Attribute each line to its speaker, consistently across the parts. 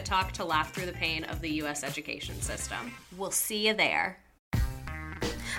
Speaker 1: Talk to laugh through the pain of the U.S. education system. We'll see you there.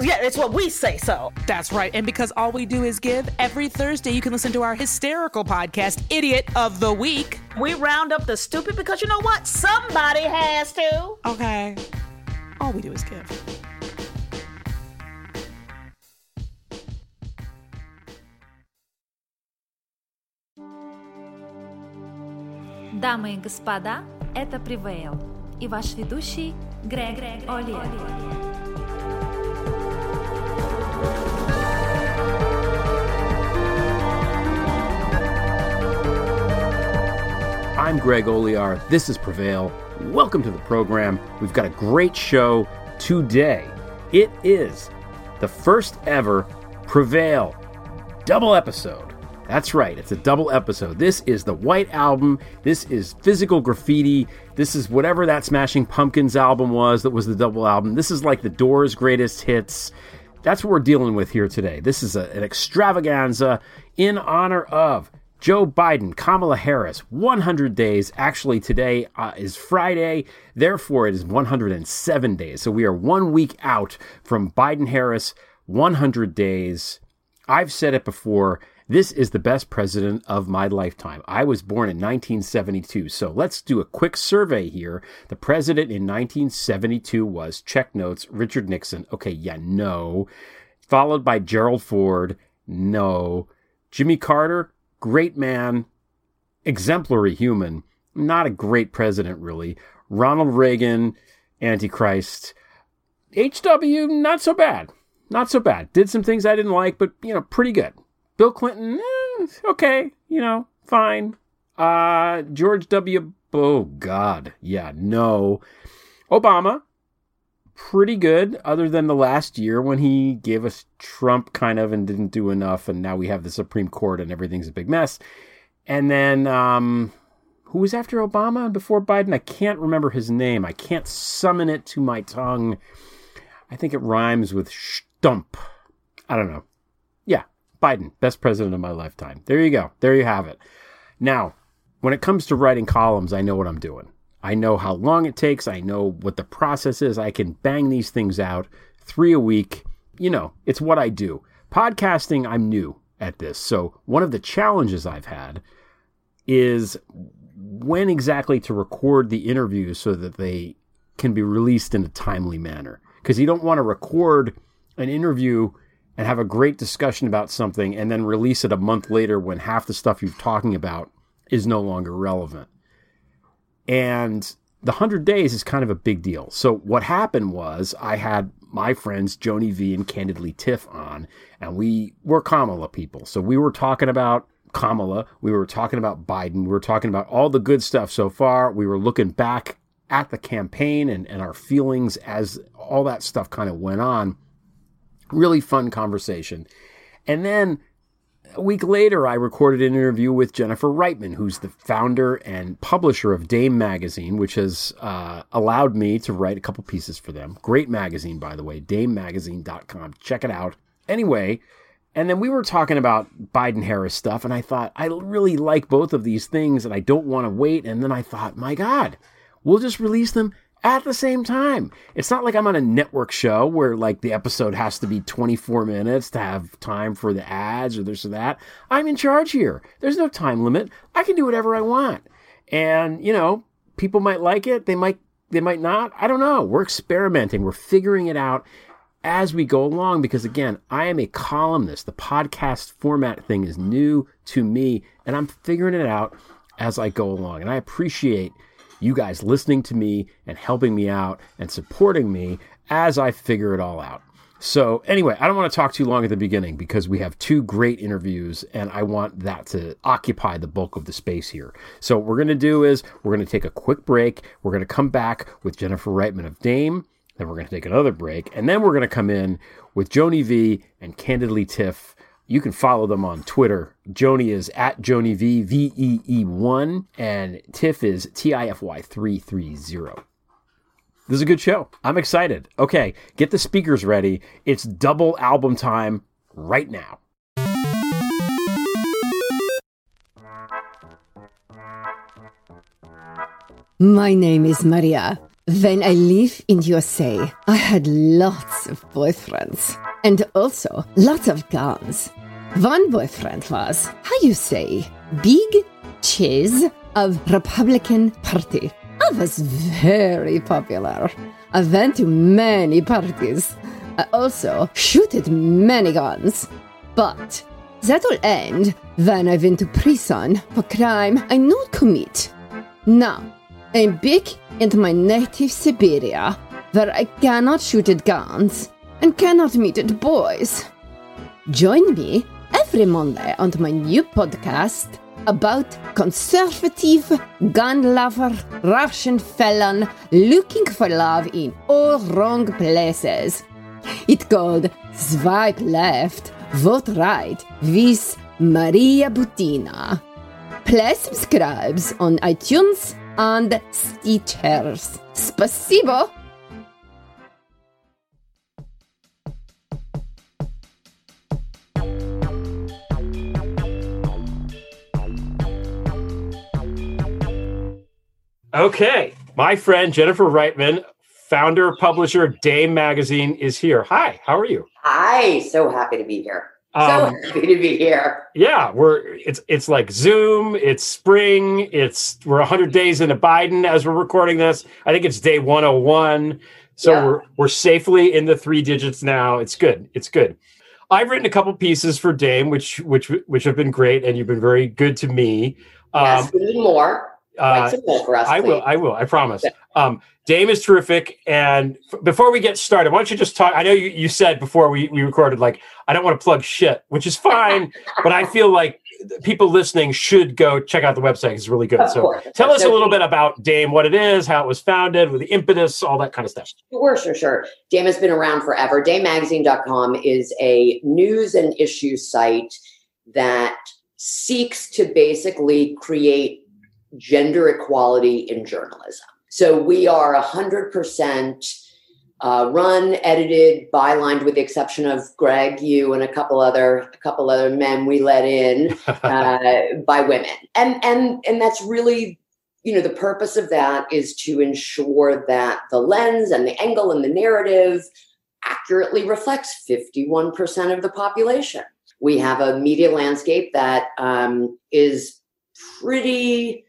Speaker 2: Yeah, it's what we say so.
Speaker 3: That's right. And because all we do is give, every Thursday you can listen to our hysterical podcast, Idiot of the Week.
Speaker 2: We round up the stupid because you know what? Somebody has to.
Speaker 3: Okay. All we do is give.
Speaker 4: Дамы и господа, это Prevail и ваш ведущий Грег Оли.
Speaker 5: I'm Greg Olear. This is Prevail. Welcome to the program. We've got a great show today. It is the first ever Prevail double episode. That's right, it's a double episode. This is the White Album. This is Physical Graffiti. This is whatever that Smashing Pumpkins album was that was the double album. This is like the Doors' greatest hits. That's what we're dealing with here today. This is a, an extravaganza in honor of Joe Biden, Kamala Harris, 100 days. Actually, today uh, is Friday, therefore, it is 107 days. So we are one week out from Biden Harris, 100 days. I've said it before. This is the best president of my lifetime. I was born in 1972. So let's do a quick survey here. The president in 1972 was, check notes, Richard Nixon. Okay, yeah, no. Followed by Gerald Ford. No. Jimmy Carter, great man, exemplary human, not a great president, really. Ronald Reagan, Antichrist. H.W., not so bad. Not so bad. Did some things I didn't like, but, you know, pretty good. Bill Clinton, eh, okay, you know, fine. Uh, George W. Oh, God. Yeah, no. Obama, pretty good, other than the last year when he gave us Trump kind of and didn't do enough, and now we have the Supreme Court and everything's a big mess. And then, um, who was after Obama before Biden? I can't remember his name. I can't summon it to my tongue. I think it rhymes with stump. I don't know. Biden, best president of my lifetime. There you go. There you have it. Now, when it comes to writing columns, I know what I'm doing. I know how long it takes. I know what the process is. I can bang these things out three a week. You know, it's what I do. Podcasting, I'm new at this. So, one of the challenges I've had is when exactly to record the interviews so that they can be released in a timely manner. Because you don't want to record an interview and have a great discussion about something and then release it a month later when half the stuff you're talking about is no longer relevant. And the 100 days is kind of a big deal. So what happened was I had my friends Joanie Vee and Candidly Tiff on, and we were Kamala people. So we were talking about Kamala, we were talking about Biden, we were talking about all the good stuff so far. We were looking back at the campaign and, and our feelings as all that stuff kind of went on. Really fun conversation. And then a week later, I recorded an interview with Jennifer Reitman, who's the founder and publisher of Dame Magazine, which has uh, allowed me to write a couple pieces for them. Great magazine, by the way, damemagazine.com. Check it out. Anyway, and then we were talking about Biden Harris stuff, and I thought, I really like both of these things, and I don't want to wait. And then I thought, my God, we'll just release them at the same time. It's not like I'm on a network show where like the episode has to be 24 minutes to have time for the ads or this or that. I'm in charge here. There's no time limit. I can do whatever I want. And, you know, people might like it. They might they might not. I don't know. We're experimenting. We're figuring it out as we go along because again, I am a columnist. The podcast format thing is new to me and I'm figuring it out as I go along. And I appreciate you guys listening to me and helping me out and supporting me as I figure it all out. So, anyway, I don't want to talk too long at the beginning because we have two great interviews and I want that to occupy the bulk of the space here. So, what we're going to do is we're going to take a quick break. We're going to come back with Jennifer Reitman of Dame. Then we're going to take another break. And then we're going to come in with Joanie Vee and Candidly Tiff. You can follow them on Twitter. Joanie is at Joanie Vee, V E E 1, and Tiff is T I F Y 330. This is a good show. I'm excited. Okay, get the speakers ready. It's double album time right now.
Speaker 6: My name is Maria. When I lived in USA, I had lots of boyfriends and also lots of guns. One boyfriend was, how you say, big cheese of Republican Party. I was very popular. I went to many parties. I also shooted many guns. But that will end when I went to prison for crime I not commit. Now, I'm back into my native Siberia, where I cannot shoot at guns and cannot meet at boys. Join me every Monday on my new podcast about conservative gun lover Russian felon looking for love in all wrong places. It's called Swipe Left, Vote Right with Maria Butina. Please subscribe on iTunes and Stitchers. Спасибо!
Speaker 5: Okay, my friend Jennifer Reitman, founder publisher of Dame Magazine, is here. Hi, how are you?
Speaker 7: Hi, so happy to be here. So
Speaker 5: Um,
Speaker 7: happy to be here.
Speaker 5: Yeah, we're it's it's like Zoom. It's spring. It's we're hundred days into Biden as we're recording this. I think it's day one hundred one. So
Speaker 7: Yeah.
Speaker 5: we're we're safely in the three digits now. It's good. It's good. I've written a couple pieces for Dame, which which which have been great, and you've been very good to me.
Speaker 7: yes,
Speaker 5: Um,
Speaker 7: we need more.
Speaker 5: Uh,
Speaker 7: Write some more for us,
Speaker 5: I will. I will. I promise. Um, Dame is terrific. And f- before we get started, why don't you just talk? I know you, you said before we, we recorded, like, I don't want to plug shit, which is fine, but I feel like people listening should go check out the website. It's really good.
Speaker 7: Of
Speaker 5: so
Speaker 7: course.
Speaker 5: tell us a little bit about Dame, what it is, how it was founded, with the impetus, all that kind of stuff.
Speaker 7: Sure, sure, sure. Dame has been around forever. DameMagazine.com is a news and issue site that seeks to basically create gender equality in journalism. So we are 100% uh, run, edited, bylined, with the exception of Greg, you, and a couple other a couple other men we let in uh, by women, and and and that's really you know the purpose of that is to ensure that the lens and the angle and the narrative accurately reflects 51% of the population we have a media landscape that um, is pretty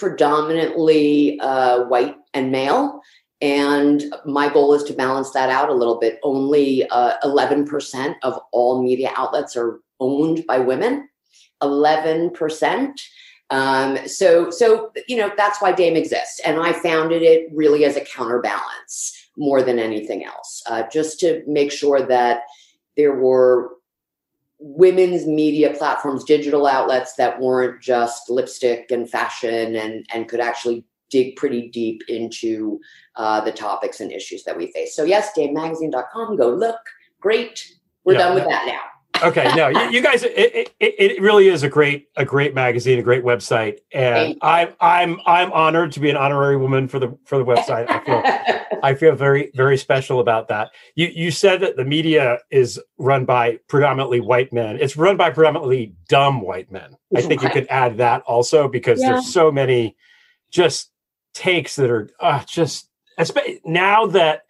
Speaker 7: predominantly uh, white and male. And my goal is to balance that out a little bit. Only uh, 11% of all media outlets are owned by women. 11% um, so, so you know that's why Dame exists, and I founded it really as a counterbalance more than anything else, uh, just to make sure that there were women's media platforms, digital outlets that weren't just lipstick and fashion, and and could actually dig pretty deep into uh, the topics and issues that we face. So, yes, DameMagazine.com. Go look. Great. We're
Speaker 5: Yeah.
Speaker 7: done with that now.
Speaker 5: Okay no you, you guys it, it, it really is a great a great magazine a great website and i'm i'm i'm honored to be an honorary woman for the for the website i feel I feel very, very special about that. You you said that the media is run by predominantly white men. It's run by predominantly dumb white men. I think you could add that also because
Speaker 7: Yeah.
Speaker 5: there's so many just takes that are uh, just now that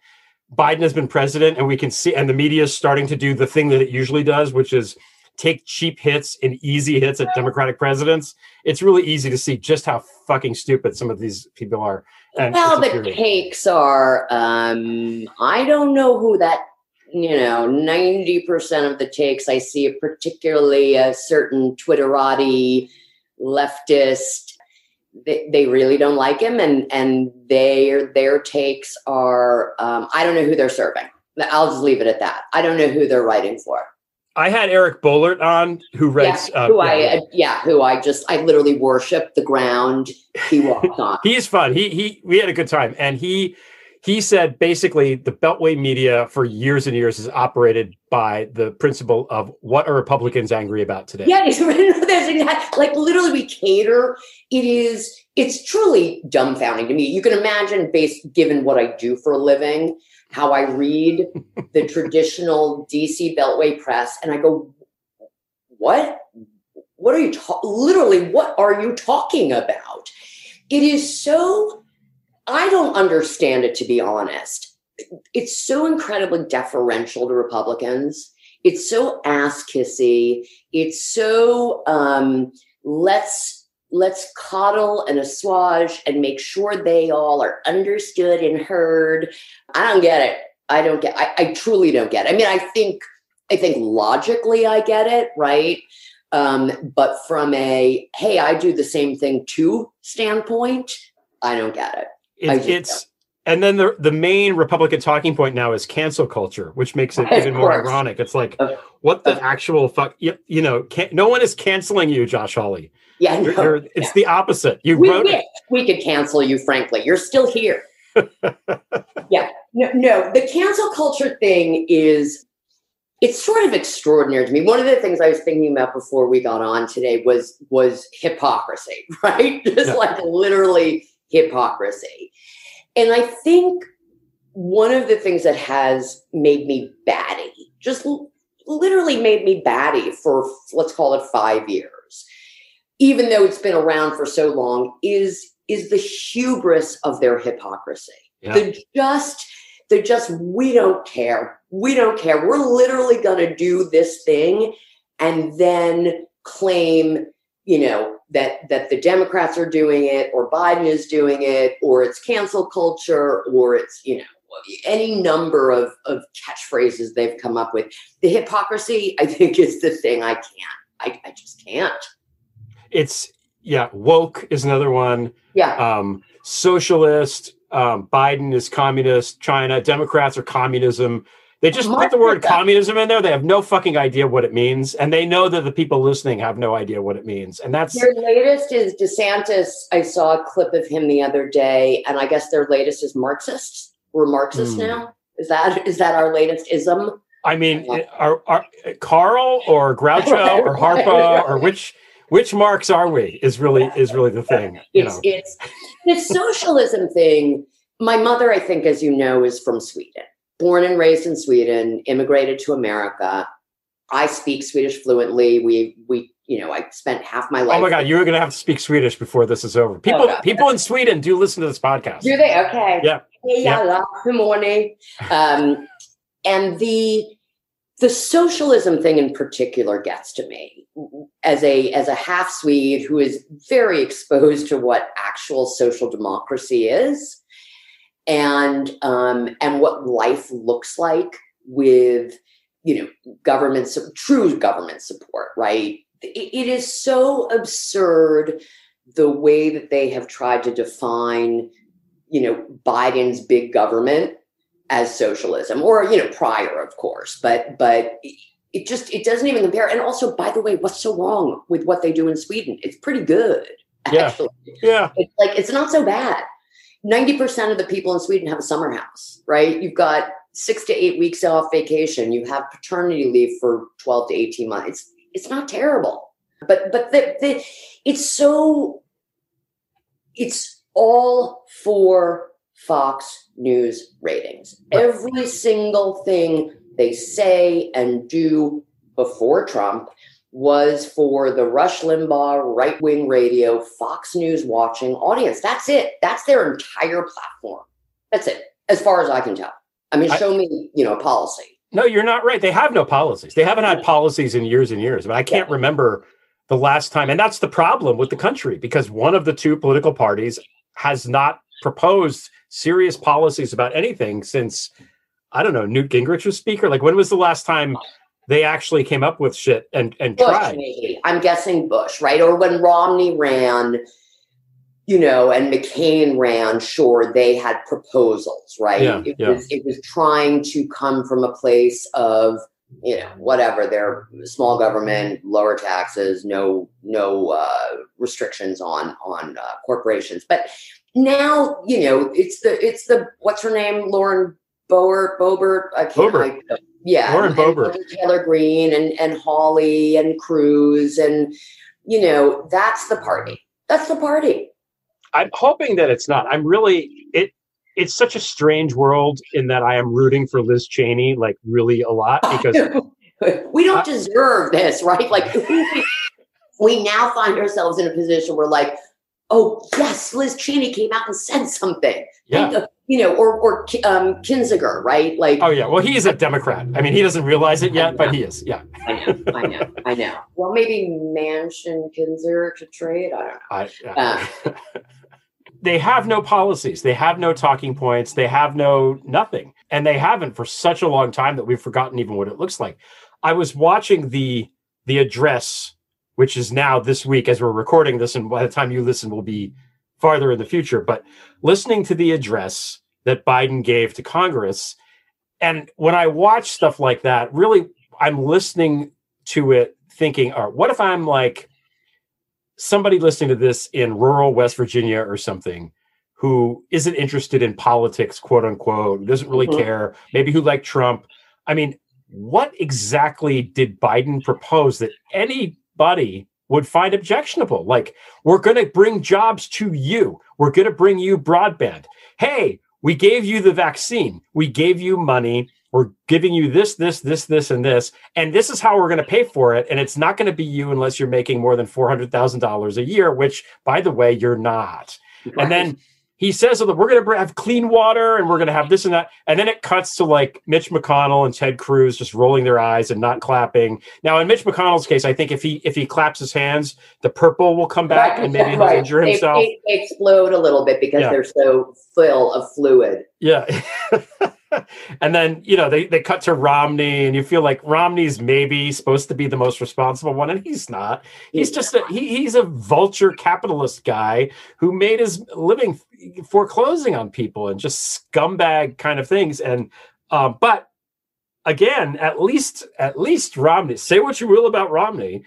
Speaker 5: Biden has been president and we can see and the media is starting to do the thing that it usually does, which is take cheap hits and easy hits at Democratic presidents, it's really easy to see just how fucking stupid some of these people are. And
Speaker 7: well, the takes are. Um, I don't know who that. You know, ninety percent of the takes I see, particularly a certain Twitterati leftist, they, they really don't like him, and and their their takes are. Um, I don't know who they're serving. I'll just leave it at that. I don't know who they're writing for.
Speaker 5: I had Eric Boehlert on, who writes.
Speaker 7: yeah,
Speaker 5: uh,
Speaker 7: who
Speaker 5: yeah,
Speaker 7: I uh, yeah, who I just I literally worship the ground he walked on.
Speaker 5: he's fun. He he we had a good time, and he he said basically the Beltway media for years and years has operated by the principle of what are Republicans angry about today.
Speaker 7: Yeah, like literally we cater. It is it's truly dumbfounding to me. You can imagine, based given what I do for a living, how I read the traditional DC Beltway press, and I go, "What? What are you ta- literally? What are you talking about?" It is so. I don't understand it to be honest. It's so incredibly deferential to Republicans. It's so ass kissy. It's so um, let's let's coddle and assuage and make sure they all are understood and heard. I don't get it. I don't get. I, I truly don't get it. I mean, I think I think logically I get it, right? Um, but from a hey, I do the same thing too standpoint, I don't get it. I
Speaker 5: It's, and then the the main Republican talking point now is cancel culture, which makes it even more ironic. It's like,
Speaker 7: Of-
Speaker 5: what the
Speaker 7: of-
Speaker 5: actual fuck? You, you know, no one is canceling you, Josh Hawley.
Speaker 7: Yeah,
Speaker 5: You're,
Speaker 7: no,
Speaker 5: you're, it's
Speaker 7: yeah.
Speaker 5: the opposite. You
Speaker 7: we
Speaker 5: wrote
Speaker 7: wish we could cancel you. Frankly, you're still here. yeah, no, no. The cancel culture thing is it's sort of extraordinary to me. One of the things I was thinking about before we got on today was was hypocrisy, right? Just
Speaker 5: Yeah.
Speaker 7: like literally hypocrisy. And I think one of the things that has made me batty, just literally made me batty for let's call it five years, even though it's been around for so long, is is the hubris of their hypocrisy.
Speaker 5: Yeah.
Speaker 7: The just the just we don't care. We don't care. We're literally gonna do this thing and then claim you know that that the democrats are doing it or biden is doing it or it's cancel culture or it's you know any number of of catchphrases they've come up with the hypocrisy i think is the thing i can't i, I just can't
Speaker 5: it's yeah, woke is another one.
Speaker 7: yeah
Speaker 5: Um, socialist. Um, Biden is communist. China Democrats are communism. They just put the word communism in there. They have no fucking idea what it means, and they know that the people listening have no idea what it means. And that's
Speaker 7: their latest is desantis i saw a clip of him the other day and i guess their latest is marxist we're marxist
Speaker 5: Hmm.
Speaker 7: now is that is that our latest ism
Speaker 5: I mean, are, are Karl or Groucho or Harpo or which which Marx are we? Is really is really the thing. You
Speaker 7: it's
Speaker 5: know,
Speaker 7: it's the socialism thing. My mother, I think, as you know, is from Sweden. Born and raised in Sweden, immigrated to America. I speak Swedish fluently. We we you know I spent half my life.
Speaker 5: oh my god, you're going to have to speak Swedish before this is over. People
Speaker 7: God.
Speaker 5: people in Sweden do listen to this podcast.
Speaker 7: Do they? Okay.
Speaker 5: Yeah.
Speaker 7: Hey,
Speaker 5: yeah.
Speaker 7: Good morning. Um, and the the socialism thing in particular gets to me as a as a half Swede who is very exposed to what actual social democracy is, and um, and what life looks like with you know government true government support. Right? It- is so absurd the way that they have tried to define you know biden's big government as socialism or you know prior of course but but it just it doesn't even compare and also by the way what's so wrong with what they do in sweden it's pretty good
Speaker 5: Yeah.
Speaker 7: actually
Speaker 5: Yeah,
Speaker 7: it's like it's not so bad 90% of the people in sweden have a summer house right? You've got six to eight weeks off vacation. You have paternity leave for 12 to 18 months. It's it's not terrible. But but the, the it's so it's all for fox news ratings. Every single thing they say and do before trump was for the Rush Limbaugh right wing radio, Fox News watching audience. That's it. That's their entire platform. That's it, as far as I can tell. I mean,
Speaker 5: I-
Speaker 7: show me, you know, policy.
Speaker 5: No, you're not right. They have no policies. They haven't had policies in years and years. But I can't remember the last time. And that's the problem with the country because one of the two political parties has not proposed serious policies about anything since I don't know, Newt Gingrich was speaker. Like when was the last time they actually came up with shit and and
Speaker 7: Bush,
Speaker 5: tried?
Speaker 7: maybe. I'm guessing Bush, right? Or when Romney ran, you know, and McCain ran, sure, they had proposals, right?
Speaker 5: Yeah,
Speaker 7: it
Speaker 5: yeah.
Speaker 7: was it was trying to come from a place of, you know, whatever, their small government, lower taxes, no no uh, restrictions on on uh, corporations. But now, you know, it's the it's the what's her name, Lauren boer Boebert, I can't,
Speaker 5: Boebert.
Speaker 7: I- yeah,
Speaker 5: Lauren
Speaker 7: and-
Speaker 5: Boebert.
Speaker 7: Taylor Greene and and Hawley and Cruz and you know that's the party. That's the party.
Speaker 5: I'm hoping that it's not. I'm really it. It's such a strange world in that I am rooting for Liz Cheney like really a lot because
Speaker 7: we don't deserve this, right? Like we, we now find ourselves in a position where like, oh yes, Liz Cheney came out and said something.
Speaker 5: yeah.
Speaker 7: And, uh, you know, or or Ki- um, Kinzinger, right? Like,
Speaker 5: Oh yeah. Well, he's a Democrat. I mean, he doesn't realize it yet, but he is. Yeah.
Speaker 7: I know, I know, I know. Well, maybe Manchin Kinzinger to trade. I don't know.
Speaker 5: I, yeah. they have no policies. They have no talking points. They have no nothing, and they haven't for such a long time that we've forgotten even what it looks like. I was watching the the address, which is now this week as we're recording this, and by the time you listen, will be farther in the future. But listening to the address that Biden gave to Congress, and when I watch stuff like that, really, I'm listening to it thinking, "All right, what if I'm like?" somebody listening to this in rural West Virginia or something who isn't interested in politics, quote unquote, who doesn't really
Speaker 7: Mhm.
Speaker 5: care, maybe who like Trump. I mean, what exactly did Biden propose that anybody would find objectionable? Like, we're going to bring jobs to you, we're going to bring you broadband. Hey, we gave you the vaccine, we gave you money. We're giving you this, this, this, this, and this, and this is how we're going to pay for it. And it's not going to be you unless you're making more than four hundred thousand dollars a year, which, by the way, you're not. And then he says, "Oh, we're going to have clean water and we're going to have this and that. And then it cuts to like Mitch McConnell and Ted Cruz just rolling their eyes and not clapping. Now, in Mitch McConnell's case, I think if he if he claps his hands, the purple will come back and maybe he'll
Speaker 7: Right.
Speaker 5: injure
Speaker 7: They-
Speaker 5: himself.
Speaker 7: They, they explode a little bit because
Speaker 5: Yeah.
Speaker 7: they're so full of fluid.
Speaker 5: Yeah. and then, you know, they, they cut to Romney and you feel like Romney's maybe supposed to be the most responsible one, and he's not. He's just a he, he's a vulture capitalist guy who made his living foreclosing on people and just scumbag kind of things. And um, but again, at least at least Romney, say what you will about Romney.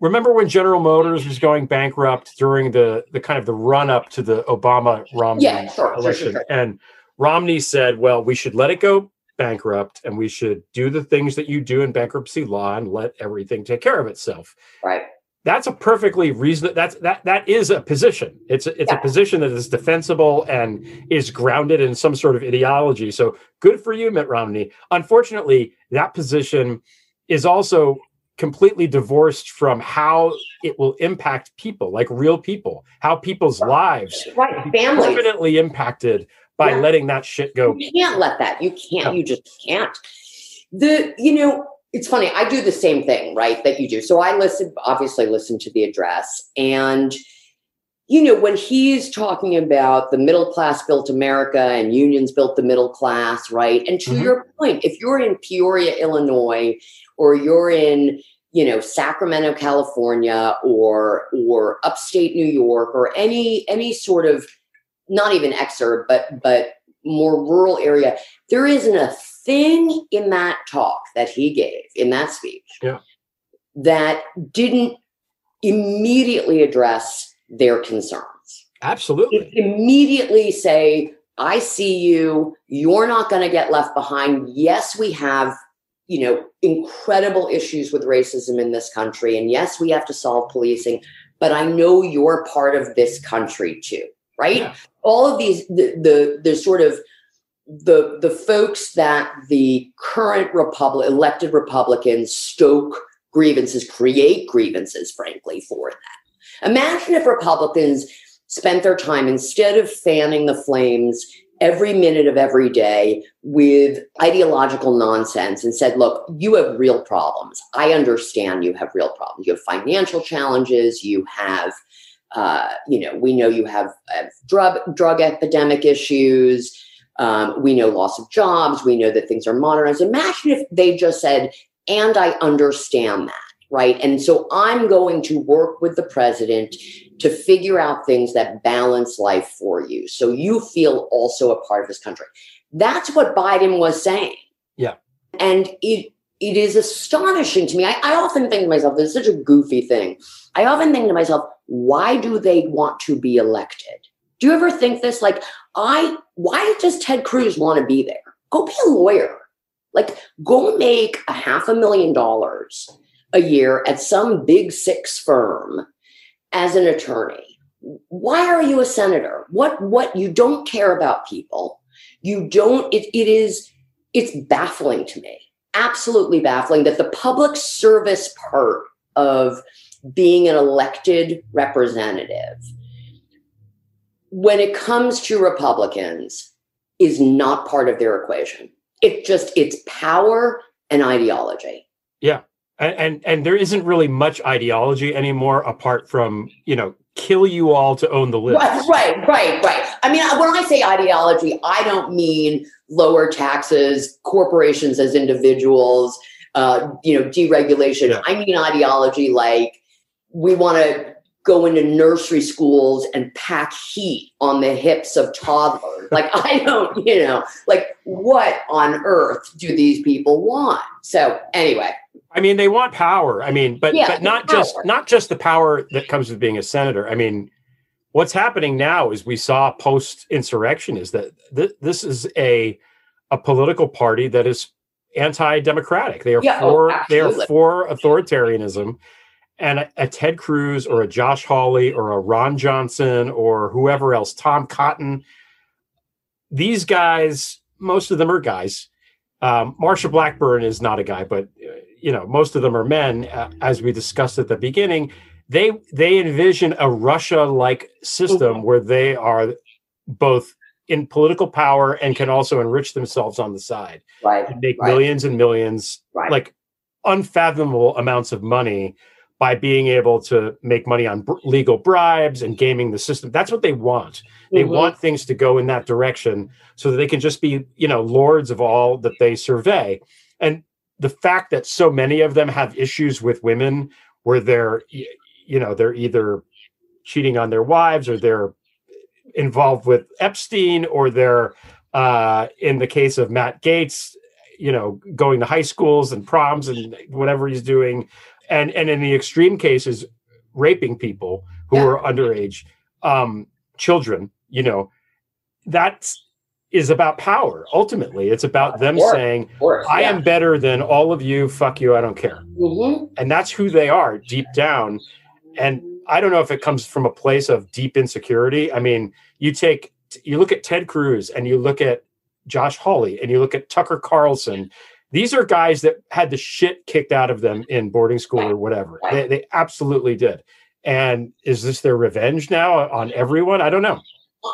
Speaker 5: Remember when General Motors was going bankrupt during the the kind of the run up to the Obama Romney
Speaker 7: Yeah, sure,
Speaker 5: election,
Speaker 7: sure, sure.
Speaker 5: and Romney said, "Well, we should let it go bankrupt, and we should do the things that you do in bankruptcy law, and let everything take care of itself."
Speaker 7: Right.
Speaker 5: That's a perfectly reasonable. That's that that is a position. It's a, it's
Speaker 7: Yeah.
Speaker 5: a position that is defensible and is grounded in some sort of ideology. So good for you, Mitt Romney. Unfortunately, that position is also completely divorced from how it will impact people, like real people, how people's lives
Speaker 7: Right. Families.
Speaker 5: permanently impacted by
Speaker 7: Yeah.
Speaker 5: letting that shit go.
Speaker 7: You can't let that. You can't.
Speaker 5: No.
Speaker 7: You just can't. The you know, it's funny. I do the same thing, right? That you do. So I listen, obviously, listen to the address, and you know, when he's talking about the middle class built America and unions built the middle class, right? And to
Speaker 5: Mhm.
Speaker 7: your point, if you're in Peoria, Illinois, or you're in you know Sacramento, California, or or upstate New York, or any any sort of not even exurb, but but more rural area, there isn't a thing in that talk that he gave in that speech
Speaker 5: Yeah.
Speaker 7: that didn't immediately address their concerns. It
Speaker 5: Absolutely.
Speaker 7: immediately say, I see you, you're not going to get left behind. Yes, we have, you know, incredible issues with racism in this country. And yes, we have to solve policing, but I know you're part of this country too, right?
Speaker 5: Yeah.
Speaker 7: All of these, the, the, the sort of the the folks that the current republic elected republicans stoke grievances create grievances frankly for that imagine if republicans spent their time instead of fanning the flames every minute of every day with ideological nonsense and said, look, you have real problems. I understand you have real problems. You have financial challenges. You have, uh, you know, we know you have, have drug, drug epidemic issues. Um, we know loss of jobs. We know that things are modernized. Imagine if they just said, and I understand that right? And so I'm going to work with the president to figure out things that balance life for you. So you feel also a part of this country. That's what Biden was saying.
Speaker 5: Yeah.
Speaker 7: And it it is astonishing to me. I, I often think to myself, this is such a goofy thing. I often think to myself, why do they want to be elected? Do you ever think this? Like, I why does Ted Cruz want to be there? Go be a lawyer. Like, go make a half a million dollars a year at some big six firm as an attorney. Why are you a senator? What what you don't care about people. You don't it, it is it's baffling to me. Absolutely baffling that the public service part of being an elected representative when it comes to Republicans is not part of their equation. It just it's power and ideology.
Speaker 5: Yeah and, and and there isn't really much ideology anymore apart from you know kill you all to own the list.
Speaker 7: Right, right, right, right. I mean, when I say ideology, I don't mean lower taxes, corporations as individuals, uh, you know, deregulation. Yeah. I mean ideology like we want to go into nursery schools and pack heat on the hips of toddlers. like I don't, you know, like what on earth do these people want? So anyway,
Speaker 5: I mean, they want power. I mean, but yeah, but not just not just the power that comes with being a senator. I mean, what's happening now is we saw post insurrection is that th- this is a a political party that is anti-democratic. They are yeah, oh, for oh, they are for authoritarianism. And a, a, Ted Cruz or a Josh Hawley or a Ron Johnson or whoever else, Tom Cotton, these guys, most of them are guys. Um, Marsha Blackburn is not a guy, but uh, you know most of them are men uh, as we discussed at the beginning they they envision a russia like system mm-hmm. where they are both in political power and can also enrich themselves on the side
Speaker 7: right
Speaker 5: and make
Speaker 7: right.
Speaker 5: millions and millions
Speaker 7: right.
Speaker 5: like unfathomable amounts of money by being able to make money on br- legal bribes and gaming the system that's what they want they mm-hmm. want things to go in that direction so that they can just be you know lords of all that they survey and the fact that so many of them have issues with women where they're you know they're either cheating on their wives or they're involved with Epstein or they're uh, in the case of Matt Gaetz, you know going to high schools and proms and whatever he's doing and and in the extreme cases raping people who yeah. are underage um, children you know that's is about power. Ultimately, it's about them course, saying, "I yeah. am better than all of you. Fuck you. I don't care."
Speaker 7: Mm-hmm.
Speaker 5: And that's who they are deep down. And I don't know if it comes from a place of deep insecurity. I mean, you take you look at Ted Cruz and you look at Josh Hawley and you look at Tucker Carlson. These are guys that had the shit kicked out of them in boarding school or whatever. They, they absolutely did. And is this their revenge now on everyone? I don't know.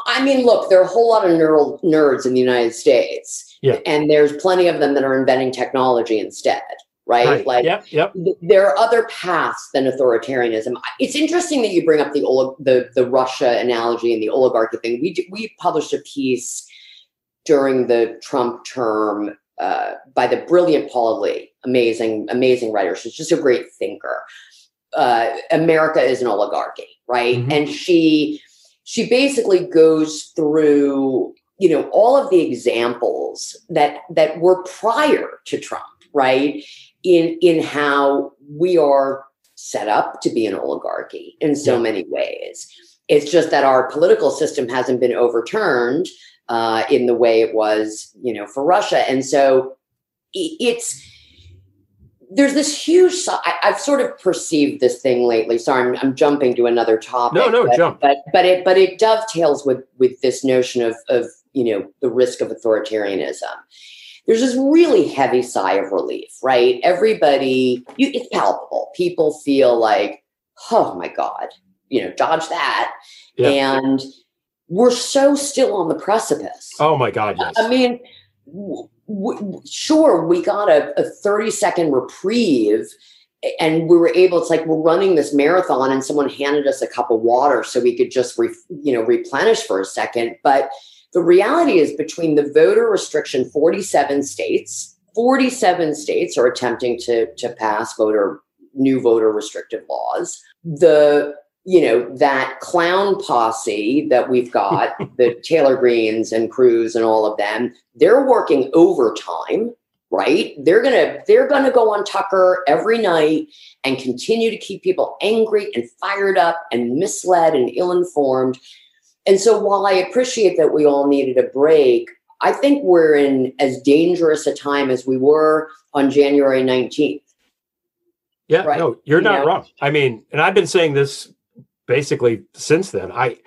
Speaker 7: I mean, look, there are a whole lot of neural nerds in the United States.
Speaker 5: Yeah.
Speaker 7: And there's plenty of them that are inventing technology instead, right?
Speaker 5: right.
Speaker 7: Like,
Speaker 5: yep, yep.
Speaker 7: Th- there are other paths than authoritarianism. It's interesting that you bring up the the the Russia analogy and the oligarchy thing. We d- we published a piece during the Trump term uh, by the brilliant Paula Lee, amazing, amazing writer. She's just a great thinker. Uh, America is an oligarchy, right? Mm-hmm. And she she basically goes through you know all of the examples that that were prior to Trump, right? In in how we are set up to be an oligarchy in so yeah. many ways. It's just that our political system hasn't been overturned uh, in the way it was, you know, for Russia, and so it's there's this huge I, have sort of perceived this thing lately. Sorry I'm, I'm, jumping to another topic.
Speaker 5: No no
Speaker 7: but,
Speaker 5: jump.
Speaker 7: but but it but it dovetails with with this notion of of you know the risk of authoritarianism there's this really heavy sigh of relief right everybody you, it's palpable people feel like oh my god you know dodge that yeah. and we're so still on the precipice.
Speaker 5: Oh my God, yes.
Speaker 7: I mean, w- w- sure, we got a, a 30 second reprieve and we were able, it's like we're running this marathon and someone handed us a cup of water so we could just, re, you know, replenish for a second. But the reality is between the voter restriction, 47 states, 47 states are attempting to, to pass voter new voter restrictive laws. The you know that clown posse that we've got the taylor greenes and cruz and all of them they're working overtime right they're gonna they're gonna go on tucker every night and continue to keep people angry and fired up and misled and ill-informed and so while i appreciate that we all needed a break i think we're in as dangerous a time as we were on january 19th
Speaker 5: yeah right? no you're not know? wrong i mean and i've been saying this basically since then. I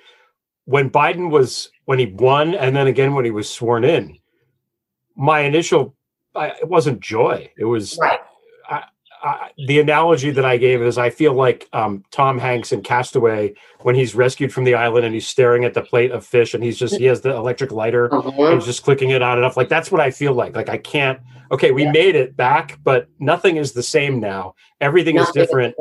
Speaker 5: when Biden was when he won, and then again when he was sworn in, my initial I, it wasn't joy. It was
Speaker 7: right.
Speaker 5: I, the analogy that I gave is I feel like um, Tom Hanks in Castaway when he's rescued from the island and he's staring at the plate of fish and he's just he has the electric lighter
Speaker 7: uh-huh.
Speaker 5: and he's just clicking it on and off. Like that's what I feel like. Like I can't. Okay, we yeah. made it back, but nothing is the same now. Everything nothing is different.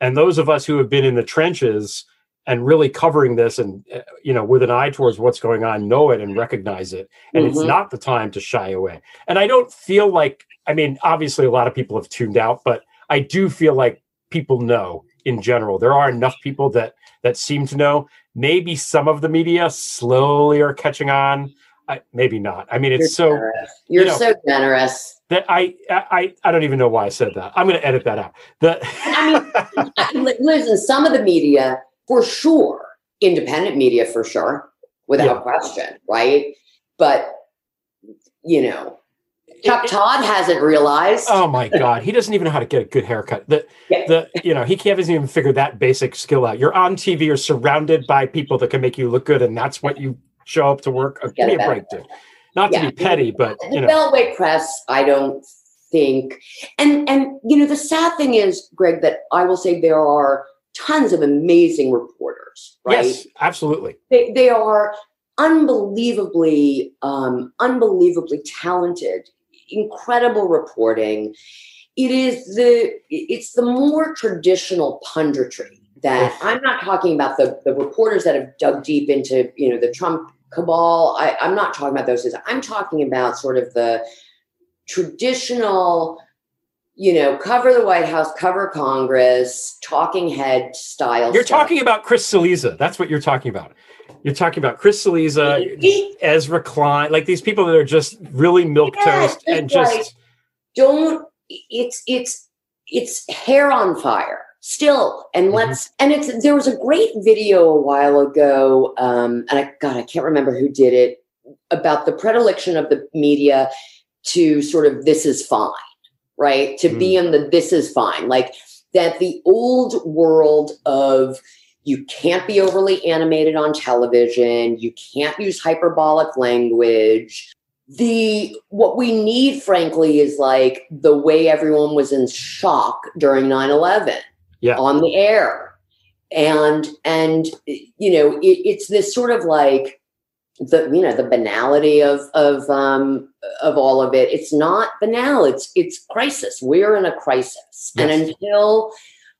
Speaker 5: And those of us who have been in the trenches and really covering this and uh, you know with an eye towards what's going on know it and recognize it and mm-hmm. it's not the time to shy away and i don't feel like i mean obviously a lot of people have tuned out but i do feel like people know in general there are enough people that that seem to know maybe some of the media slowly are catching on I, maybe not i mean it's
Speaker 7: You're
Speaker 5: so
Speaker 7: generous. you're you know, so generous
Speaker 5: that I, I I don't even know why I said that. I'm going to edit that out. The
Speaker 7: I mean, listen, some of the media for sure, independent media for sure, without yeah. question, right? But you know, Chuck Todd hasn't realized.
Speaker 5: Oh my God, he doesn't even know how to get a good haircut. The yeah. the you know he can't even figure that basic skill out. You're on TV, you're surrounded by people that can make you look good, and that's what you show up to work. Give me a break, dude. Not yeah. to be petty, but
Speaker 7: the know. Beltway press, I don't think, and and you know the sad thing is, Greg, that I will say there are tons of amazing reporters, right? Yes,
Speaker 5: absolutely.
Speaker 7: They they are unbelievably, um, unbelievably talented, incredible reporting. It is the it's the more traditional punditry that I'm not talking about the the reporters that have dug deep into you know the Trump cabal. I, I'm not talking about those. I'm talking about sort of the traditional, you know, cover the White House, cover Congress, talking head style.
Speaker 5: You're stuff. talking about Chris Cillizza. That's what you're talking about. You're talking about Chris Cillizza, Ezra Klein, like these people that are just really milk toast and just right.
Speaker 7: don't. It's it's it's hair on fire still and mm-hmm. let's and it's there was a great video a while ago um and i god i can't remember who did it about the predilection of the media to sort of this is fine right to mm. be in the this is fine like that the old world of you can't be overly animated on television. You can't use hyperbolic language. The what we need frankly is like the way everyone was in shock during 9-11
Speaker 5: yeah.
Speaker 7: on the air. And and you know it, it's this sort of like the you know the banality of of um of all of it. It's not banal. It's it's crisis. We're in a crisis. Yes. and until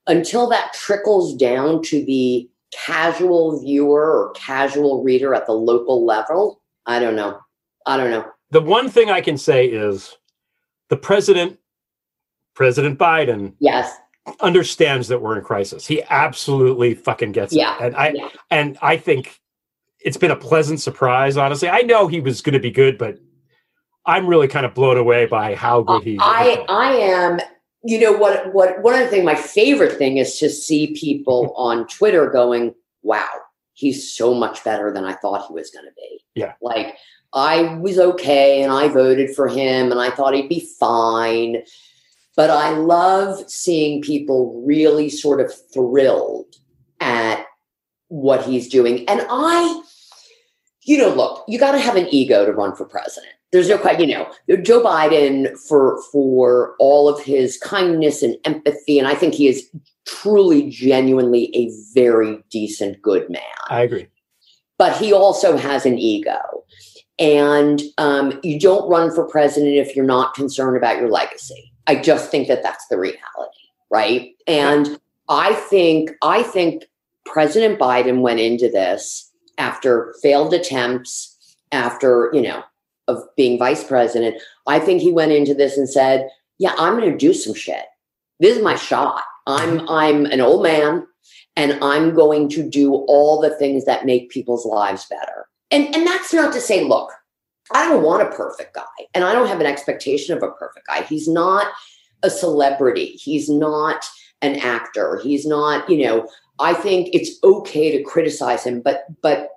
Speaker 7: until that trickles down to the casual viewer or casual reader at the local level i don't know i don't know
Speaker 5: the one thing i can say is the president president biden
Speaker 7: yes
Speaker 5: understands that we're in crisis. He absolutely fucking gets
Speaker 7: yeah.
Speaker 5: it. And I
Speaker 7: yeah.
Speaker 5: and I think it's been a pleasant surprise, honestly. I know he was going to be good, but I'm really kind of blown away by how good uh, he
Speaker 7: I I am you know what what one of the things my favorite thing is to see people mm-hmm. on Twitter going, "Wow, he's so much better than I thought he was going to be."
Speaker 5: Yeah.
Speaker 7: Like I was okay and I voted for him and I thought he'd be fine but I love seeing people really sort of thrilled at what he's doing. And I, you know, look, you got to have an ego to run for president. There's no question, you know, Joe Biden for for all of his kindness and empathy, and I think he is truly, genuinely a very decent, good man.
Speaker 5: I agree.
Speaker 7: but he also has an ego. And um, you don't run for president if you're not concerned about your legacy. I just think that that's the reality, right? And I think I think President Biden went into this after failed attempts, after you know of being vice president. I think he went into this and said, "Yeah, I'm going to do some shit. This is my shot. I'm I'm an old man and I'm going to do all the things that make people's lives better. And and that's not to say, look, I don't want a perfect guy, and I don't have an expectation of a perfect guy. He's not a celebrity. He's not an actor. He's not, you know, I think it's okay to criticize him, but but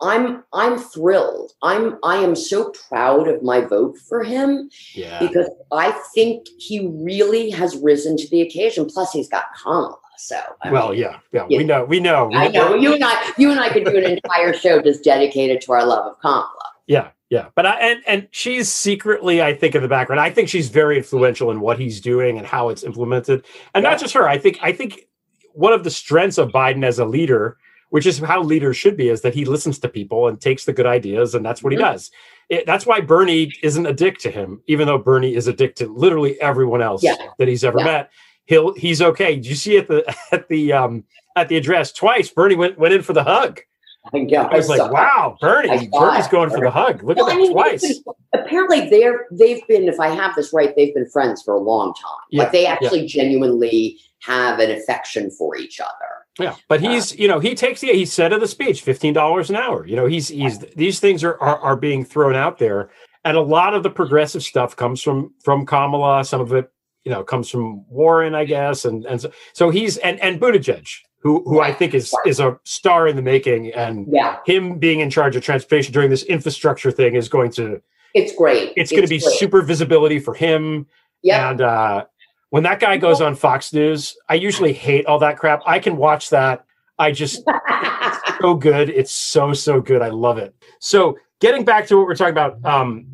Speaker 7: I'm I'm thrilled. I'm I am so proud of my vote for him
Speaker 5: Yeah.
Speaker 7: because I think he really has risen to the occasion. Plus, he's got Kamala. So I
Speaker 5: Well,
Speaker 7: mean,
Speaker 5: yeah, yeah,
Speaker 7: Yeah.
Speaker 5: we know, we know.
Speaker 7: I know you and I you and I could do an entire show just dedicated to our love of Kamala.
Speaker 5: Yeah, yeah. But I and and she's secretly, I think, in the background. I think she's very influential in what he's doing and how it's implemented. And
Speaker 7: Yeah.
Speaker 5: not just her. I think I think one of the strengths of Biden as a leader, which is how leaders should be, is that he listens to people and takes the good ideas, and that's what he does. It, that's why Bernie isn't a dick to him, even though Bernie is a dick to literally everyone else
Speaker 7: Yeah.
Speaker 5: that he's ever
Speaker 7: Yeah.
Speaker 5: met. He'll he's okay. Did you see at the at the um at the address twice? Bernie went went in for the hug.
Speaker 7: I, know,
Speaker 5: I was like, wow,
Speaker 7: I
Speaker 5: Bernie, Bernie's going for the hug. Look
Speaker 7: Well,
Speaker 5: at
Speaker 7: I
Speaker 5: that
Speaker 7: mean,
Speaker 5: twice.
Speaker 7: apparently they're they've been, if I have this right, they've been friends for a long time.
Speaker 5: Yeah,
Speaker 7: like they
Speaker 5: yeah.
Speaker 7: actually genuinely have an affection for each other.
Speaker 5: Yeah, but he's you know he takes the he said in the speech fifteen dollars an hour. You know he's he's these things are, are are being thrown out there, and a lot of the progressive stuff comes from from Kamala. Some of it you know comes from Warren, I guess, and and so, so he's and and Buttigieg, who who I think is is a star in the making, and
Speaker 7: Yeah,
Speaker 5: him being in charge of transportation during this infrastructure thing is going to
Speaker 7: it's great.
Speaker 5: it's going to be
Speaker 7: great.
Speaker 5: super visibility for him.
Speaker 7: Yeah,
Speaker 5: And uh, when that guy goes on Fox News, I usually hate all that crap. I can watch that. I just so good. It's so so good. I love it. So getting back to what we're talking about um,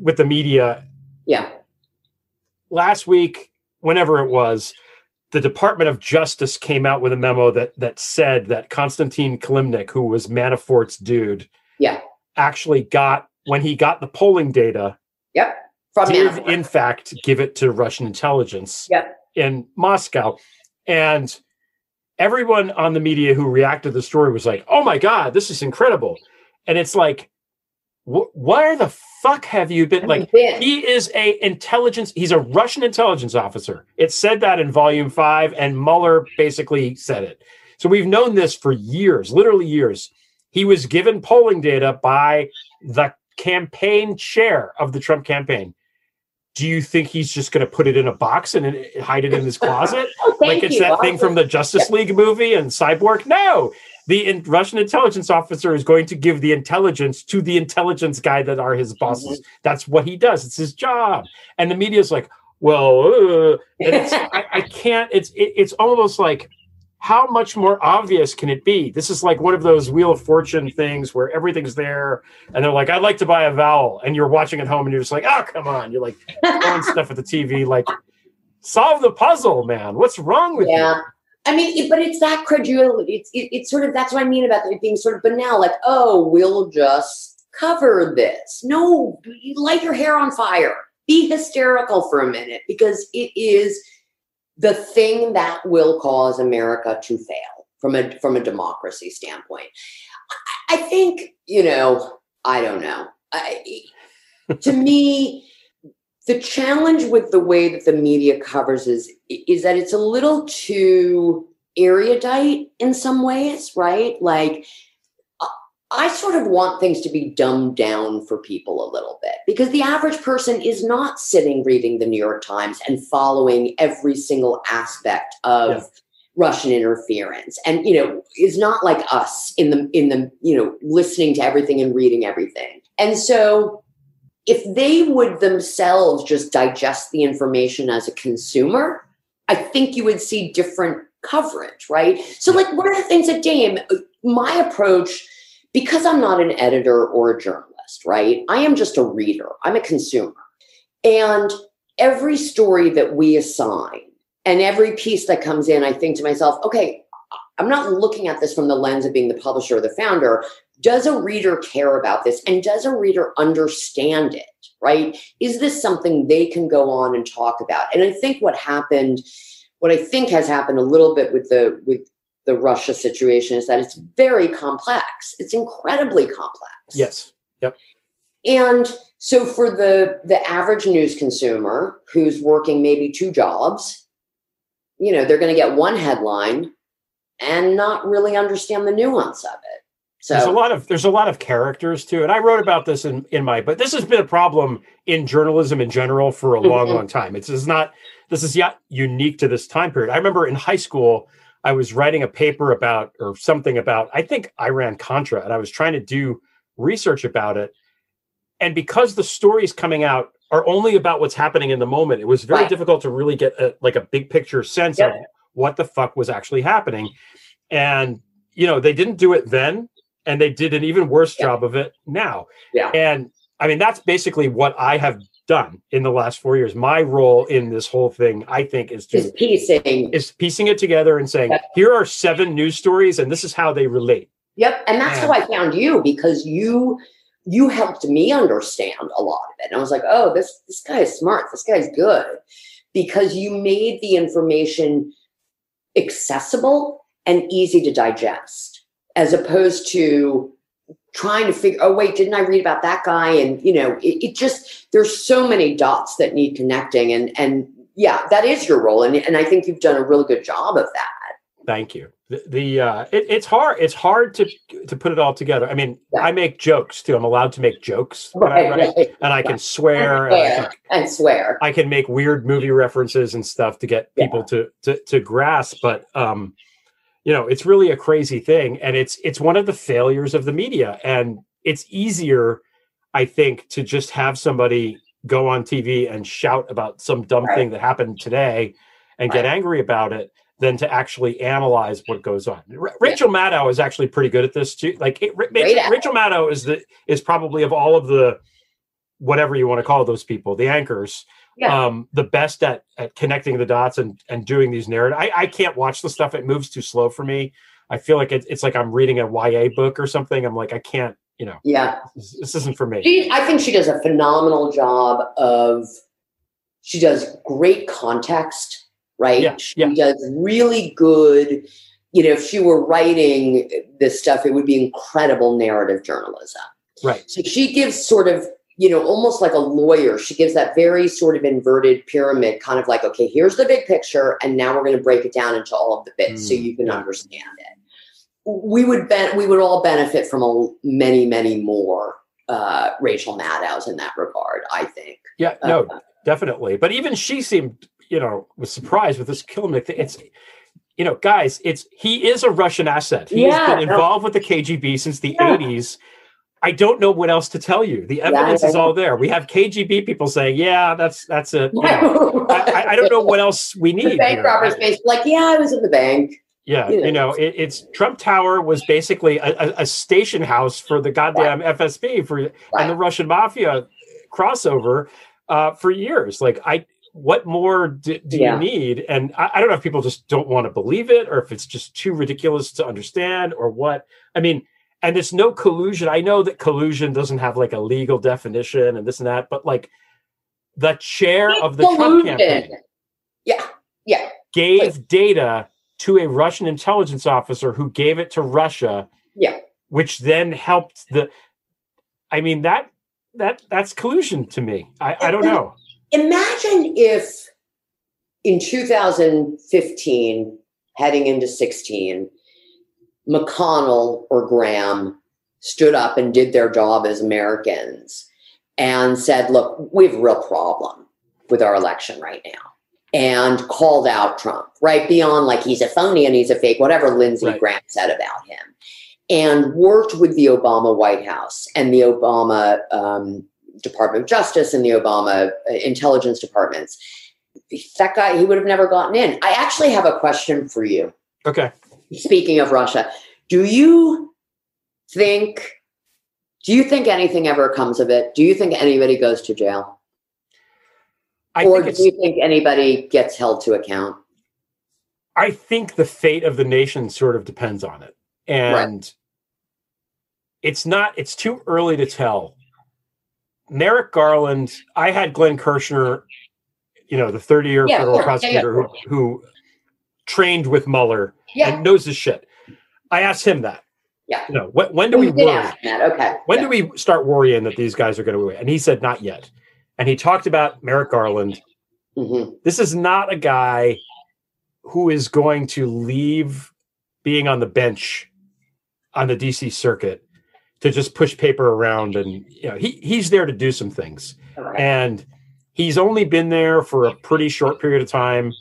Speaker 5: with the media
Speaker 7: yeah,
Speaker 5: last week, whenever it was, the Department of Justice came out with a memo that that said that Konstantin Kilimnik, who was Manafort's dude,
Speaker 7: yeah,
Speaker 5: actually got when he got the polling data,
Speaker 7: yep. From
Speaker 5: did
Speaker 7: Manafort.
Speaker 5: in fact give it to Russian intelligence.
Speaker 7: Yep.
Speaker 5: in Moscow. And everyone on the media who reacted to the story was like, oh my God, this is incredible. And it's like, wh- where the fuck have you been? Like,
Speaker 7: been?
Speaker 5: he is a intelligence, he's a Russian intelligence officer. It said that in volume five, and Mueller basically said it. So we've known this for years, literally years. He was given polling data by the campaign chair of the Trump campaign. Do you think he's just going to put it in a box and hide it in his closet?
Speaker 7: Oh,
Speaker 5: like it's
Speaker 7: you.
Speaker 5: that thing from the Justice League movie and Cyborg? No, the in- Russian intelligence officer is going to give the intelligence to the intelligence guy that are his bosses. That's what he does. It's his job. And the media's like, well, uh, and it's, I, I can't. It's it, it's almost like how much more obvious can it be? This is like one of those Wheel of Fortune things where everything's there, and they're like, "I'd like to buy a vowel," and you're watching at home, and you're just like, "Oh, come on!" You're like throwing stuff at the TV, like, solve the puzzle, man. What's wrong with
Speaker 7: Yeah.
Speaker 5: you?
Speaker 7: I mean, it- but it's that credulity. It's it, it's sort of that's what I mean about it being sort of banal. Like, oh, we'll just cover this. No, you light your hair on fire. Be hysterical for a minute because it is the thing that will cause America to fail from a from a democracy standpoint. I, I think you know. I don't know. I, to me, the challenge with the way that the media covers is is that it's a little too erudite in some ways, right? Like I- sort of want things to be dumbed down for people a little bit because the average person is not sitting reading the New York Times and following every single aspect of
Speaker 5: Yeah.
Speaker 7: Russian interference and you know is not like us in the in the you know listening to everything and reading everything. And so if they would themselves just digest the information as a consumer, I think you would see different coverage, right? So, like, one of the things at Dame, my approach, because I'm not an editor or a journalist, right? I am just a reader, I'm a consumer. And every story that we assign and every piece that comes in, I think to myself, okay, I'm not looking at this from the lens of being the publisher or the founder. does a reader care about this and does a reader understand it right is this something they can go on and talk about and i think what happened what i think has happened a little bit with the with the russia situation is that it's very complex it's incredibly complex
Speaker 5: Yes. Yep.
Speaker 7: and so for the the average news consumer who's working maybe two jobs you know they're going to get one headline and not really understand the nuance of it So
Speaker 5: There's a lot of there's a lot of characters to it. I wrote about this in in my but this has been a problem in journalism in general for a long
Speaker 7: Mhm.
Speaker 5: long time. It's, it's not this is yet unique to this time period. I remember in high school I was writing a paper about or something about I think Iran Contra and I was trying to do research about it. And because the stories coming out are only about what's happening in the moment, it was very
Speaker 7: Right.
Speaker 5: difficult to really get a, like a big picture sense
Speaker 7: Yep.
Speaker 5: of what the fuck was actually happening. And you know, they didn't do it then and they did an even worse
Speaker 7: Yeah.
Speaker 5: job of it now.
Speaker 7: Yeah.
Speaker 5: And I mean, that's basically what I have done in the last four years. My role in this whole thing, I think, is
Speaker 7: is
Speaker 5: to
Speaker 7: piecing
Speaker 5: is piecing it together and saying,
Speaker 7: Yeah.
Speaker 5: here are seven news stories, and this is how they relate.
Speaker 7: Yep, and that's how I found you because you you helped me understand a lot of it. And I was like, oh, this this guy is smart. This guy's good because you made the information accessible and easy to digest, as opposed to trying to figure. Oh, wait, didn't I read about that guy? And you know, it, it just there's so many dots that need connecting, and and yeah, that is your role, and and I think you've done a really good job of that.
Speaker 5: Thank you. The, the uh, it, it's hard. It's hard to to put it all together. I mean,
Speaker 7: Yeah.
Speaker 5: I make jokes too. I'm allowed to make jokes, when I write,
Speaker 7: right.
Speaker 5: and I can swear. And I can
Speaker 7: Swear and swear.
Speaker 5: I can make weird movie references and stuff to get
Speaker 7: Yeah.
Speaker 5: people to, to to grasp, but um, you know, it's really a crazy thing, and it's it's one of the failures of the media, and it's easier, I think, to just have somebody go on TV and shout about some dumb
Speaker 7: Right.
Speaker 5: thing that happened today and get angry about it than to actually analyze what goes on. Ra- Rachel Maddow is actually pretty good at this too. Like it, Ra- Rachel,
Speaker 7: it.
Speaker 5: Rachel Maddow is the is probably of all of the whatever you want to call those people, the anchors,
Speaker 7: Yeah.
Speaker 5: um, the best at at connecting the dots and and doing these narrative. I, I can't watch the stuff; it moves too slow for me. I feel like it, it's like I'm reading a YA book or something. I'm like, I can't, you know,
Speaker 7: Yeah.
Speaker 5: this, this isn't for me.
Speaker 7: She, I think she does a phenomenal job of, she does great context, right?
Speaker 5: Yeah,
Speaker 7: She
Speaker 5: yeah.
Speaker 7: does really good, you know, if she were writing this stuff, it would be incredible narrative journalism.
Speaker 5: Right.
Speaker 7: So she gives sort of, you know, almost like a lawyer. She gives that very sort of inverted pyramid, kind of like, okay, here's the big picture, and now we're going to break it down into all of the bits so
Speaker 5: Mm,
Speaker 7: you can understand it. We would ben- we would all benefit from a, many, many more uh, Rachel Maddows in that regard. I think.
Speaker 5: Yeah, no,
Speaker 7: Uh,
Speaker 5: definitely. But even she seemed, you know, was surprised with this Kilimnik thing. It's, you know, guys, it's he is a Russian asset. He
Speaker 7: Yeah,
Speaker 5: has been
Speaker 7: no.
Speaker 5: involved with the KGB since the
Speaker 7: Yeah.
Speaker 5: 80s. I don't know what else to tell you. The evidence is all there. We have KGB people saying, "Yeah, that's that's it." You know, I, I- don't know what else we
Speaker 7: the
Speaker 5: need.
Speaker 7: bank robbers like, yeah, I was in the bank.
Speaker 5: Yeah,
Speaker 7: you know.
Speaker 5: you know, it, it's Trump Tower was basically a, a, a station house for the goddamn FSB for and the Russian mafia crossover uh, for years. Like, I, what more do, do
Speaker 7: Yeah.
Speaker 5: you need? And I, I don't know if people just don't want to believe it, or if it's just too ridiculous to understand, or what. I mean, and it's no collusion. I know that collusion doesn't have like a legal definition and this and that, but like the chair of the Trump campaign
Speaker 7: Yeah, yeah,
Speaker 5: gave data to a Russian intelligence officer who gave it to Russia,
Speaker 7: yeah.
Speaker 5: which then helped the. I mean that that that's collusion to me. I, I don't know.
Speaker 7: Imagine if in 2015, heading into 16, McConnell or Graham stood up and did their job as Americans and said, look, we have a real problem with our election right now. And called out Trump, right? Beyond like he's a phony and he's a fake, whatever Lindsey
Speaker 5: Right.
Speaker 7: Graham said about him. And worked with the Obama White House and the Obama um, Department of Justice and the Obama uh, intelligence departments. That guy, he would have never gotten in. I actually have a question for you.
Speaker 5: Okay.
Speaker 7: Speaking of Russia, do you think do you think anything ever comes of it? Do you think anybody goes to jail?
Speaker 5: I
Speaker 7: or
Speaker 5: think
Speaker 7: do you think anybody gets held to account?
Speaker 5: I think the fate of the nation sort of depends on it, and it's not. It's too early to tell. Merrick Garland. I had Glenn Kirshner, you know, the 30 year
Speaker 7: Yeah,
Speaker 5: federal
Speaker 7: sure. Yeah, yeah.
Speaker 5: prosecutor who, who trained with Mueller
Speaker 7: Yeah.
Speaker 5: and knows his shit. I asked him that.
Speaker 7: Yeah.
Speaker 5: You know, when, when do we worry?
Speaker 7: Okay.
Speaker 5: When
Speaker 7: Yeah.
Speaker 5: do we start worrying that these guys are going to win? And he said, not yet. And he talked about Merrick Garland.
Speaker 7: Mhm.
Speaker 5: This is not a guy who is going to leave being on the bench on the DC circuit to just push paper around and you know he he's there to do some things
Speaker 7: Okay.
Speaker 5: and he's only been there for a pretty short period of time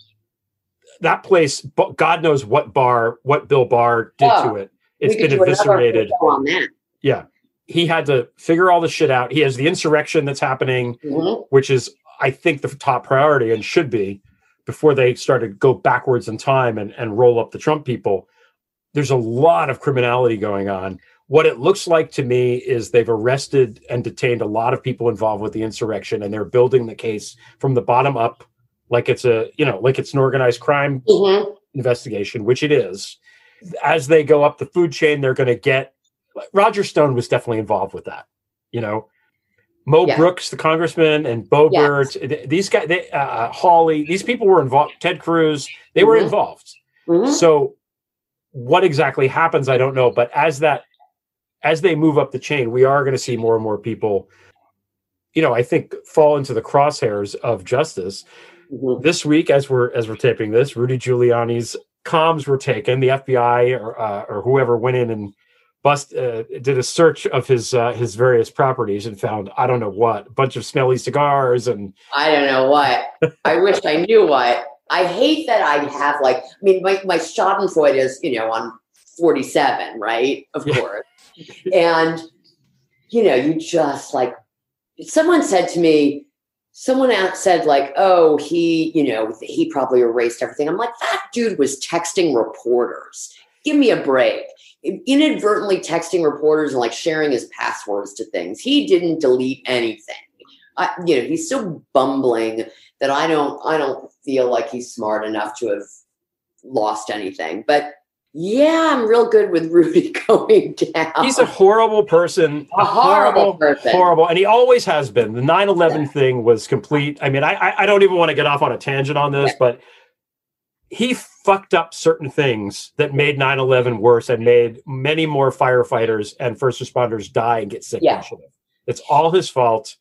Speaker 5: that place god knows what bar what bill barr did
Speaker 7: Oh,
Speaker 5: to it. It's been eviscerated.
Speaker 7: on that.
Speaker 5: yeah. He had to figure all the shit out. He has the insurrection that's happening
Speaker 7: Mhm.
Speaker 5: which is i think the top priority and should be before they start to go backwards in time and, and roll up the trump people. There's a lot of criminality going on. What it looks like to me is they've arrested and detained a lot of people involved with the insurrection and they're building the case from the bottom up like it's a you know like it's an organized crime
Speaker 7: Mhm.
Speaker 5: investigation which it is as they go up the food chain they're going to get roger stone was definitely involved with that you know mo
Speaker 7: Yeah.
Speaker 5: brooks the congressman and Boebert, th- these guys they, uh, hawley these people were involved ted cruz they were
Speaker 7: Mhm.
Speaker 5: involved
Speaker 7: Mhm.
Speaker 5: so what exactly happens i don't know but as that as they move up the chain we are going to see more and more people you know i think fall into the crosshairs of justice
Speaker 7: Mhm.
Speaker 5: this week as we're as we're taping this rudy giuliani's comms were taken the fbi or uh, or whoever went in and bust uh, did a search of his uh, his various properties and found i don't know what a bunch of smelly cigars and
Speaker 7: I don't know what. I wish I knew what. I hate that I have like. I mean, my my Schadenfreude is you know on forty seven, right? Of
Speaker 5: Yeah.
Speaker 7: course, and you know you just like. Someone said to me, someone said like, "Oh, he, you know, he probably erased everything." I'm like, that dude was texting reporters. Give me a break. Inadvertently texting reporters and like sharing his passwords to things. He didn't delete anything. I, you know, he's so bumbling that I don't, I don't feel like he's smart enough to have lost anything. But yeah, I'm real good with Rudy going down.
Speaker 5: he's a horrible person.
Speaker 7: A horrible person.
Speaker 5: horrible. And he always has been. The 9-11 thing was complete. I mean I, I i don't even want to get off on a tangent on this but he fucked up certain things that made 9-11 worse and made many more firefighters and first responders die and get sick
Speaker 7: Yeah.
Speaker 5: it's all his fault.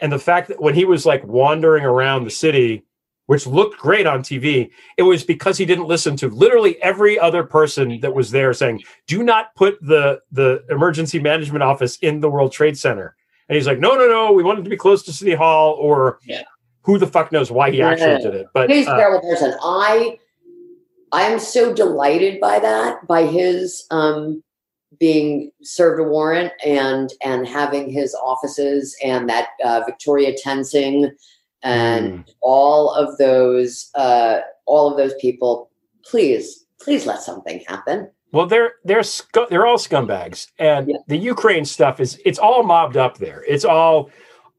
Speaker 5: And the fact that when he was like wandering around the city which looked great on tv it was because he didn't listen to literally every other person that was there saying do not put the the emergency management office in the world trade center and he's like no no no we want it to be close to city hall or
Speaker 7: Yeah.
Speaker 5: who the fuck knows why he actually did it but
Speaker 7: he's a
Speaker 5: uh,
Speaker 7: terrible person. I I am so delighted by that, by his um being served a warrant and and having his offices and that uh, Victoria Toensing and all of those uh all of those people. Please, please let something happen.
Speaker 5: Well, they're they're scu- they're all scumbags, and
Speaker 7: Yeah.
Speaker 5: the Ukraine stuff is it's all mobbed up there. It's all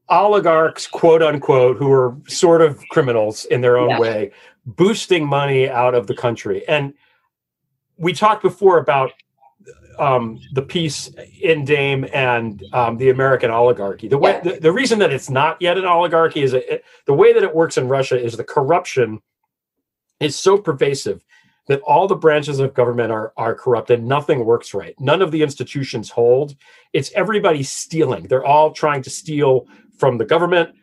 Speaker 5: oligarchs, quote unquote, who are sort of criminals in their own
Speaker 7: Yeah.
Speaker 5: way, boosting money out of the country. And we talked before about um, the piece in Dame and um, the American oligarchy. The way the, the reason that it's not yet an oligarchy is it, the way that it works in Russia is the corruption is so pervasive that all the branches of government are are corrupt and nothing works right. None of the institutions hold. It's everybody stealing. They're all trying to steal from the government,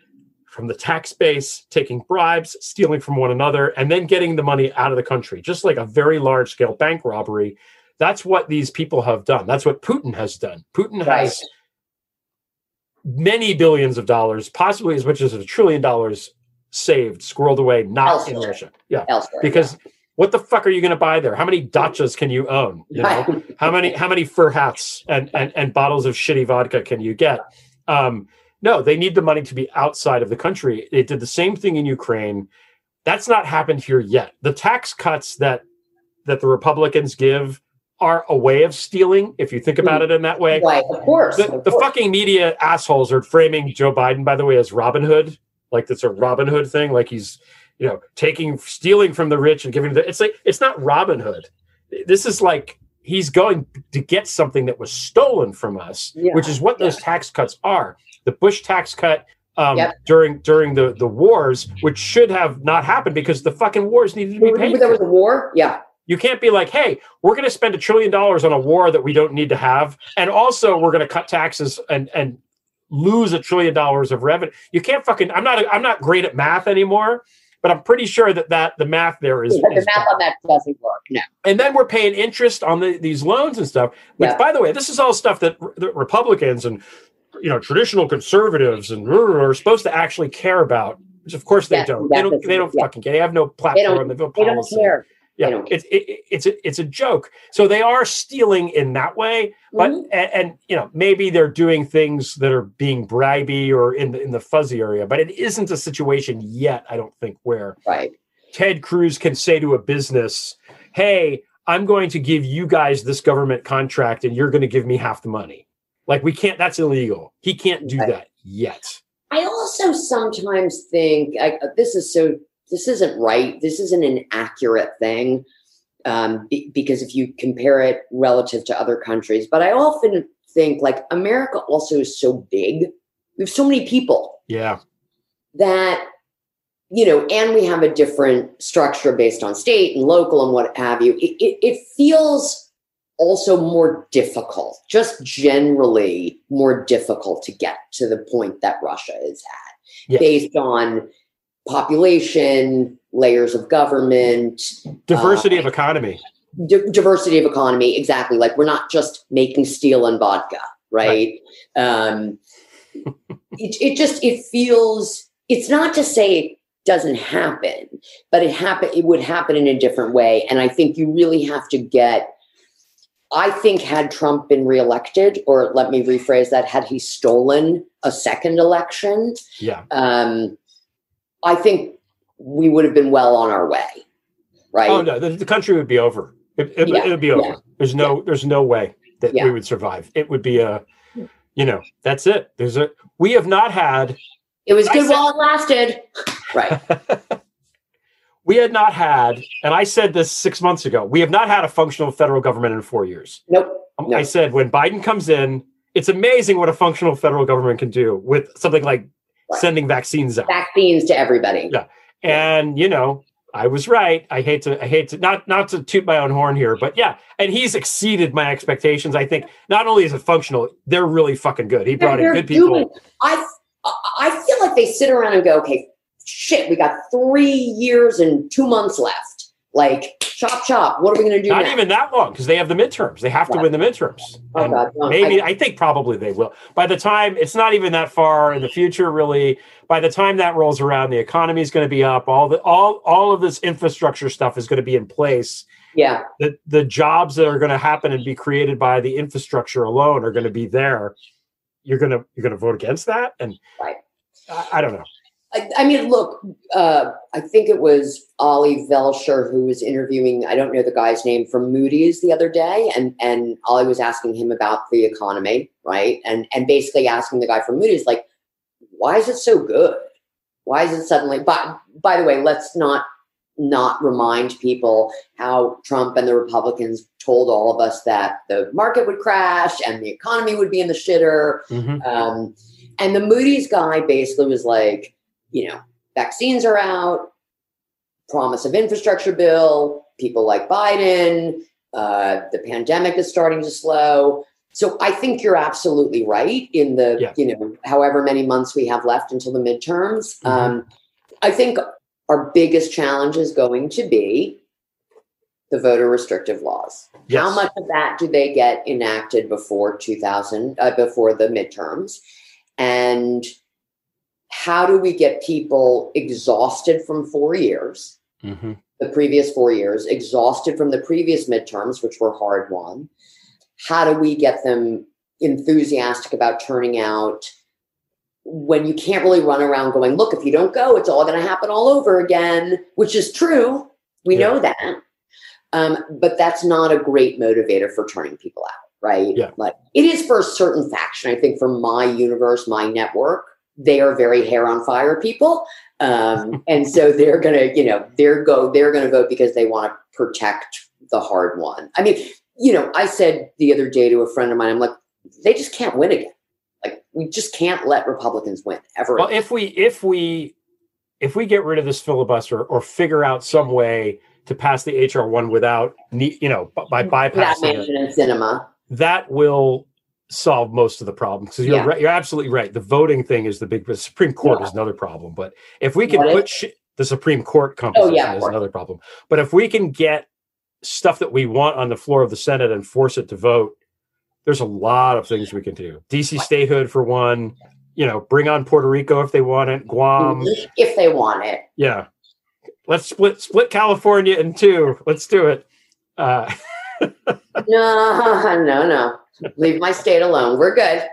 Speaker 5: from the tax base, taking bribes, stealing from one another, and then getting the money out of the country, just like a very large scale bank robbery. That's what these people have done. That's what Putin has done. Putin
Speaker 7: Right.
Speaker 5: has many billions of dollars, possibly as much as a trillion dollars saved, squirreled away, not in Russia. Yeah
Speaker 7: Elsewhere.
Speaker 5: because what the fuck are you going to buy there? How many dachas can you own? You know, how many how many fur hats and, and and bottles of shitty vodka can you get? Um, no, they need the money to be outside of the country. They did the same thing in Ukraine. That's not happened here yet. The tax cuts that that the Republicans give are a way of stealing, if you think about it in that way.
Speaker 7: right, of course.
Speaker 5: The,
Speaker 7: of
Speaker 5: the
Speaker 7: course.
Speaker 5: fucking media assholes are framing Joe Biden, by the way, as Robin Hood. Like that's a Robin Hood thing. Like he's, you know, taking, stealing from the rich and giving. To the, it's like it's not Robin Hood. This is like he's going to get something that was stolen from us,
Speaker 7: Yeah,
Speaker 5: which is what those tax cuts are. The Bush tax cut um,
Speaker 7: Yep.
Speaker 5: during during the the wars, which should have not happened because the fucking wars needed to be paid.
Speaker 7: There was a war? Yeah.
Speaker 5: You can't be like, hey, we're going to spend a trillion dollars on a war that we don't need to have, and also we're going to cut taxes and and lose a trillion dollars of revenue. You can't fucking. I'm not. I'm not great at math anymore, but I'm pretty sure that that the math there is.
Speaker 7: But the
Speaker 5: is
Speaker 7: math on that doesn't work. No.
Speaker 5: and then we're paying interest on the, these loans and stuff. Which,
Speaker 7: Yeah.
Speaker 5: by the way, this is all stuff that, that Republicans and you know traditional conservatives and are supposed to actually care about. Which, of course, they
Speaker 7: Yeah,
Speaker 5: don't. They don't. They don't
Speaker 7: yeah.
Speaker 5: fucking care. They have no platform.
Speaker 7: They don't,
Speaker 5: They have no
Speaker 7: they don't care.
Speaker 5: Yeah, it's it, it- it's a it's a joke. So they are stealing in that way, but
Speaker 7: Mhm.
Speaker 5: and, and you know maybe they're doing things that are being bribey or in the in the fuzzy area, but it isn't a situation yet. I don't think where
Speaker 7: Right.
Speaker 5: Ted Cruz can say to a business, "Hey, I'm going to give you guys this government contract, and you're going to give me half the money." Like we can't. That's illegal. He can't do
Speaker 7: Right.
Speaker 5: that yet.
Speaker 7: I also sometimes think I, this is so. This isn't right. This isn't an accurate thing um, be, because if you compare it relative to other countries. But I often think like America also is so big. We have so many people
Speaker 5: Yeah.
Speaker 7: that you know, and we have a different structure based on state and local and what have you. It, it, it feels also more difficult, just generally more difficult to get to the point that Russia is at,
Speaker 5: Yes.
Speaker 7: based on population, layers of government,
Speaker 5: Diversity
Speaker 7: uh,
Speaker 5: of economy.
Speaker 7: di- diversity of economy. Exactly, like we're not just making steel and vodka, right? Um, it, it just it feels. It's not to say it doesn't happen, but it happen. It would happen in a different way, and I think you really have to get. I think had Trump been reelected, or let me rephrase that, had he stolen a second election,
Speaker 5: Yeah.
Speaker 7: um, I think we would have been well on our way, right?
Speaker 5: Oh no, the, the country would be over. It, it,
Speaker 7: Yeah,
Speaker 5: would be over.
Speaker 7: yeah.
Speaker 5: There's no, there's no way that
Speaker 7: Yeah.
Speaker 5: we would survive. It would be a, you know, that's it. There's a. We have not had.
Speaker 7: It was good
Speaker 5: said-
Speaker 7: while it lasted, right?
Speaker 5: we had not had, and I said this six months ago. We have not had a functional federal government in four years.
Speaker 7: Nope.
Speaker 5: Um,
Speaker 7: No.
Speaker 5: I said when Biden comes in, it's amazing what a functional federal government can do with something like
Speaker 7: Right.
Speaker 5: sending vaccines out.
Speaker 7: Vaccines to everybody.
Speaker 5: Yeah. And you know, I was right. I hate to I hate to not not to toot my own horn here, but yeah, and he's exceeded my expectations. I think not only is it functional, they're really fucking good. He brought in
Speaker 7: They're
Speaker 5: good people.
Speaker 7: doing- I I feel like they sit around and go, okay, shit, we got three years and two months left. Like, chop chop. What are we going to do?
Speaker 5: Not
Speaker 7: now?
Speaker 5: even that long because they have the midterms. They have to win the midterms.
Speaker 7: Oh, God, no,
Speaker 5: maybe
Speaker 7: I-
Speaker 5: I, think probably they will. By the time it's not even that far in the future, really. By the time that rolls around, the economy is going to be up. All the all all of this infrastructure stuff is going to be in place.
Speaker 7: Yeah,
Speaker 5: The the jobs that are going to happen and be created by the infrastructure alone are going to be there. You're gonna you're gonna vote against that, and
Speaker 7: Right.
Speaker 5: I, I don't know.
Speaker 7: I, I mean, look, uh, I think it was Ali Velshi who was interviewing. I don't know the guy's name from Moody's the other day, and and Ollie was asking him about the economy, right? And and basically asking the guy from Moody's, like, why is it so good? Why is it suddenly? But by the way, let's not not remind people how Trump and the Republicans told all of us that the market would crash and the economy would be in the shitter.
Speaker 5: Mhm.
Speaker 7: Um, and the Moody's guy basically was like, you know, vaccines are out, promise of infrastructure bill, people like Biden, uh, the pandemic is starting to slow. So I think you're absolutely right in the,
Speaker 5: Yeah.
Speaker 7: you know, however many months we have left until the midterms.
Speaker 5: Mhm.
Speaker 7: Um, I think our biggest challenge is going to be the voter restrictive laws. How much of that do they get enacted before 2000, uh, before the midterms? And how do we get people exhausted from four years,
Speaker 5: Mhm.
Speaker 7: the previous four years, exhausted from the previous midterms, which were hard won? How do we get them enthusiastic about turning out when you can't really run around going, look, if you don't go, it's all going to happen all over again, which is true. We
Speaker 5: Yeah.
Speaker 7: know that. Um, but that's not a great motivator for turning people out, right?
Speaker 5: Yeah.
Speaker 7: Like it is for a certain faction. I think for my universe, my network, they are very hair on fire people. Um, and so they're gonna, you know, they're go, they're gonna vote because they want to protect the hard one. I mean, you know, I said the other day to a friend of mine, I'm like, they just can't win again. Like we just can't let Republicans win ever.
Speaker 5: Well, if we if we if we get rid of this filibuster or figure out some way to pass the HR one without you know by bypassing
Speaker 7: it, Sinema,
Speaker 5: that will solve most of the problems. Because you're yeah. right, you're absolutely right. The voting thing is the big. The Supreme Court yeah. is another problem. But if we can what put sh- the Supreme Court composition oh, yeah, is another problem. But if we can get stuff that we want on the floor of the Senate and force it to vote, there's a lot of things we can do. DC statehood for one. You know, bring on Puerto Rico if they want it. Guam
Speaker 7: if they want it.
Speaker 5: Yeah, let's split split California in two. Let's do it. Uh,
Speaker 7: no, no, no. Leave my state alone. We're good.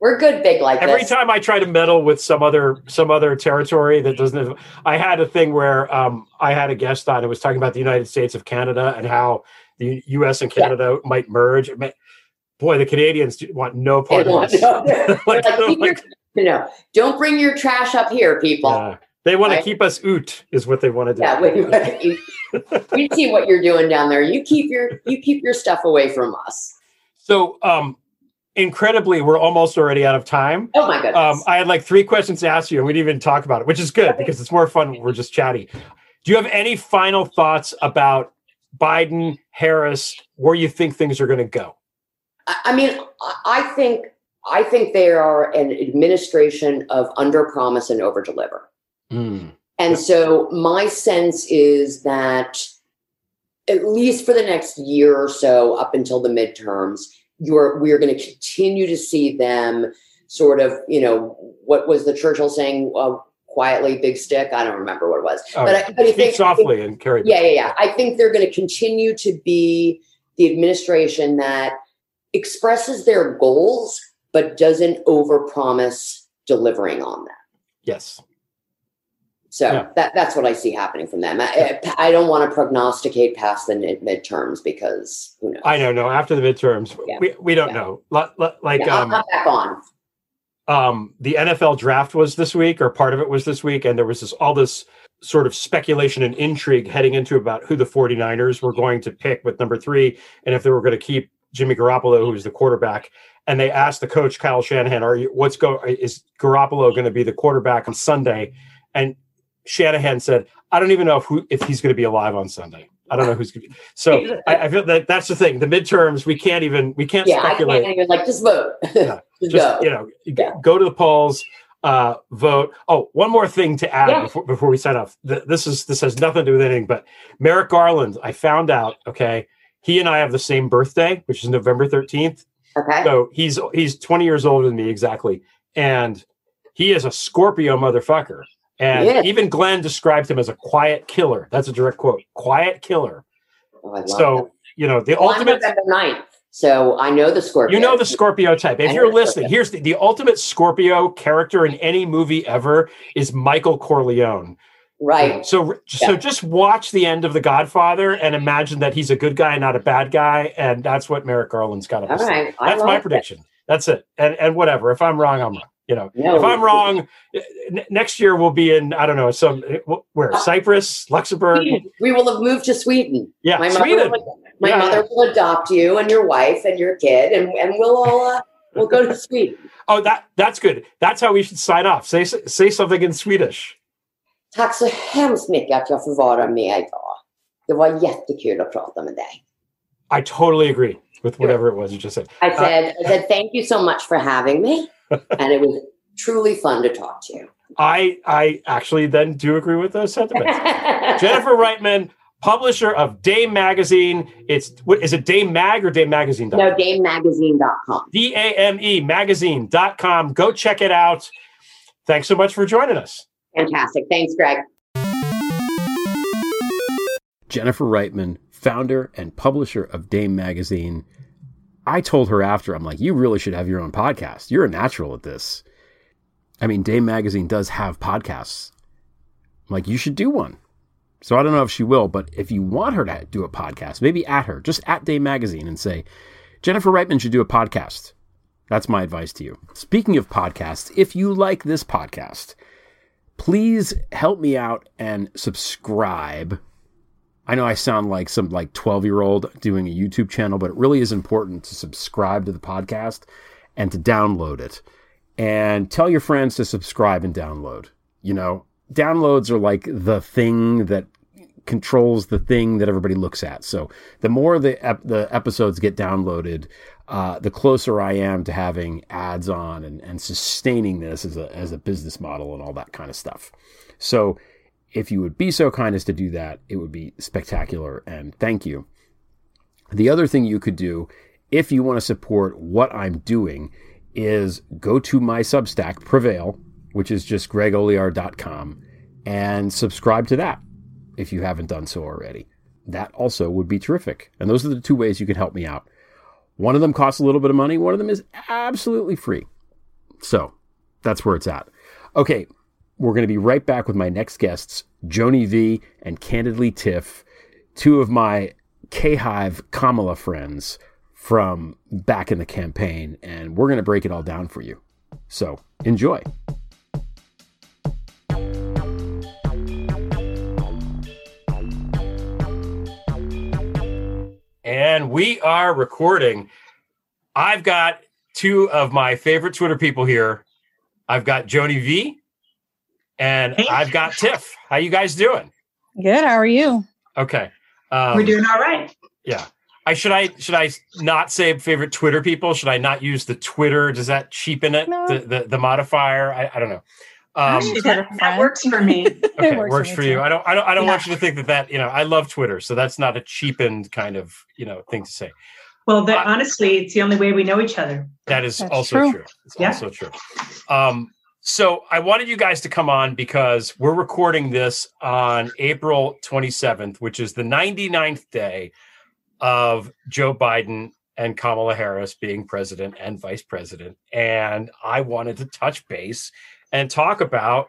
Speaker 7: We're good, big like
Speaker 5: Every
Speaker 7: this.
Speaker 5: time I try to meddle with some other some other territory that doesn't I had a thing where um, I had a guest on. It was talking about the United States of Canada and how the U.S. and Canada yeah. might merge. Boy, the Canadians want no part of this. No,
Speaker 7: like, like, your, you know, don't bring your trash up here, people. Yeah.
Speaker 5: They want right? to keep us oot, is what they want to do.
Speaker 7: Yeah, we, we see what you're doing down there. You keep your you keep your stuff away from us.
Speaker 5: So, um, incredibly, we're almost already out of time.
Speaker 7: Oh my goodness!
Speaker 5: Um, I had like three questions to ask you, and we didn't even talk about it, which is good because it's more fun. We're just chatty. Do you have any final thoughts about Biden, Harris, where you think things are going to go?
Speaker 7: I mean, I think I think they are an administration of under promise and over deliver. Mm. And so my sense is that at least for the next year or so, up until the midterms, you're we're going to continue to see them sort of, you know, what was the Churchill saying? Uh, quietly, big stick. I don't remember what it was,
Speaker 5: oh, but I, but I think softly and carry.
Speaker 7: Yeah, yeah, yeah. I think they're going to continue to be the administration that expresses their goals but doesn't overpromise delivering on them.
Speaker 5: Yes.
Speaker 7: So yeah. that that's what I see happening from them. I, I don't want to prognosticate past the mid- midterms because who knows?
Speaker 5: I know, no. After the midterms, yeah. we, we don't yeah. know. Like,
Speaker 7: um, back on.
Speaker 5: Um, the NFL draft was this week, or part of it was this week, and there was this all this sort of speculation and intrigue heading into about who the 49ers were going to pick with number three, and if they were going to keep Jimmy Garoppolo, who's the quarterback. And they asked the coach Kyle Shanahan, "Are you what's go? Is Garoppolo going to be the quarterback on Sunday?" And Shanahan said, I don't even know if who, if he's going to be alive on Sunday. I don't know who's going to be. So I, I, feel that that's the thing. The midterms, we can't even we can't
Speaker 7: yeah,
Speaker 5: speculate.
Speaker 7: I can't even like just vote. yeah,
Speaker 5: just, just you know, yeah. go to the polls, uh, vote. Oh, one more thing to add yeah. before, before we sign off. This is this has nothing to do with anything, but Merrick Garland. I found out. Okay, he and I have the same birthday, which is November thirteenth.
Speaker 7: Okay.
Speaker 5: So he's he's twenty years older than me exactly, and he is a Scorpio motherfucker. And yeah. even Glenn described him as a quiet killer. That's a direct quote. Quiet killer. Oh, so, that. you know, the well, ultimate.
Speaker 7: I'm so I know the Scorpio.
Speaker 5: You know the Scorpio type. If you're listening, here's the, the ultimate Scorpio character in any movie ever is Michael Corleone.
Speaker 7: Right.
Speaker 5: So yeah. so just watch the end of The Godfather and imagine that he's a good guy, not a bad guy, and that's what Merrick Garland's got to be. Right. That's my prediction. It. That's it. And and whatever. If I'm wrong, I'm wrong. You know, no, if I'm wrong, n- next year we'll be in I don't know some where uh, Cyprus, Luxembourg.
Speaker 7: We will have moved to Sweden.
Speaker 5: Yeah, my Sweden.
Speaker 7: Mother will, my yeah. mother will adopt you and your wife and your kid, and and we'll all uh, we'll go to Sweden.
Speaker 5: Oh, that that's good. That's how we should sign off. Say say something in Swedish.
Speaker 7: Tack så hemskt mycket att jag får vara med idag. Det var jättekul att prata med dig.
Speaker 5: I totally agree with whatever it was you just said.
Speaker 7: I said, uh, I said, thank you so much for having me. And it was truly fun to talk to you.
Speaker 5: I I actually then do agree with those sentiments. Jennifer Reitman, publisher of Dame Magazine. It's what is it Dame Mag or Dame Magazine?
Speaker 7: No, DameMagazine.com.
Speaker 5: D A M E magazine.com. Go check it out. Thanks so much for joining us.
Speaker 7: Fantastic. Thanks, Greg.
Speaker 8: Jennifer Reitman, founder and publisher of Dame Magazine. I told her after, I'm like, you really should have your own podcast. You're a natural at this. I mean, Dame Magazine does have podcasts. I'm like, you should do one. So I don't know if she will, but if you want her to do a podcast, maybe at her, just at Dame Magazine and say, Jennifer Reitman should do a podcast. That's my advice to you. Speaking of podcasts, if you like this podcast, please help me out and subscribe I know I sound like some like 12 year old doing a YouTube channel, but it really is important to subscribe to the podcast and to download it and tell your friends to subscribe and download. You know, downloads are like the thing that controls the thing that everybody looks at. So the more the ep- the episodes get downloaded, uh, the closer I am to having ads on and, and sustaining this as a as a business model and all that kind of stuff. So if you would be so kind as to do that, it would be spectacular and thank you. The other thing you could do if you want to support what I'm doing is go to my Substack, Prevail, which is just gregolear.com, and subscribe to that if you haven't done so already. That also would be terrific. And those are the two ways you can help me out. One of them costs a little bit of money, one of them is absolutely free. So that's where it's at. Okay, we're going to be right back with my next guests, Joanie Vee and Candidly Tiff, two of my K Hive Kamala friends from back in the campaign, and we're going to break it all down for you. So enjoy.
Speaker 5: And we are recording. I've got two of my favorite Twitter people here. I've got Joanie Vee and
Speaker 9: Hey.
Speaker 5: I've got Tiff. How you guys doing?
Speaker 9: Good. How are you?
Speaker 5: Okay. Um,
Speaker 9: We're doing all right.
Speaker 5: Yeah. I should I should I not say favorite Twitter people? Should I not use the Twitter? Does that cheapen it?
Speaker 9: No.
Speaker 5: The, the the modifier? I, I don't know. Um,
Speaker 9: Actually, that, that works for me.
Speaker 5: okay,
Speaker 9: works
Speaker 5: works,
Speaker 9: for
Speaker 5: for you.
Speaker 9: too.
Speaker 5: I don't I don't I don't
Speaker 9: Yeah.
Speaker 5: want you to think that that you know I love Twitter, so that's not a cheapened kind of you know thing to say.
Speaker 9: Well, that, honestly, it's the only way we know each other.
Speaker 5: That is
Speaker 9: That's
Speaker 5: also
Speaker 9: true.
Speaker 5: true. It's
Speaker 9: Yeah.
Speaker 5: also true. Um, so I wanted you guys to come on because we're recording this on April 27th, which is the 99th day of Joe Biden and Kamala Harris being president and vice president. And I wanted to touch base and talk about,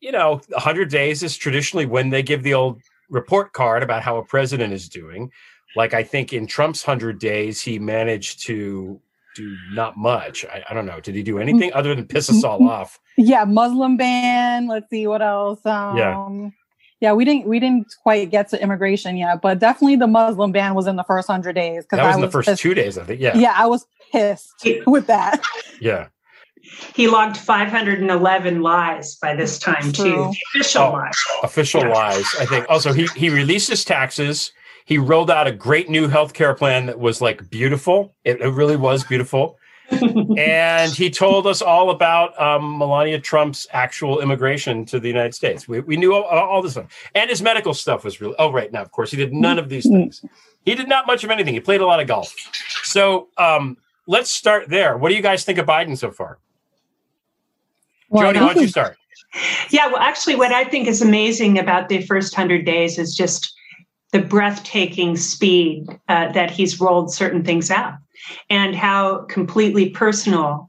Speaker 5: you know, 100 days is traditionally when they give the old report card about how a president is doing. Like I think in Trump's 100 days, he managed to do not much. I, I don't know. Did he do anything other than piss us all off?
Speaker 10: Yeah, Muslim ban. Let's see what else. Um,
Speaker 5: Yeah.
Speaker 10: yeah. we didn't we didn't quite get to immigration yet, but definitely the Muslim ban was in the first hundred days
Speaker 5: That
Speaker 10: I
Speaker 5: was in the first
Speaker 10: pissed-
Speaker 5: two days, I think. Yeah.
Speaker 10: Yeah, I was pissed with that.
Speaker 5: Yeah.
Speaker 9: He logged 511 lies by this time, too.
Speaker 10: True.
Speaker 9: Official
Speaker 5: Oh,
Speaker 9: lies.
Speaker 5: official
Speaker 9: Yeah.
Speaker 5: lies. I think. Also, he he released his taxes. He rolled out a great new healthcare plan that was like beautiful. It, it really was beautiful. and he told us all about um, Melania Trump's actual immigration to the United States. We, we knew all, all this stuff. And his medical stuff was really. Oh, right. Now, of course, he did none of these things. He did not much of anything. He played a lot of golf. So um, let's start there. What do you guys think of Biden so far?
Speaker 9: Well,
Speaker 5: Jody, why don't you start?
Speaker 9: Yeah, well, actually, what I think is amazing about the first 100 days is just the breathtaking speed uh, that he's rolled certain things out and how completely personal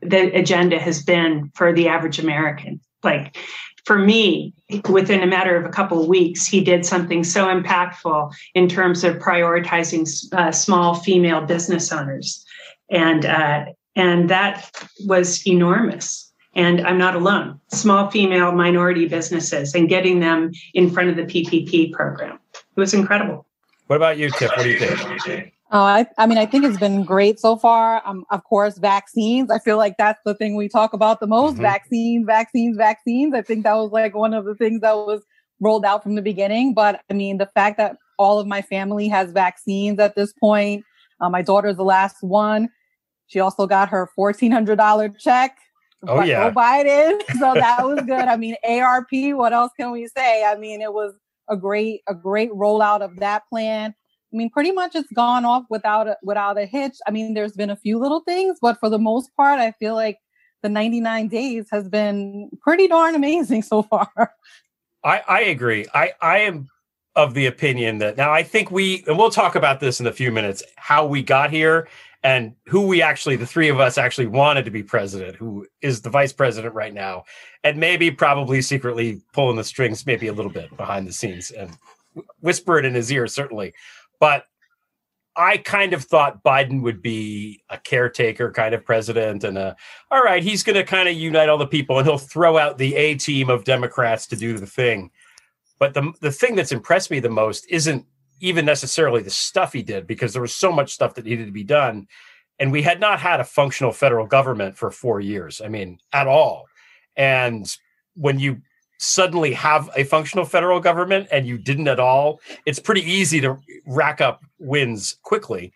Speaker 9: the agenda has been for the average American. Like, for me, within a matter of a couple of weeks, he did something so impactful in terms of prioritizing uh, small female business owners, and uh, and that was enormous. And I'm not alone. Small female minority businesses and getting them in front of the PPP program. It was incredible.
Speaker 5: What about you, Tiff? What do you think?
Speaker 10: Oh, I, I mean, I think it's been great so far. Um, of course, vaccines. I feel like that's the thing we talk about the most.
Speaker 5: Mhm.
Speaker 10: Vaccines, vaccines, vaccines. I think that was like one of the things that was rolled out from the beginning. But I mean, the fact that all of my family has vaccines at this point. Uh, my daughter's the last one. She also got her fourteen hundred dollar check.
Speaker 5: Oh,
Speaker 10: by
Speaker 5: yeah.
Speaker 10: Joe Biden. So that was good. I mean, ARP. What else can we say? I mean, it was a great a great rollout of that plan. I mean, pretty much it's gone off without a, without a hitch. I mean, there's been a few little things, but for the most part, I feel like the 99 days has been pretty darn amazing so far.
Speaker 5: I, I agree. I, I am of the opinion that now I think we, and we'll talk about this in a few minutes, how we got here and who we actually, the three of us actually wanted to be president, who is the vice president right now, and maybe probably secretly pulling the strings, maybe a little bit behind the scenes and whisper it in his ear, certainly. But I kind of thought Biden would be a caretaker kind of president and a, all right, he's going to kind of unite all the people and he'll throw out the A team of Democrats to do the thing. But the the thing that's impressed me the most isn't even necessarily the stuff he did because there was so much stuff that needed to be done and we had not had a functional federal government for 4 years. I mean, at all. And when you suddenly have a functional federal government and you didn't at all, it's pretty easy to rack up wins quickly.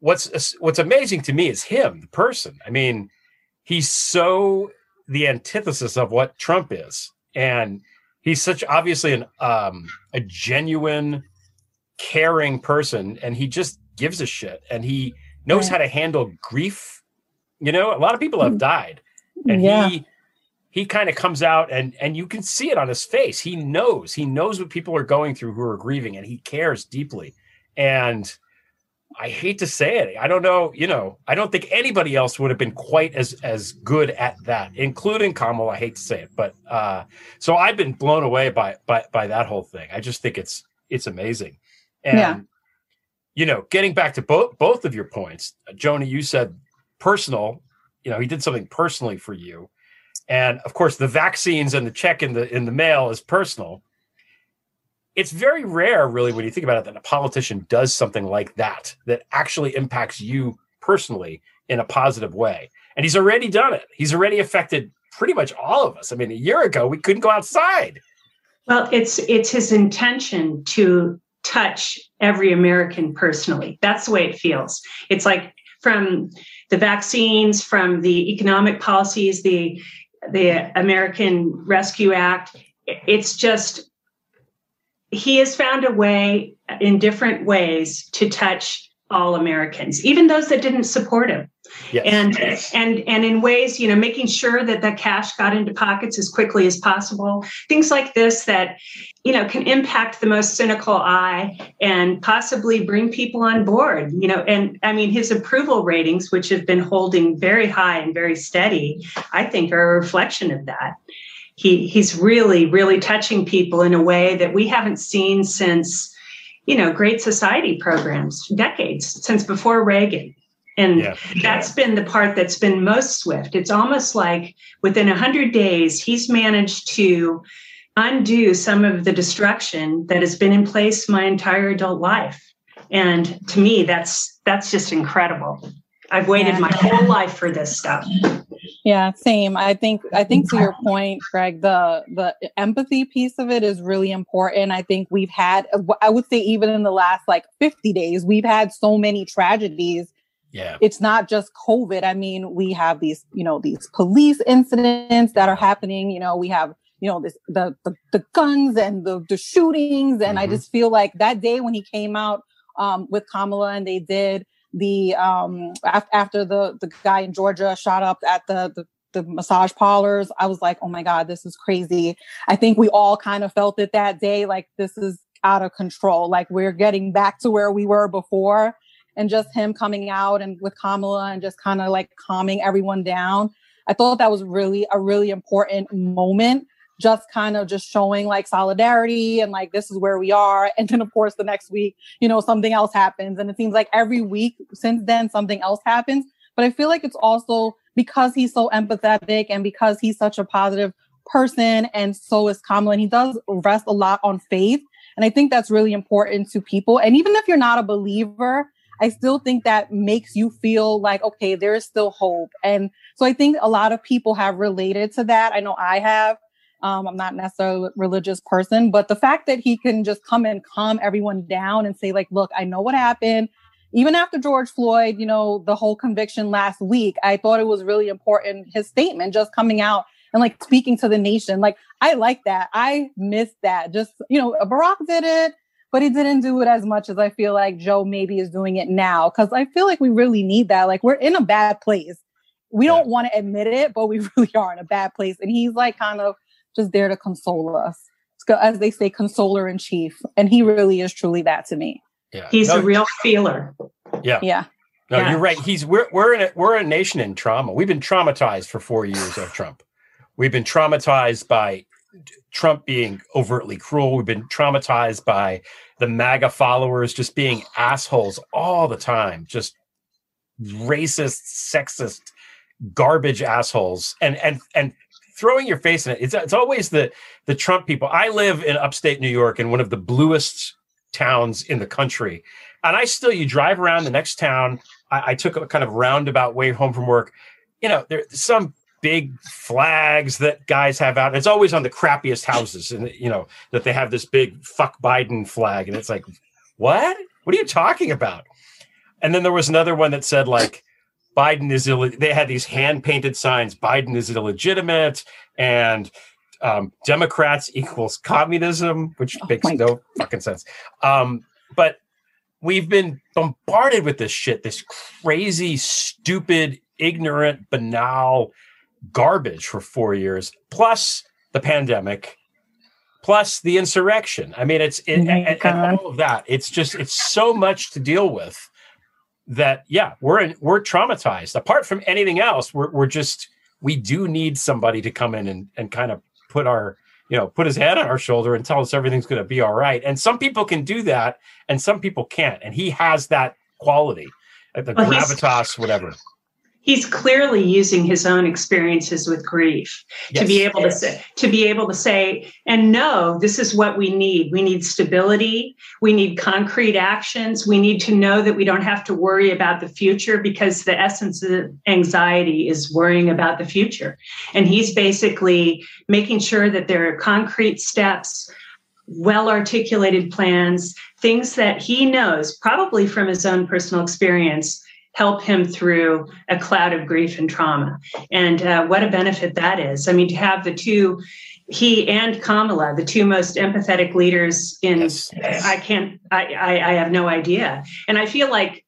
Speaker 5: What's what's amazing to me is him, the person. I mean, he's so the antithesis of what Trump is, and he's such obviously an um, a genuine, caring person, and he just gives a shit, and he knows how to handle grief. You know, a lot of people have died, and
Speaker 10: Yeah.
Speaker 5: he he kind of comes out and and you can see it on his face. He knows he knows what people are going through who are grieving, and he cares deeply. And I hate to say it, I don't know. You know, I don't think anybody else would have been quite as as good at that, including Kamala. I hate to say it, but uh, so I've been blown away by by by that whole thing. I just think it's it's amazing, and
Speaker 10: Yeah.
Speaker 5: you know, getting back to both both of your points, Joanie, you said personal. You know, he did something personally for you, and of course, the vaccines and the check in the in the mail is personal. It's very rare, really, when you think about it, that a politician does something like that that actually impacts you personally in a positive way. And he's already done it. He's already affected pretty much all of us. I mean, a year ago we couldn't go outside.
Speaker 9: Well, it's it's his intention to touch every American personally. That's the way it feels. It's like from the vaccines, from the economic policies, the the American Rescue Act. It's just he has found a way in different ways to touch all Americans, even those that didn't support him.
Speaker 5: Yes.
Speaker 9: And and and in ways, you know, making sure that the cash got into pockets as quickly as possible. Things like this that, you know, can impact the most cynical eye and possibly bring people on board. You know, and I mean his approval ratings, which have been holding very high and very steady, I think are a reflection of that. He he's really, really touching people in a way that we haven't seen since, you know, Great Society programs, decades, since before Reagan. And
Speaker 5: Yeah.
Speaker 9: that's been the part that's been most swift. It's almost like within 100 days, he's managed to undo some of the destruction that has been in place my entire adult life. And to me, that's that's just incredible. I've waited
Speaker 10: Yeah.
Speaker 9: my whole life for this stuff.
Speaker 10: Yeah, same. I think I think to your point, Greg, the the empathy piece of it is really important. I think we've had I would say even in the last like 50 days, we've had so many tragedies.
Speaker 5: Yeah.
Speaker 10: It's not just COVID. I mean, we have these, you know, these police incidents that are happening, you know, we have you know this the the, the guns and the the shootings and I
Speaker 5: Mhm.
Speaker 10: just feel like that day when he came out um with Kamala and they did the um af- after the the guy in Georgia shot up at the the the massage parlors i was like oh my god this is crazy. I think we all kind of felt it that day like this is out of control. Like we're getting back to where we were before and just him coming out and with kamala and just kind of like calming everyone down. I thought that was really a really important moment just kind of just showing like solidarity and like this is where we are. And then of course the next week you know something else happens. And it seems like every week since then something else happens. But i feel like it's also because he's so empathetic and because he's such a positive person and so is Kamala and he does rest a lot on faith. And I think that's really important to people. And even if you're not a believer I still think that makes you feel like okay there is still hope. And so I think a lot of people have related to that. I know I have um, I'm not necessarily a religious person but the fact that he can just come and calm everyone down and say like look I know what happened even after George Floyd, you know, the whole conviction last week, I thought it was really important his statement just coming out and like speaking to the nation. Like I like that. I miss that. Just, you know, Barack did it, but he didn't do it as much as I feel like Joe maybe is doing it now cuz I feel like we really need that. Like we're in a bad place. We don't want to admit it, but we really are in a bad place and he's like kind of just there to console us. As they say consoler in chief, and he really is truly that to me.
Speaker 5: Yeah.
Speaker 9: He's
Speaker 5: No,
Speaker 9: a real feeler.
Speaker 5: Yeah.
Speaker 10: Yeah.
Speaker 5: No,
Speaker 9: Yeah.
Speaker 5: you're right. He's we're we're in a, we're a nation in trauma. We've been traumatized for four years of Trump. We've been traumatized by Trump being overtly cruel. We've been traumatized by the MAGA followers just being assholes all the time, just racist, sexist, garbage assholes, and and and throwing your face in it. It's it's always the the Trump people. I live in upstate New York in one of the bluest towns in the country, and I still you drive around the next town. I, I took a kind of roundabout way home from work. You know, there's some big flags that guys have out. It's always on the crappiest houses, and you know that they have this big "fuck Biden" flag, and it's like, what? What are you talking about? And then there was another one that said like Biden is Ill- they had these hand painted signs Biden is illegitimate and um, Democrats equals communism, which
Speaker 10: Oh
Speaker 5: makes no fucking sense. Um, but we've been bombarded with this shit, this crazy, stupid, ignorant, banal garbage for four years, plus the pandemic, plus the insurrection. I mean, it's it,
Speaker 10: Oh
Speaker 5: and, and all of that. It's just it's so much to deal with that yeah we're in, we're traumatized. Apart from anything else we're, we're just we do need somebody to come in and, and kind of put our you know put his head on our shoulder and tell us everything's going to be all right. And some people can do that and some people can't. And he has that quality uh, the
Speaker 9: Well,
Speaker 5: gravitas whatever
Speaker 9: he's clearly using his own experiences with grief to be
Speaker 5: Yes.
Speaker 9: to say to be able to say and no this is what we need. We need stability. We need concrete actions. We need to know that we don't have to worry about the future because the essence of anxiety is worrying about the future. And he's basically making sure that there are concrete steps well articulated plans things that he knows probably from his own personal experience help him through a cloud of grief and trauma. And uh, what a benefit that is. I mean, to have the two, he and Kamala, the two most empathetic leaders in, I can't, I, I, I have no idea. And I feel like,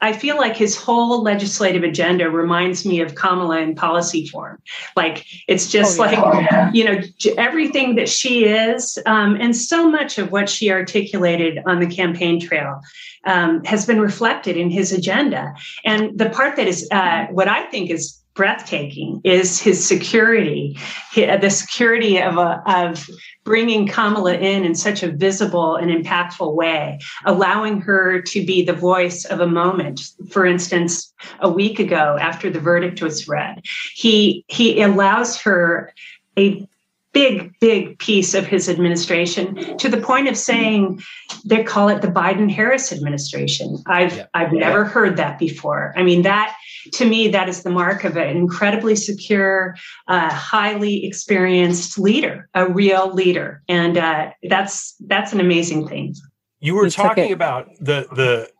Speaker 9: I feel like his whole legislative agenda reminds me of Kamala in policy form. Like it's just
Speaker 10: Oh, yeah.
Speaker 9: like, you know, everything that she is, um, and so much of what she articulated on the campaign trail um, has been reflected in his agenda. And the part that is uh, what I think is breathtaking is his security, hi- uh, the security of a, of bringing Kamala in in such a visible and impactful way, allowing her to be the voice of a moment. For instance, a week ago after the verdict was read, he he allows her a big big piece of his administration to the point of saying they call it the Biden Harris administration. I've I've never heard that before. I mean that to me that is the mark of an incredibly secure, uh, highly experienced leader, a real leader, and uh, that's that's an amazing thing.
Speaker 5: you were
Speaker 9: He
Speaker 5: talking
Speaker 9: it-
Speaker 5: about the the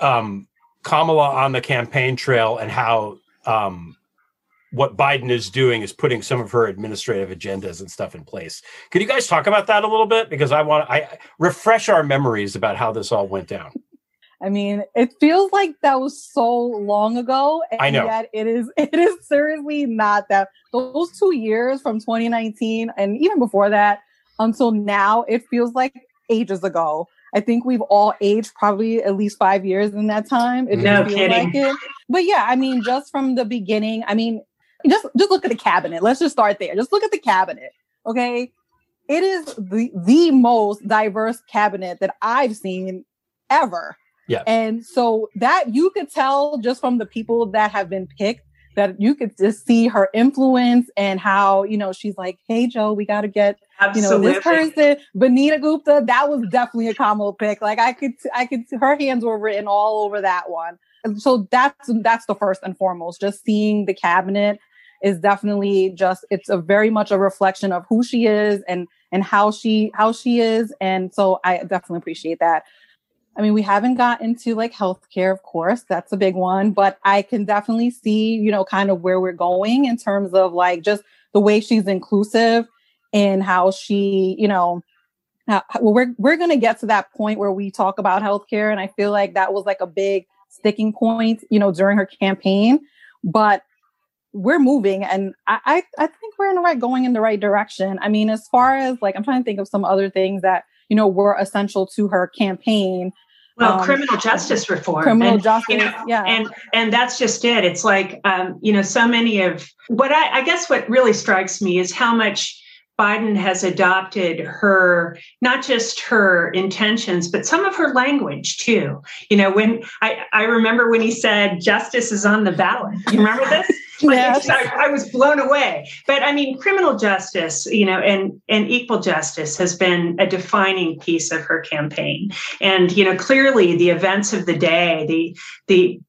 Speaker 5: um kamala on the campaign trail and how um what Biden is doing is putting some of her administrative agendas and stuff in place. Could you guys talk about that a little bit? Because I want to I refresh our memories about how this all went down.
Speaker 10: I mean, it feels like that was so long ago, and
Speaker 5: I know.
Speaker 10: yet it is. It is seriously not that. Those two years from 2019 and even before that until now, it feels like ages ago. I think we've all aged probably at least five years in that time. It
Speaker 9: No kidding.
Speaker 10: like it. But yeah, I mean, just from the beginning, I mean, just just look at the cabinet. Let's just start there. Just look at the cabinet. Okay. It is the the most diverse cabinet that I've seen ever.
Speaker 5: Yeah.
Speaker 10: And so that you could tell just from the people that have been picked that you could just see her influence and how, you know, she's like, hey, Joe, we got to get, you know, this person, Vanita Gupta, that was definitely a Kamala pick. Like I could, I could, her hands were written all over that one. And so that's, that's the first and foremost, just seeing the cabinet is definitely just, it's a very much a reflection of who she is and, and how she, how she is. And so I definitely appreciate that. I mean, we haven't gotten to like healthcare, of course, that's a big one, but I can definitely see, you know, kind of where we're going in terms of like just the way she's inclusive and how she, you know, how, well, we're we're gonna get to that point where we talk about healthcare, and I feel like that was like a big sticking point, you know, during her campaign. But we're moving, and I I, I think we're in the right going in the right direction. I mean, as far as like, I'm trying to think of some other things that you know were essential to her campaign.
Speaker 9: Well,
Speaker 10: Um,
Speaker 9: criminal justice reform.
Speaker 10: criminal
Speaker 9: and,
Speaker 10: justice,
Speaker 9: you know,
Speaker 10: yeah.
Speaker 9: And and that's just it. It's like um, you know, so many of what I, I guess what really strikes me is how much Biden has adopted her, not just her intentions, but some of her language too. You know, when I, I remember when he said justice is on the ballot. You remember this?
Speaker 10: Yes.
Speaker 9: I, I was blown away. But I mean, criminal justice, you know, and, and equal justice has been a defining piece of her campaign. And, you know, clearly the events of the day, the, the,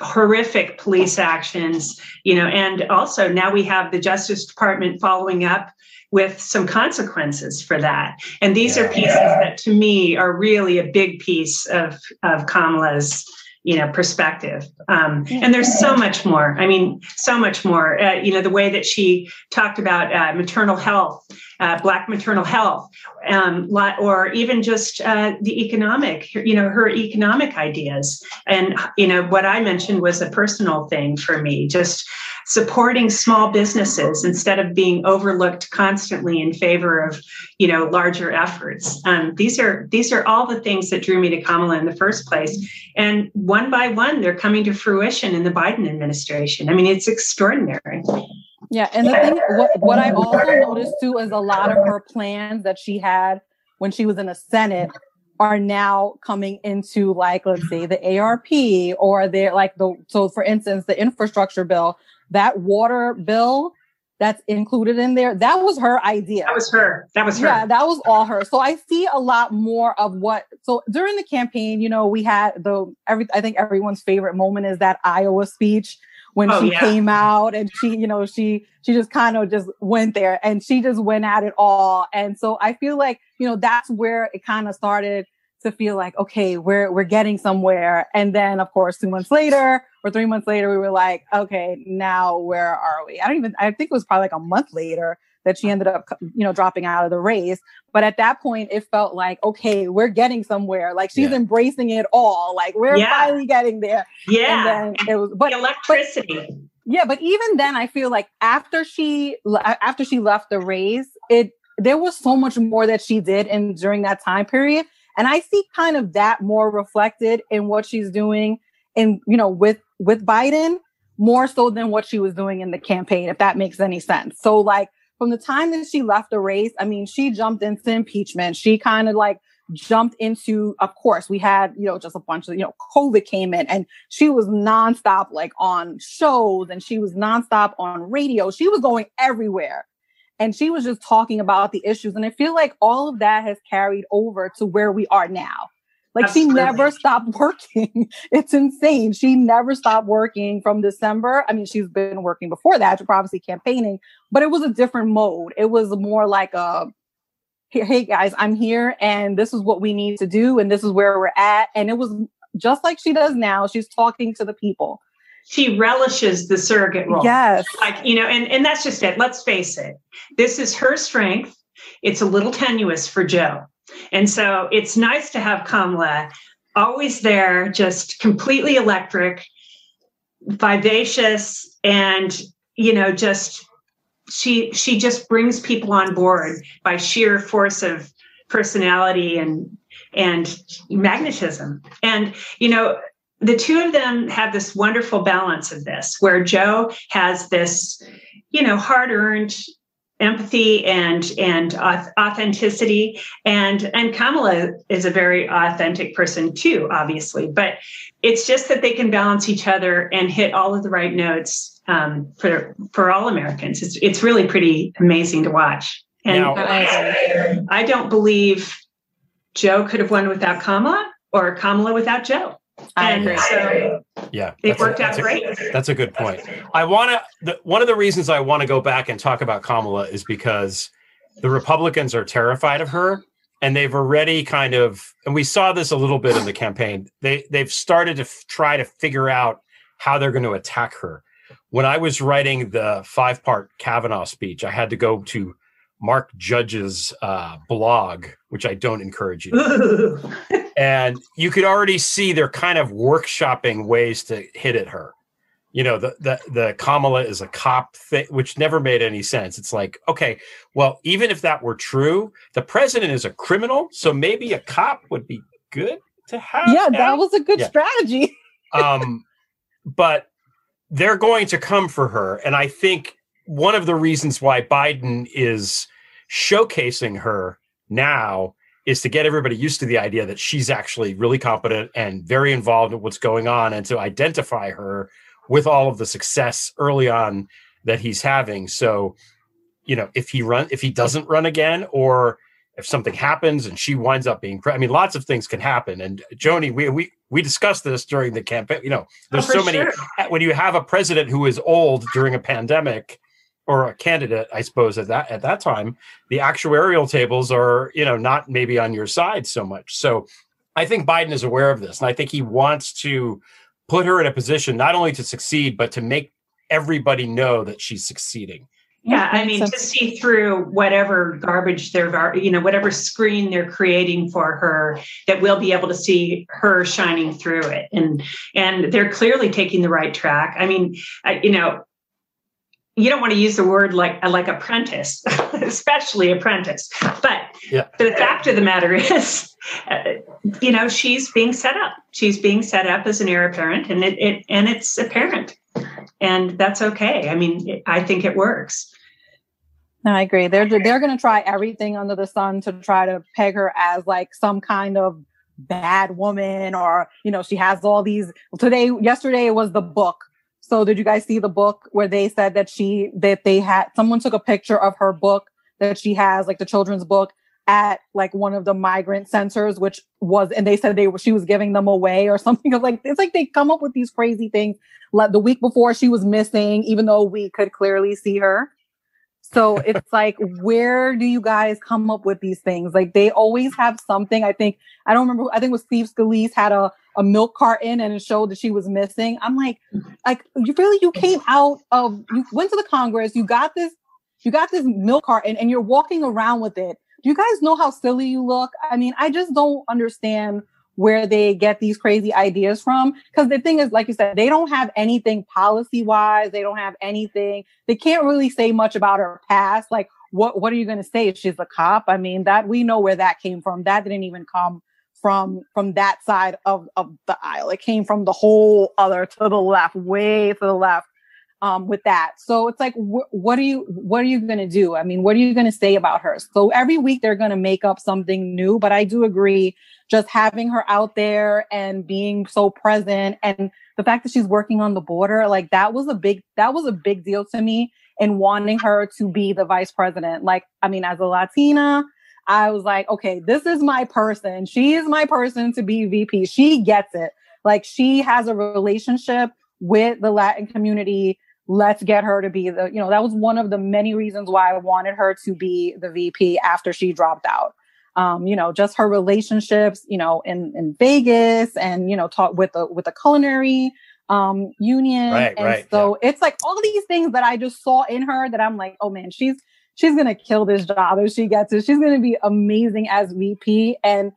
Speaker 9: horrific police actions you know and also now we have the justice department following up with some consequences for that. And these are pieces that to me are really a big piece of of kamala's you know perspective. Um, and there's so much more. I mean so much more. Uh, you know the way that she talked about uh, maternal health uh, black maternal health um, or even just uh, the economic you know her economic ideas. And you know what i mentioned was a personal thing for me just supporting small businesses instead of being overlooked constantly in favor of you know larger efforts. Um, these are these are all the things that drew me to kamala in the first place. And one by one they're coming to fruition in the biden administration. I mean it's extraordinary.
Speaker 10: Yeah, and the thing, what, what I also noticed too is a lot of her plans that she had when she was in the Senate are now coming into like let's say the ARP or they're like the so for instance the infrastructure bill that water bill that's included in there that was her idea.
Speaker 9: That was her. That was her.
Speaker 10: Yeah that was all her. So i see a lot more of what so during the campaign you know we had the every i think everyone's favorite moment is that iowa speech when
Speaker 9: Oh,
Speaker 10: she
Speaker 9: yeah.
Speaker 10: came out and she you know she she just kind of just went there and she just went at it all. And so i feel like you know that's where it kind of started to feel like okay we're we're getting somewhere. And then of course two months later or three months later we were like okay now where are we? I don't even i think it was probably like a month later that she ended up you know dropping out of the race. But at that point it felt like okay we're getting somewhere. Like she's embracing it all. Like we're
Speaker 9: Yeah.
Speaker 10: finally getting there.
Speaker 9: Yeah.
Speaker 10: and then it was but
Speaker 9: electricity.
Speaker 10: Yeah, but even then, I feel like after she after she left the race, it there was so much more that she did in during that time period, and I see kind of that more reflected in what she's doing in you know with with Biden more so than what she was doing in the campaign, if that makes any sense. So like from the time that she left the race, I mean, she jumped into impeachment. She kind of like jumped into, of course, we had, you know, just a bunch of, you know, COVID came in and she was nonstop like on shows and she was nonstop on radio. She was going everywhere. And she was just talking about the issues. And I feel like all of that has carried over to where we are now. Like
Speaker 9: Absolutely.
Speaker 10: she never stopped working. it's insane. She never stopped working from December. I mean, she's been working before that, obviously campaigning, but it was a different mode. It was more like a hey hey, guys, I'm here and this is what we need to do and this is where we're at. And it was just like she does now. She's talking to the people.
Speaker 9: she relishes the surrogate role.
Speaker 10: Yes.
Speaker 9: Like, you know, and, and that's just it. Let's face it. This is her strength. It's a little tenuous for Joe. And so it's nice to have Kamala always there, just completely electric, vivacious, and, you know, just she she just brings people on board by sheer force of personality and and magnetism. And, you know, the two of them have this wonderful balance of this where joe has this you know hard earned empathy and and authenticity. And and kamala is a very authentic person too obviously but it's just that they can balance each other and hit all of the right notes um, for for all americans. It's, it's really pretty amazing to watch. And
Speaker 5: Now-
Speaker 9: I, I don't believe joe could have won without kamala or kamala without joe.
Speaker 10: I
Speaker 9: and
Speaker 10: agree.
Speaker 9: so
Speaker 5: Yeah,
Speaker 9: It
Speaker 5: that's a-
Speaker 9: worked out
Speaker 5: that's a-
Speaker 9: great.
Speaker 5: That's a good point. I want to. One of the reasons I want to go back and talk about Kamala is because the Republicans are terrified of her, and they've already kind of, and we saw this a little bit in the campaign. They they've started to f- try to figure out how they're going to attack her. When I was writing the five part Kavanaugh speech, I had to go to Mark Judge's uh, blog, which I don't encourage you. to and you could already see they're kind of workshopping ways to hit at her. You know, the the the Kamala is a cop thing, which never made any sense. It's like, okay, well, even if that were true, the president is a criminal, so maybe a cop would be good to have.
Speaker 10: Yeah, that was a good
Speaker 5: Yeah.
Speaker 10: strategy.
Speaker 5: um, but they're going to come for her, and I think one of the reasons why Biden is showcasing her now is to get everybody used to the idea that she's actually really competent and very involved in what's going on and to identify her with all of the success early on that he's having so you know if he run if he doesn't run again or if something happens and she winds up being pre- i mean lots of things can happen and joanie we we we discussed this during the campaign you know there's
Speaker 9: Oh,
Speaker 5: so many
Speaker 9: sure.
Speaker 5: when you have a president who is old during a pandemic or a candidate i suppose at that at that time the actuarial tables are you know not maybe on your side so much. So i think biden is aware of this and i think he wants to put her in a position not only to succeed but to make everybody know that she's succeeding.
Speaker 9: Yeah, I mean, to see through whatever garbage they're, you know, whatever screen they're creating for her, that we'll be able to see her shining through it, and and they're clearly taking the right track. I mean, I, you know, you don't want to use the word like like apprentice, especially apprentice, but
Speaker 5: yeah
Speaker 9: the fact of the matter is, uh, you know, she's being set up. She's being set up as an heir apparent, and it, it and it's apparent, and that's okay. I mean, it, I think it works.
Speaker 10: No, I agree. They're they're going to try everything under the sun to try to peg her as like some kind of bad woman, or you know, she has all these. Today, yesterday, was the book. So, did you guys see the book where they said that she that they had someone took a picture of her book that she has, like the children's book, at like one of the migrant centers, which was, and they said they were she was giving them away or something. Like it's like they come up with these crazy things. Like the week before, she was missing, even though we could clearly see her. So it's like, where do you guys come up with these things? Like they always have something. I think I don't remember. I think it was Steve Scalise had a a milk carton and it showed that she was missing. I'm like, mm-hmm. like you really you came mm-hmm. out of you went to the Congress. You got this. You got this milk carton and you're walking around with it. Do you guys know how silly you look? I mean, I just don't understand where they get these crazy ideas from. Because the thing is, like you said, they don't have anything policy wise. They don't have anything. They can't really say much about her past. Like, what what are you going to say? She's a cop. I mean, that we know where that came from. That didn't even come from from that side of of the aisle. It came from the whole other to the left, way to the left. Um, with that, so it's like, wh- what are you what are you going to do? I mean, what are you going to say about her? So every week they're going to make up something new. But I do agree just having her out there and being so present and the fact that she's working on the border like that was a big that was a big deal to me in wanting her to be the vice president like i mean as a latina i was like okay this is my person. She is my person to be vp she gets it. Like she has a relationship with the latin community. Let's get her to be the you know that was one of the many reasons why i wanted her to be the vp after she dropped out. Um, you know, just her relationships, you know, in, in Vegas and, you know, talk with the, with the culinary, um, union.
Speaker 5: Right,
Speaker 10: and
Speaker 5: right,
Speaker 10: so it's like all these things that I just saw in her that I'm like, oh man, she's, she's going to kill this job if she gets it. She's going to be amazing as VP. And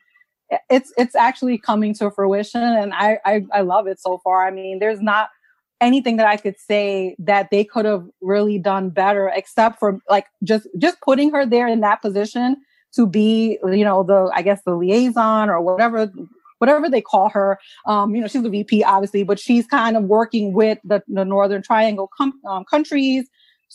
Speaker 10: it's, it's actually coming to fruition. And I, I, I love it so far. I mean, there's not, anything that I could say that they could have really done better, except for like just just putting her there in that position to be, you know, the I guess the liaison or whatever whatever they call her. Um, you know, she's the VP obviously, but she's kind of working with the, the Northern Triangle com- um, countries.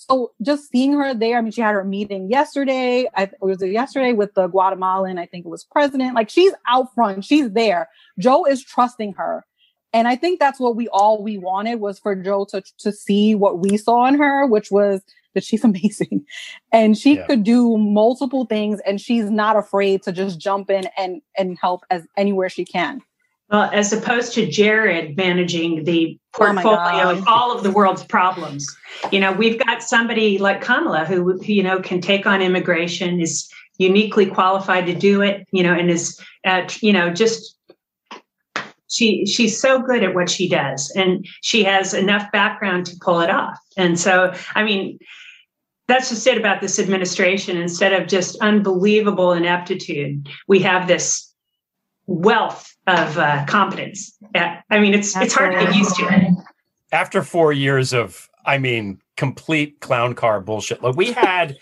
Speaker 10: So just seeing her there, I mean, she had her meeting yesterday. I it was yesterday with the Guatemalan, I think it was president. Like she's out front, she's there. Joe is trusting her. And I think that's what we all we wanted was for Joe to to see what we saw in her, which was that she's amazing. And she
Speaker 5: Yeah.
Speaker 10: could do multiple things and she's not afraid to just jump in and and help as anywhere she can.
Speaker 9: Well, as opposed to Jared managing the
Speaker 10: Oh
Speaker 9: portfolio
Speaker 10: God.
Speaker 9: of all of the world's problems. You know, we've got somebody like Kamala who, who, you know, can take on immigration, is uniquely qualified to do it, you know, and is, uh, at, you know, just she she's so good at what she does and she has enough background to pull it off and so i mean that's just it about this administration instead of just unbelievable ineptitude we have this wealth of uh, competence Uh, i mean it's it's hard to get used to it
Speaker 5: after four years of, I mean, complete clown car bullshit. Like we had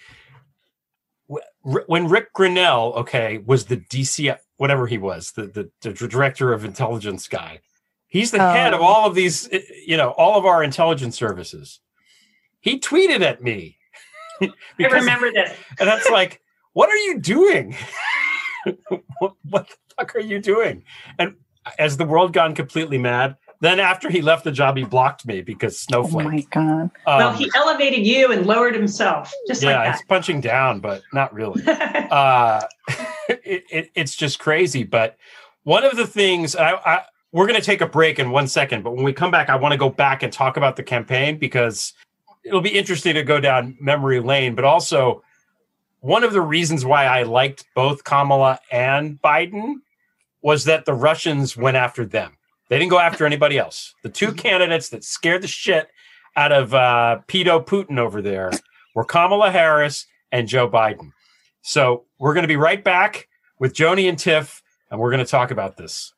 Speaker 5: when Ric Grenell, okay, was the DC, whatever he was, the, the, the director of intelligence guy. He's the head of
Speaker 9: Oh.
Speaker 5: all of these, eh, you know, all of our intelligence services. He tweeted at me.
Speaker 9: i remember this
Speaker 5: and that's like, what are you doing? what, what the fuck are you doing? And as the world gone completely mad, then after he left the job, he blocked me because snowflake.
Speaker 10: Oh my god!
Speaker 9: well,
Speaker 5: Um,
Speaker 9: he elevated you and lowered himself, just
Speaker 5: yeah,
Speaker 9: like
Speaker 5: it's
Speaker 9: that.
Speaker 5: punching down, but not really. uh, it, it, it's just crazy. But one of the things I, I we're going to take a break in one second, but when we come back, I want to go back and talk about the campaign because it'll be interesting to go down memory lane. But also, one of the reasons why I liked both Kamala and Biden was that the Russians went after them. They didn't go after anybody else. The two candidates that scared the shit out of uh, pedo Putin over there were Kamala Harris and Joe Biden. So we're going to be right back with Joanie and Tiff, and we're going to talk about this.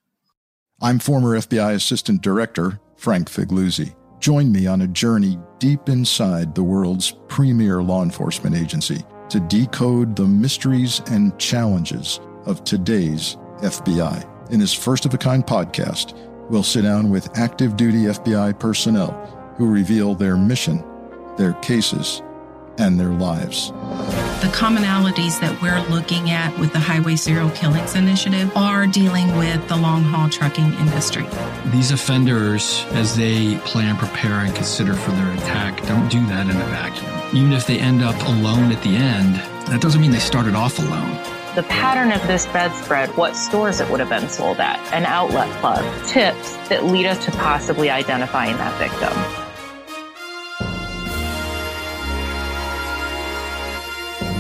Speaker 11: I'm former FBI Assistant Director Frank Figliuzzi. Join me on a journey deep inside the world's premier law enforcement agency to decode the mysteries and challenges of today's FBI. In this first of a kind podcast, we'll sit down with active duty FBI personnel who reveal their mission, their cases, and their lives.
Speaker 12: The commonalities that we're looking at with the Highway Serial Killings Initiative are dealing with the long haul trucking industry.
Speaker 13: These offenders, as they plan, prepare, and consider for their attack, don't do that in a vacuum. Even if they end up alone at the end, that doesn't mean they started off alone.
Speaker 14: The pattern of this bedspread, what stores it would have been sold at, an outlet club, tips that lead us to possibly identifying that victim.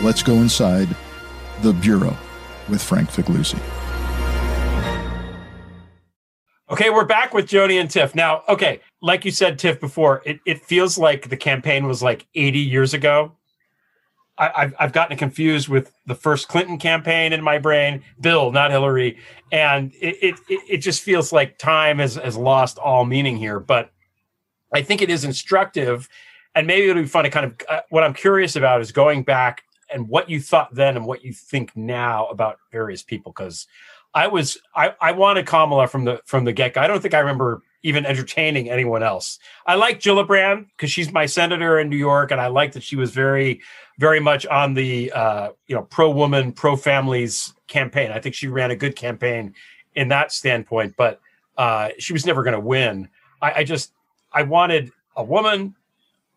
Speaker 11: Let's go inside the Bureau with Frank Figliuzzi.
Speaker 5: Okay, we're back with Joanie and Tiff. Now, okay, like you said, Tiff, before, it, it feels like the campaign was like 80 years ago. I, I've, I've gotten confused with the first Clinton campaign in my brain, Bill, not Hillary. And it, it, it it just feels like time has, has lost all meaning here. But I think it is instructive. And maybe it'll be fun to kind of uh, what I'm curious about is going back and what you thought then and what you think now about various people. Because I was I, I wanted Kamala from the from the get go. I don't think I remember even entertaining anyone else. I like Gillibrand because she's my senator in New York, and I like that she was very very much on the uh, you know pro woman pro families campaign. I think she ran a good campaign in that standpoint, but uh, she was never going to win. I, I just I wanted a woman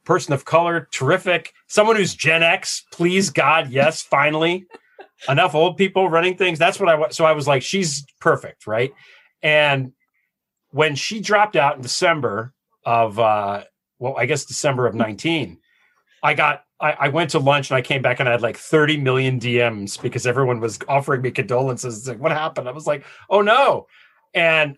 Speaker 5: person of color, terrific. Someone who's Gen X, please God, yes, finally. Enough old people running things. That's what I want. So I was like, she's perfect, right? And when she dropped out in December of, uh, well, I guess December of 19, I got, I, I went to lunch and I came back and I had like 30 million DMs because everyone was offering me condolences. It's like, what happened? I was like, oh no. And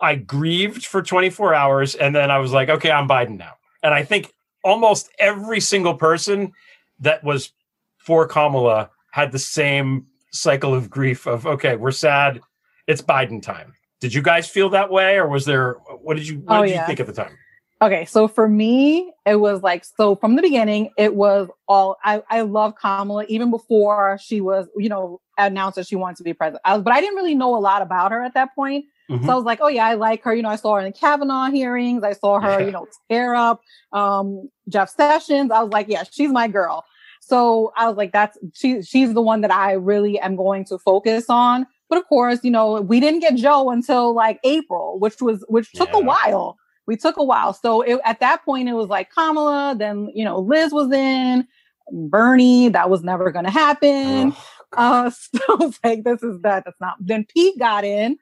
Speaker 5: I grieved for 24 hours and then I was like, okay, I'm Biden now. And I think almost every single person that was for Kamala had the same cycle of grief of okay, we're sad, it's Biden time. Did you guys feel that way, or was there? What did you What
Speaker 10: Oh,
Speaker 5: did
Speaker 10: yeah.
Speaker 5: you think at the time?
Speaker 10: Okay, so for me, it was like so from the beginning, it was all I, I love Kamala even before she was, you know, announced that she wanted to be president. I was, but I didn't really know a lot about her at that point.
Speaker 15: Mhm.
Speaker 10: So I was like, oh yeah, I like her. You know, I saw her in the Kavanaugh hearings. I saw her,
Speaker 15: Yeah.
Speaker 10: you know, tear up um, Jeff Sessions. I was like, yeah, she's my girl. So I was like, that's she. She's the one that I really am going to focus on. But of course, you know, we didn't get Joe until like April, which was which took a while. We took a while. So it, at that point, it was like Kamala. Then you know, Liz was in. Bernie, that was never going to happen. Uh, so I was like, this is that. That's not. Then Pete got in,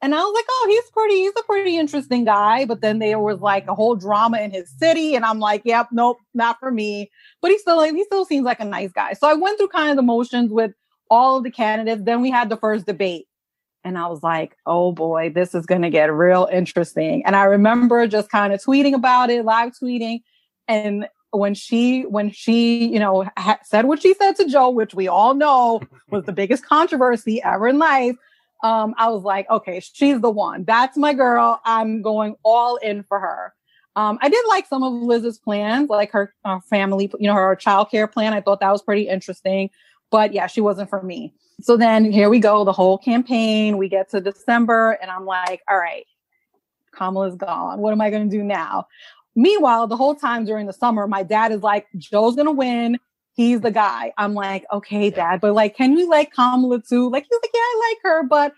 Speaker 10: and I was like, oh, he's pretty. He's a pretty interesting guy. But then there was like a whole drama in his city, and I'm like, yep, nope, not for me. But he still like he still seems like a nice guy. So I went through kind of the motions with all of the candidates. Then we had the first debate. And I was like, oh boy, this is going to get real interesting. And I remember just kind of tweeting about it, live tweeting. And when she, when she, you know, ha- said what she said to Joe, which we all know was the biggest controversy ever in life, um, I was like, okay, she's the one. That's my girl. I'm going all in for her. Um, I did like some of Liz's plans, like her uh, family, you know, her childcare plan. I thought that was pretty interesting. But yeah, she wasn't for me. So then here we go, the whole campaign. We get to December, and I'm like, all right, Kamala's gone. What am I going to do now? Meanwhile, the whole time during the summer, my dad is like, Joe's going to win. he's the guy. I'm like, okay, dad, but like, can we like Kamala too? Like, he's like, yeah, I like her, but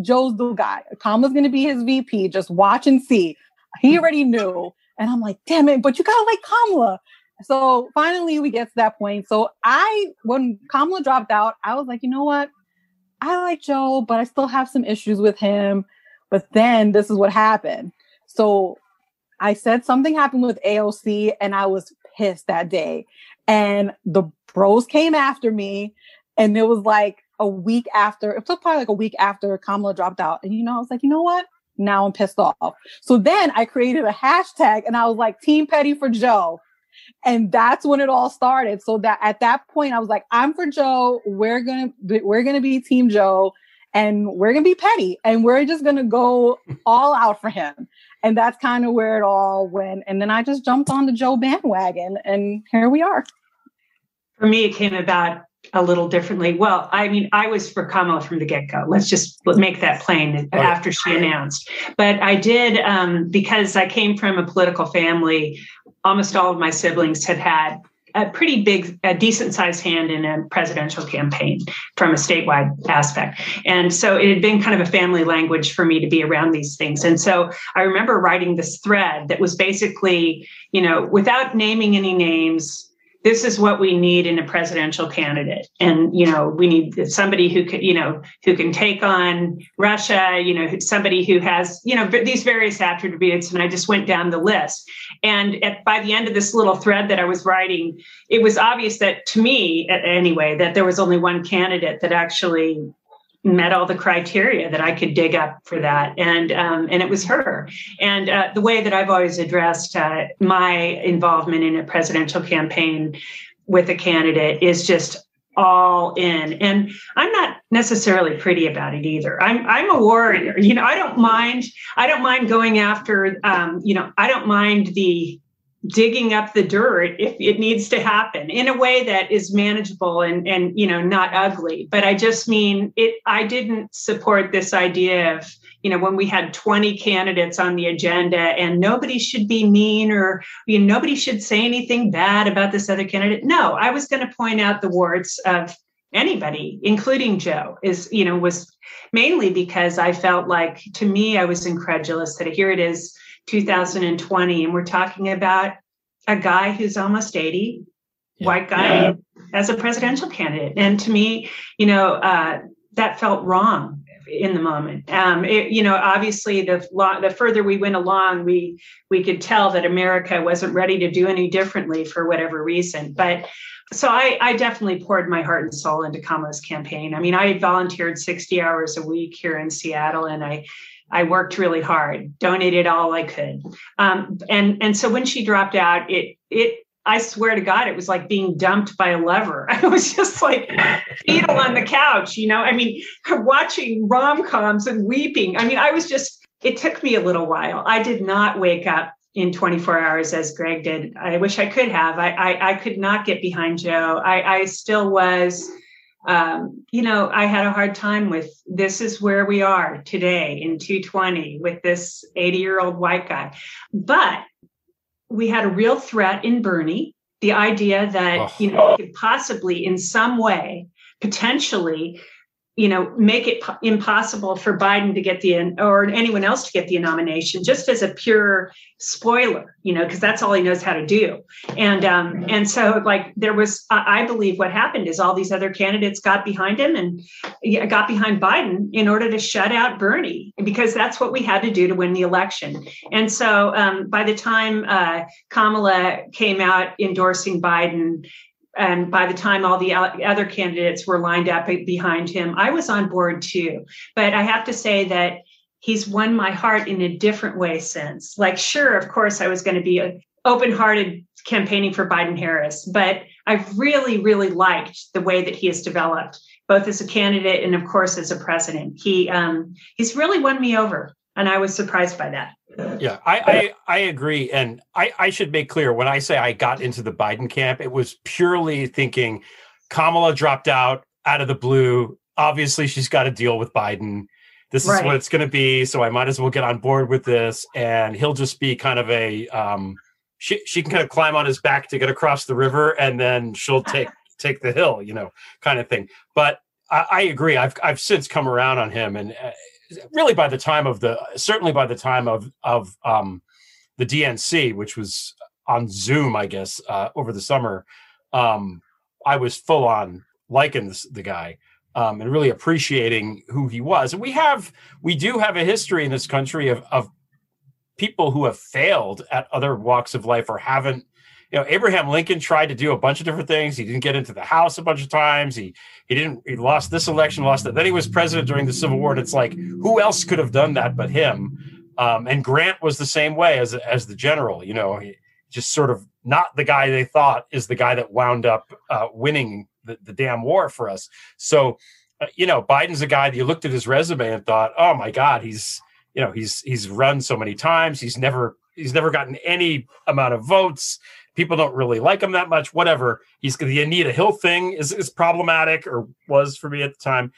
Speaker 10: Joe's the guy. Kamala's gonna be his VP. Just watch and see. He hmm. already knew. And I'm like, damn it, but you gotta like Kamala. So finally we get to that point. So I, when Kamala dropped out, I was like, you know what? I like Joe, but I still have some issues with him. But then this is what happened. So I said something happened with AOC and I was pissed that day. And the bros came after me. And it was like a week after, it took probably like a week after Kamala dropped out. And you know, I was like, you know what? Now I'm pissed off. So then I created a hashtag and I was like, Team Petty for Joe. And that's when it all started. So that at that point, I was like, I'm for Joe. We're gonna be, we're gonna be Team Joe, and we're gonna be petty, and we're just gonna go all out for him. And that's kind of where it all went. And then I just jumped on the Joe bandwagon, and here we are.
Speaker 9: For me, it came about a little differently. Well, I mean, I was for Kamala from the get go. Let's just make that plain after she announced. But I did um, because I came from a political family. Almost all of my siblings had had a pretty big, a decent sized hand in a presidential campaign from a statewide aspect. And so it had been kind of a family language for me to be around these things. And so I remember writing this thread that was basically, you know, without naming any names, this is what we need in a presidential candidate. And you know we need somebody who can you know who can take on russia you know somebody who has you know these various attributes. And i just went down the list. And at, by the end of this little thread that i was writing it was obvious that to me anyway that there was only one candidate that actually met all the criteria that I could dig up for that, and um, and it was her. And uh, the way that I've always addressed uh, my involvement in a presidential campaign with a candidate is just all in. And i'm not necessarily pretty about it either. I'm i'm a warrior. You know i don't mind i don't mind going after um, you know i don't mind the digging up the dirt if it needs to happen in a way that is manageable and and you know not ugly. But i just mean it i didn't support this idea of you know when we had 20 candidates on the agenda and nobody should be mean or you know nobody should say anything bad about this other candidate. No i was going to point out the warts of anybody including joe is you know was mainly because i felt like to me i was incredulous that here it is 2020 and we're talking about a guy who's almost 80 yeah. white guy yeah. as a presidential candidate and to me you know uh, that felt wrong in the moment um, it, you know obviously the the further we went along we we could tell that america wasn't ready to do any differently for whatever reason but so I, I, definitely poured my heart and soul into Kamala's campaign. I mean, I volunteered 60 hours a week here in Seattle, and I I worked really hard, donated all I could. Um, and and so when she dropped out, it it I swear to God, it was like being dumped by a lever. I was just like fetal on the couch, you know. I mean, watching rom coms and weeping. I mean, I was just. It took me a little while. I did not wake up in 24 hours as Greg did. I wish I could have. I I, I could not get behind Joe. I, I still was um, you know, I had a hard time with this is where we are today in 220 with this 80 year old white guy. But we had a real threat in Bernie. The idea that, oh. you know, could possibly in some way potentially you know, make it impossible for Biden to get the or anyone else to get the nomination, just as a pure spoiler, you know, because that's all he knows how to do. And um, and so like there was, I believe what happened is all these other candidates got behind him and got behind Biden in order to shut out Bernie because that's what we had to do to win the election. And so um, by the time uh, Kamala came out endorsing Biden, and by the time all the other candidates were lined up behind him, I was on board too. But I have to say that he's won my heart in a different way since. Like, sure, of course, I was going to be open hearted campaigning for Biden Harris, but I've really, really liked the way that he has developed, both as a candidate and, of course, as a president. He um, he's really won me over, and I was surprised by that.
Speaker 5: Yeah, I, I, I agree, and I I should make clear when I say I got into the Biden camp, it was purely thinking Kamala dropped out out of the blue. Obviously, she's got to deal with Biden. This is right. what it's going to be, so I might as well get on board with this. And he'll just be kind of a um, she she can kind of climb on his back to get across the river, and then she'll take take the hill, you know, kind of thing. But I, I agree. I've I've since come around on him, and uh, really by the time of the certainly by the time of of um, the DNC, which was on Zoom, I guess, uh, over the summer, um, I was full on liking this, the guy um, and really appreciating who he was. And we have, we do have a history in this country of, of people who have failed at other walks of life or haven't. You know, Abraham Lincoln tried to do a bunch of different things. He didn't get into the House a bunch of times. He he didn't. He lost this election, lost that. Then he was president during the Civil War. And it's like, who else could have done that but him? Um, and Grant was the same way as as the general. You know, he just sort of not the guy they thought is the guy that wound up uh, winning the, the damn war for us. So, uh, you know, Biden's a guy that you looked at his resume and thought, oh my God, he's, you know, he's, he's run so many times. He's never, he's never gotten any amount of votes. People don't really like him that much, whatever. He's the Anita Hill thing is, is problematic or was for me at the time.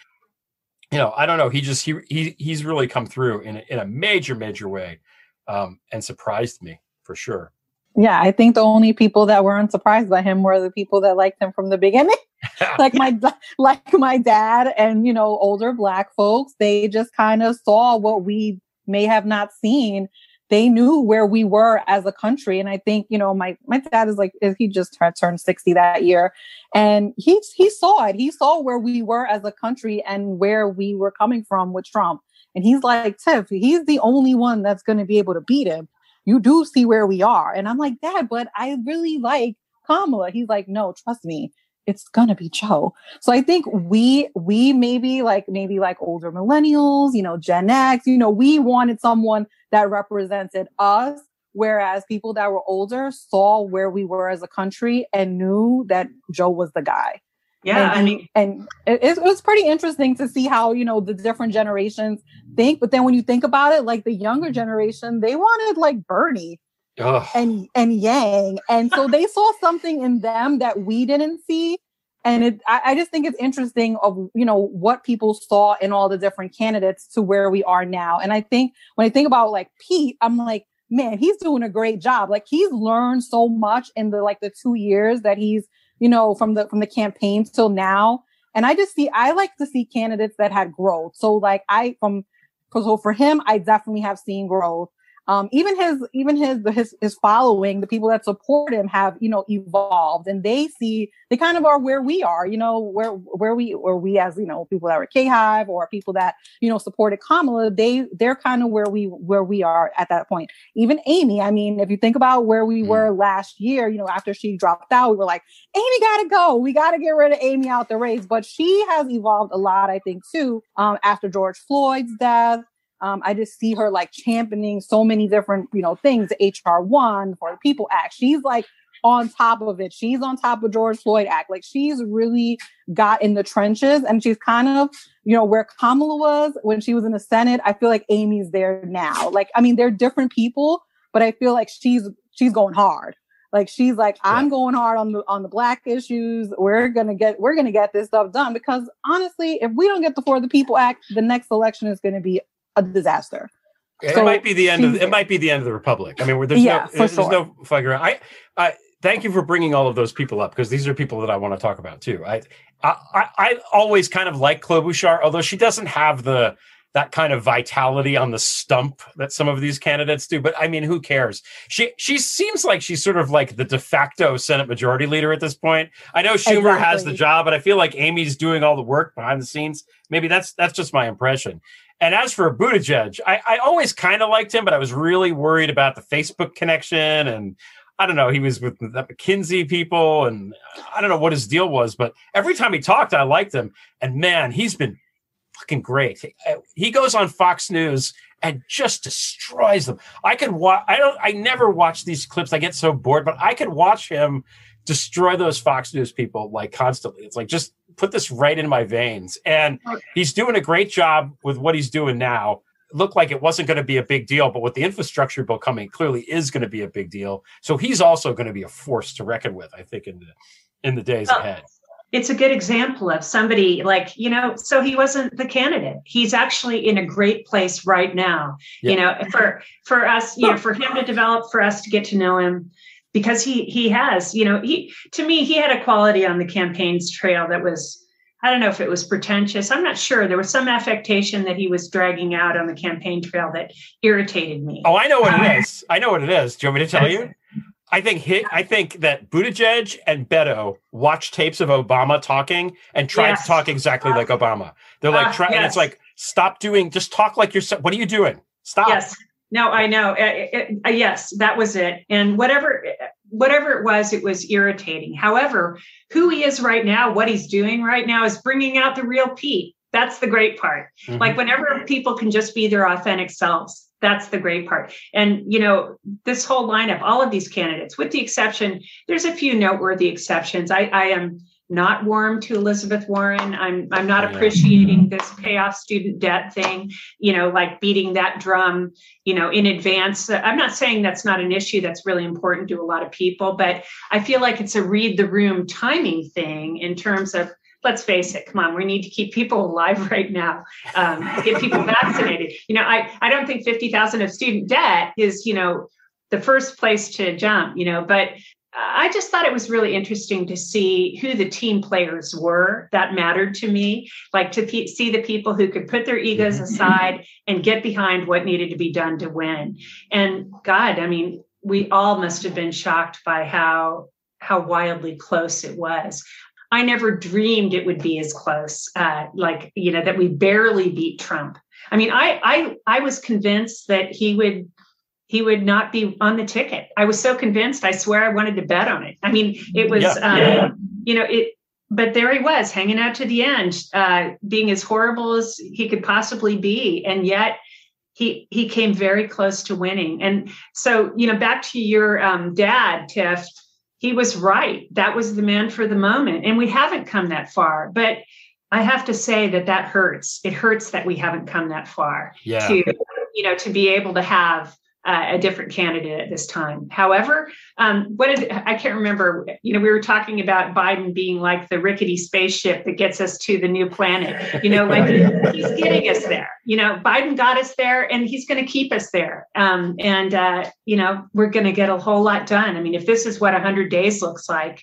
Speaker 5: You know, I don't know. He just, he, he, he's really come through in a, in a major, major way um, and surprised me for sure.
Speaker 10: Yeah, I think the only people that weren't surprised by him were the people that liked him from the beginning. like my like my dad and you know older black folks they just kind of saw what we may have not seen they knew where we were as a country. And i think you know my my dad is like he just turned 60 that year. And he he saw it. He saw where we were as a country and where we were coming from with trump. And he's like tiff he's the only one that's going to be able to beat him. You do see where we are. And i'm like dad but i really like kamala. He's like no trust me it's gonna be Joe. So I think we we maybe like maybe like older millennials, you know, Gen X, you know, we wanted someone that represented us, whereas people that were older saw where we were as a country and knew that Joe was the guy.
Speaker 9: Yeah,
Speaker 10: and,
Speaker 9: I mean,
Speaker 10: and it, it was pretty interesting to see how you know the different generations think. But then when you think about it, like the younger generation, they wanted like Bernie
Speaker 5: Ugh.
Speaker 10: and and Yang, and so they saw something in them that we didn't see. And it, I, I just think it's interesting of you know what people saw in all the different candidates to where we are now. And I think when I think about like Pete, I'm like, man, he's doing a great job. Like he's learned so much in the like the two years that he's you know from the from the campaign till now. And I just see I like to see candidates that had growth. So like I from so for him, I definitely have seen growth um, even his even his his his following, the people that support him have you know evolved, and they see they kind of are where we are, you know, where where we or we as you know people that were K Hive or people that you know supported Kamala, they they're kind of where we where we are at that point. Even Amy, I mean, if you think about where we mm. were last year, you know, after she dropped out, we were like, Amy got to go, we got to get rid of Amy out the race, but she has evolved a lot, I think, too, um, after George Floyd's death. Um, I just see her like championing so many different, you know, things, HR one for the People Act. She's like on top of it. She's on top of George Floyd Act. Like she's really got in the trenches and she's kind of, you know, where Kamala was when she was in the Senate. I feel like Amy's there now. Like, I mean, they're different people, but I feel like she's she's going hard. Like she's like, I'm going hard on the on the black issues. We're gonna get we're gonna get this stuff done because honestly, if we don't get the For the People Act, the next election is gonna be a disaster.
Speaker 5: It so might be the end of it might be the end of the republic. I mean, where there's yeah, no there's, sure. there's no. I, I thank you for bringing all of those people up because these are people that I want to talk about too. I, I, I always kind of like Klobuchar, although she doesn't have the that kind of vitality on the stump that some of these candidates do. But I mean, who cares? She she seems like she's sort of like the de facto Senate Majority Leader at this point. I know Schumer exactly. has the job, but I feel like Amy's doing all the work behind the scenes. Maybe that's that's just my impression. And as for Buttigieg, I, I always kind of liked him, but I was really worried about the Facebook connection. And I don't know, he was with the McKinsey people, and I don't know what his deal was, but every time he talked, I liked him. And man, he's been fucking great. He goes on Fox News and just destroys them. I could watch. I don't. I never watch these clips. I get so bored, but I could watch him destroy those Fox News people like constantly. It's like just put this right in my veins. And he's doing a great job with what he's doing now. It looked like it wasn't going to be a big deal, but with the infrastructure bill coming, clearly is going to be a big deal. So he's also going to be a force to reckon with, I think, in the in the days well, ahead.
Speaker 9: It's a good example of somebody like, you know, so he wasn't the candidate. He's actually in a great place right now. Yeah. You know, for for us, you know, for him to develop, for us to get to know him because he he has, you know, he to me he had a quality on the campaigns trail that was I don't know if it was pretentious. I'm not sure. There was some affectation that he was dragging out on the campaign trail that irritated me.
Speaker 5: Oh, I know what it is. I know what it is. Do you want me to tell you? I think hit, I think that Buttigieg and Beto watched tapes of Obama talking and tried
Speaker 9: Yes.
Speaker 5: to talk exactly like Obama. They're like,
Speaker 9: Ah,
Speaker 5: try, and it's like, stop doing, just talk like you're. What are you doing? Stop.
Speaker 9: Yes. No, I know. Uh, uh, uh, yes, that was it. And whatever, whatever it was, it was irritating. However, who he is right now, what he's doing right now, is bringing out the real Pete. That's the great part.
Speaker 15: Mhm.
Speaker 9: Like whenever people can just be their authentic selves, that's the great part. And you know, this whole lineup, all of these candidates, with the exception, there's a few noteworthy exceptions. I, I am not warm to Elizabeth Warren. I'm I'm not appreciating this pay off student debt thing, you know, like beating that drum, you know, in advance. I'm not saying that's not an issue that's really important to a lot of people, but I feel like it's a read the room timing thing in terms of let's face it, come on, we need to keep people alive right now, um, get people vaccinated. You know, I, I don't think 50,000 of student debt is, you know, the first place to jump, you know, but I just thought it was really interesting to see who the team players were. That mattered to me, like to pe- see the people who could put their egos aside and get behind what needed to be done to win. And God, I mean, we all must have been shocked by how how wildly close it was. I never dreamed it would be as close, uh, like you know that we barely beat Trump. I mean, I I I was convinced that he would he would not be on the ticket. I was so convinced. I swear I wanted to bet on it. I mean, it was,
Speaker 15: Yeah,
Speaker 9: um,
Speaker 15: yeah.
Speaker 9: you know, it. But there he was, hanging out to the end, uh, being as horrible as he could possibly be, and yet he he came very close to winning. And so, you know, back to your um, dad, Tiff. He was right. That was the man for the moment, and we haven't come that far. But I have to say that that hurts. It hurts that we haven't come that far
Speaker 5: Yeah.
Speaker 9: to you know to be able to have uh, a different candidate at this time. However, um, what did I can't remember. You know, we were talking about Biden being like the rickety spaceship that gets us to the new planet. You know, like he's getting us there. You know, Biden got us there, and he's going to keep us there. Um, and uh, you know, we're going to get a whole lot done. I mean, if this is what 100 days looks like,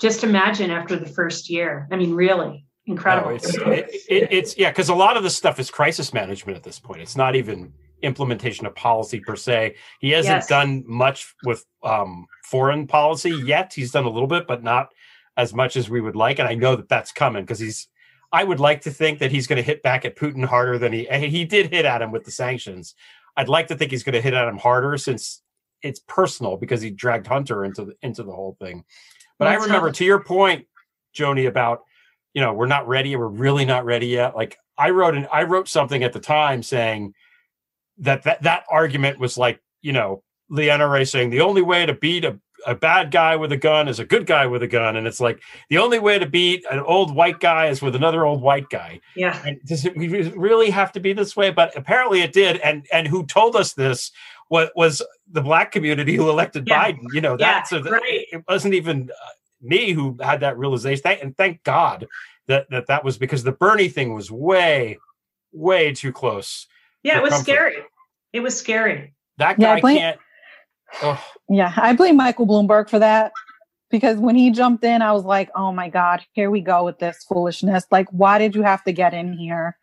Speaker 9: just imagine after the first year. I mean, really incredible.
Speaker 5: No, it's it, it, it's yeah, because a lot of this stuff is crisis management at this point. It's not even implementation of policy per se. He hasn't
Speaker 9: Yes.
Speaker 5: done much with um, foreign policy yet. He's done a little bit, but not as much as we would like. And I know that that's coming because he's. I would like to think that he's going to hit back at Putin harder than he. He did hit at him with the sanctions. I'd like to think he's going to hit at him harder since it's personal because he dragged Hunter into the into the whole thing. But I remember to your point, Joanie, about you know we're not ready we're really not ready yet like i wrote an i wrote something at the time saying that that, that argument was like you know the nra saying the only way to beat a, a bad guy with a gun is a good guy with a gun. And it's like the only way to beat an old white guy is with another old white guy.
Speaker 9: Yeah.
Speaker 5: and does it we really have to be this way? But apparently it did. And and who told us this was, was the black community who elected
Speaker 9: Yeah.
Speaker 5: biden. You know
Speaker 9: Yeah,
Speaker 5: that's so that-
Speaker 9: right.
Speaker 5: it wasn't even uh, me who had that realization. Thank- and thank god that, that that was because the bernie thing was way way too close
Speaker 9: Yeah, it was
Speaker 5: comfort.
Speaker 9: scary. It was scary.
Speaker 5: that
Speaker 10: Yeah,
Speaker 5: guy
Speaker 10: blame-
Speaker 5: can't oh,
Speaker 10: Yeah, I blame Michael Bloomberg for that because when he jumped in, I was like, oh my God, here we go with this foolishness. Like, why did you have to get in here?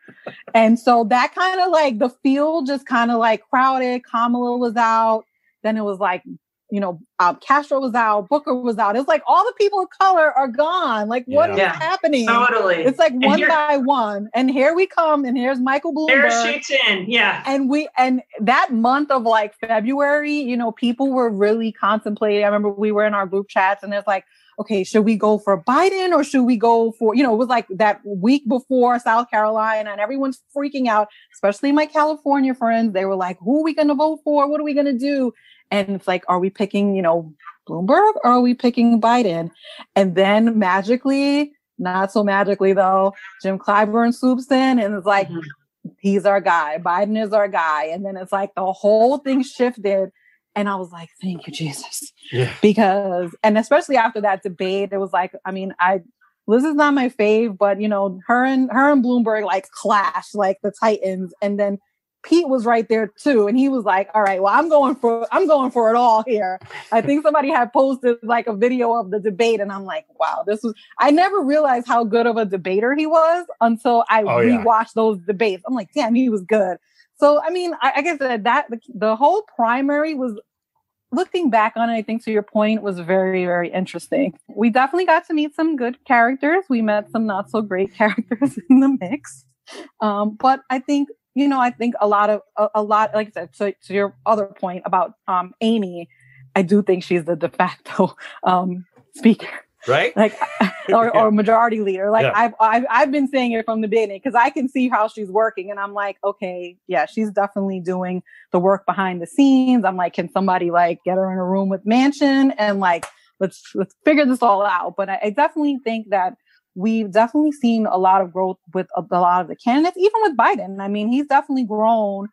Speaker 10: And so that kind of like the field just kind of like crowded. Kamala was out. Then it was like, you know, um, Castro was out, Booker was out. It's like all the people of color are gone. Like, what is
Speaker 9: Yeah.
Speaker 10: happening?
Speaker 9: Totally.
Speaker 10: It's like
Speaker 9: And
Speaker 10: one
Speaker 9: here-
Speaker 10: by one. And here we come, and here's Michael Bloomberg.
Speaker 9: Parachutes in. Yeah.
Speaker 10: And we and that month of like February, you know, people were really contemplating. I remember we were in our group chats and it's like, okay, should we go for Biden or should we go for, you know, it was like that week before South Carolina and everyone's freaking out, especially my California friends. They were like, who are we gonna vote for? What are we gonna do? And it's like, are we picking, you know, Bloomberg or are we picking Biden? And then magically, not so magically though, Jim Clyburn swoops in and it's like, mm-hmm. he's our guy. Biden is our guy. And then it's like the whole thing shifted. And I was like, thank you, Jesus.
Speaker 5: yeah
Speaker 10: Because, and especially after that debate, it was like, I mean, I, Liz is not my fave, but you know, her and her and Bloomberg like clash like the Titans. And then Pete was right there too, and he was like, "All right, well, I'm going for I'm going for it all here." I think somebody had posted like a video of the debate, and I'm like, "Wow, this was." I never realized how good of a debater he was until I
Speaker 5: Oh, yeah.
Speaker 10: rewatched those debates. I'm like, "Damn, he was good." So, I mean, I, I guess that that the, the whole primary was looking back on it, I think to your point was very, very interesting. We definitely got to meet some good characters. We met some not so great characters in the mix. Um, but I think, you know, I think a lot of, a, a lot, like I said, to, to your other point about um, Amy, I do think she's the de facto um, speaker.
Speaker 5: Right?
Speaker 10: like or, or majority leader. Like
Speaker 5: Yeah.
Speaker 10: I've, I've i've been saying it from the beginning because i can see how she's working and i'm like okay yeah she's definitely doing the work behind the scenes. I'm like can somebody like get her in a room with Manchin and like let's let's figure this all out. But i, I definitely think that we've definitely seen a lot of growth with a, a lot of the candidates even with biden i mean he's definitely grown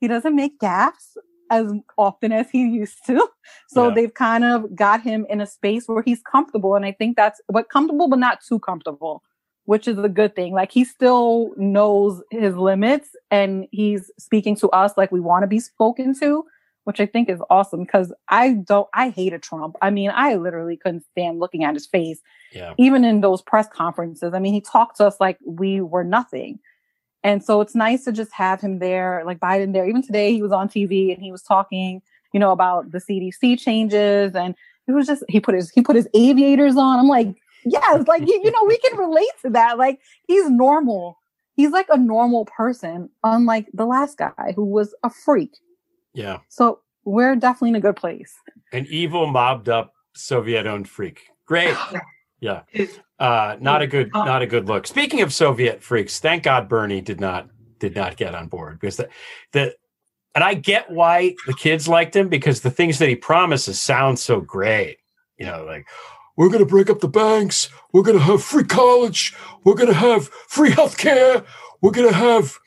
Speaker 10: he doesn't make gaffes as often as he used to. So
Speaker 15: Yeah.
Speaker 10: they've kind of got him in a space where he's comfortable. And I think that's but comfortable, but not too comfortable, which is a good thing. Like he still knows his limits and he's speaking to us like we want to be spoken to, which I think is awesome because I don't, I hated Trump. I mean, I literally couldn't stand looking at his face
Speaker 5: Yeah.
Speaker 10: even in those press conferences. I mean, he talked to us like we were nothing. And so it's nice to just have him there, like Biden there. Even today, he was on TV and he was talking, you know, about the CDC changes, and it was just he put his he put his aviators on. I'm like, yes, like you, you know, we can relate to that. Like he's normal. He's like a normal person, unlike the last guy who was a freak.
Speaker 5: Yeah.
Speaker 10: So we're definitely in a good place.
Speaker 5: An evil, mobbed up, Soviet owned freak. Great. Yeah. Uh, not a good, not a good look. Speaking of Soviet freaks, thank God Bernie did not did not get on board because the the and I get why the kids liked him because the things that he promises sound so great. You know, like we're going to break up the banks. We're going to have free college. We're going to have free healthcare. We're going to have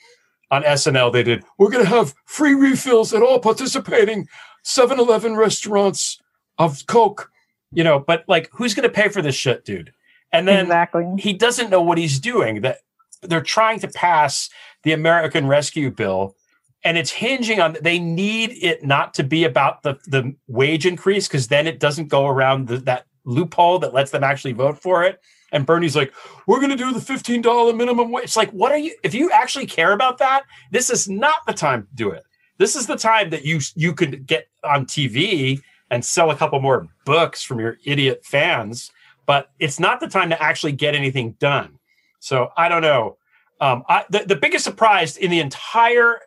Speaker 5: on SNL they did. We're going to have free refills at all participating 7-Eleven restaurants of Coke. You know, but like who's going to pay for this shit, dude? And then
Speaker 10: exactly.
Speaker 5: he doesn't know what he's doing. That they're trying to pass the American Rescue Bill, and it's hinging on they need it not to be about the the wage increase because then it doesn't go around the, that loophole that lets them actually vote for it. And Bernie's like, "We're going to do the fifteen dollar minimum wage." It's like, what are you? If you actually care about that, this is not the time to do it. This is the time that you you could get on TV and sell a couple more books from your idiot fans but it's not the time to actually get anything done. So I don't know. Um, I, the, the biggest surprise in the entire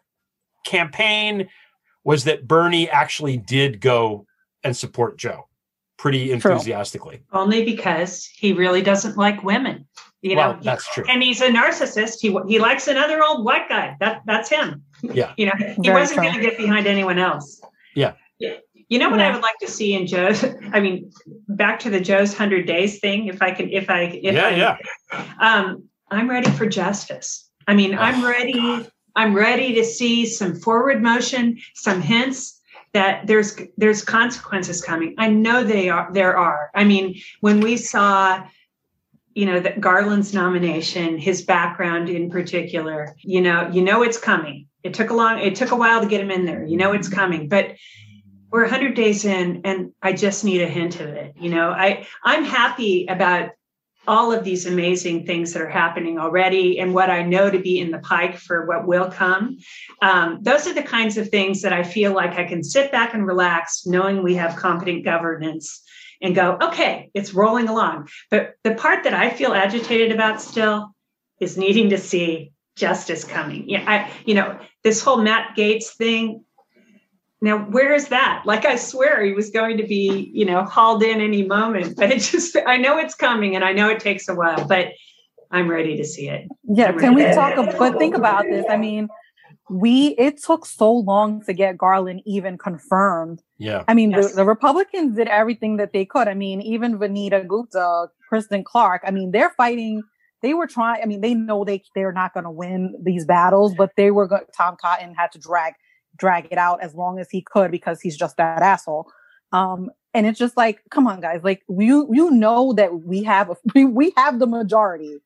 Speaker 5: campaign was that Bernie actually did go and support Joe pretty enthusiastically.
Speaker 9: Only because he really doesn't like women. You
Speaker 5: Well,
Speaker 9: know,
Speaker 5: that's true.
Speaker 9: And he's a narcissist. He he likes another old white guy. That that's him.
Speaker 5: Yeah.
Speaker 9: You know, he
Speaker 10: Very
Speaker 9: wasn't going to get behind anyone else.
Speaker 5: Yeah.
Speaker 9: You know what I would like to see in Joe's? I mean, back to the Joe's hundred days thing. If I can, if I, if
Speaker 5: Yeah,
Speaker 9: I,
Speaker 5: yeah.
Speaker 9: Um, I'm ready for justice. I mean, I'm ready. I'm ready to see some forward motion, some hints that there's there's consequences coming. I know they are. There are. I mean, when we saw you know that garland's nomination his background in particular you know you know it's coming it took a long it took a while to get him in there you know it's coming but we're 100 days in and i just need a hint of it you know i i'm happy about all of these amazing things that are happening already and what i know to be in the pike for what will come. Um, those are the kinds of things that i feel like i can sit back and relax knowing we have competent governance and go okay it's rolling along. But the part that i feel agitated about still is needing to see justice coming. Yeah i you know this whole Matt Gaetz thing now where is that like i swear he was going to be you know hauled in any moment but it just i know it's coming and i know it takes a while but i'm ready to see it
Speaker 10: Yeah, can we talk? ab- But think about this. I mean, we it took so long to get Garland even confirmed.
Speaker 5: Yeah.
Speaker 10: I mean,
Speaker 9: Yes.
Speaker 10: the, the Republicans did everything that they could. I mean, even Vanita Gupta, Kristen Clarke. I mean, they're fighting. They were trying. I mean, they know they they're not going to win these battles, but they were. Go- Tom Cotton had to drag drag it out as long as he could because he's just that asshole. Um, and it's just like, come on, guys. Like you you know that we have a, we we have the majority.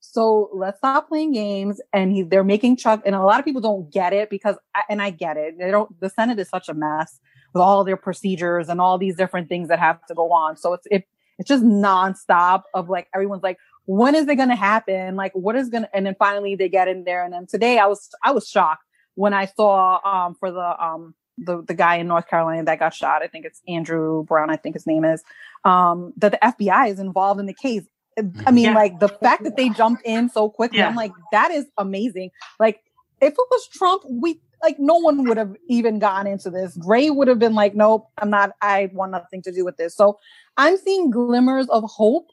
Speaker 10: So let's stop playing games. And he, they're making Chuck, and a lot of people don't get it because, and I get it. They don't, the Senate is such a mess with all their procedures and all these different things that have to go on. So it's, it, it's just nonstop of like, everyone's like, when is it going to happen? Like, what is going to, and then finally they get in there. And then today I was, I was shocked when I saw, um, for the, um, the, the guy in North Carolina that got shot. I think it's Andrew Brown. I think his name is, um, that the FBI is involved in the case. I mean,
Speaker 9: Yeah.
Speaker 10: like the fact that they jumped in so quickly,
Speaker 9: Yeah.
Speaker 10: I'm like, that is amazing. Like, if it was Trump, we like no one would have even gone into this. Ray would have been like, nope, I'm not, I want nothing to do with this. So I'm seeing glimmers of hope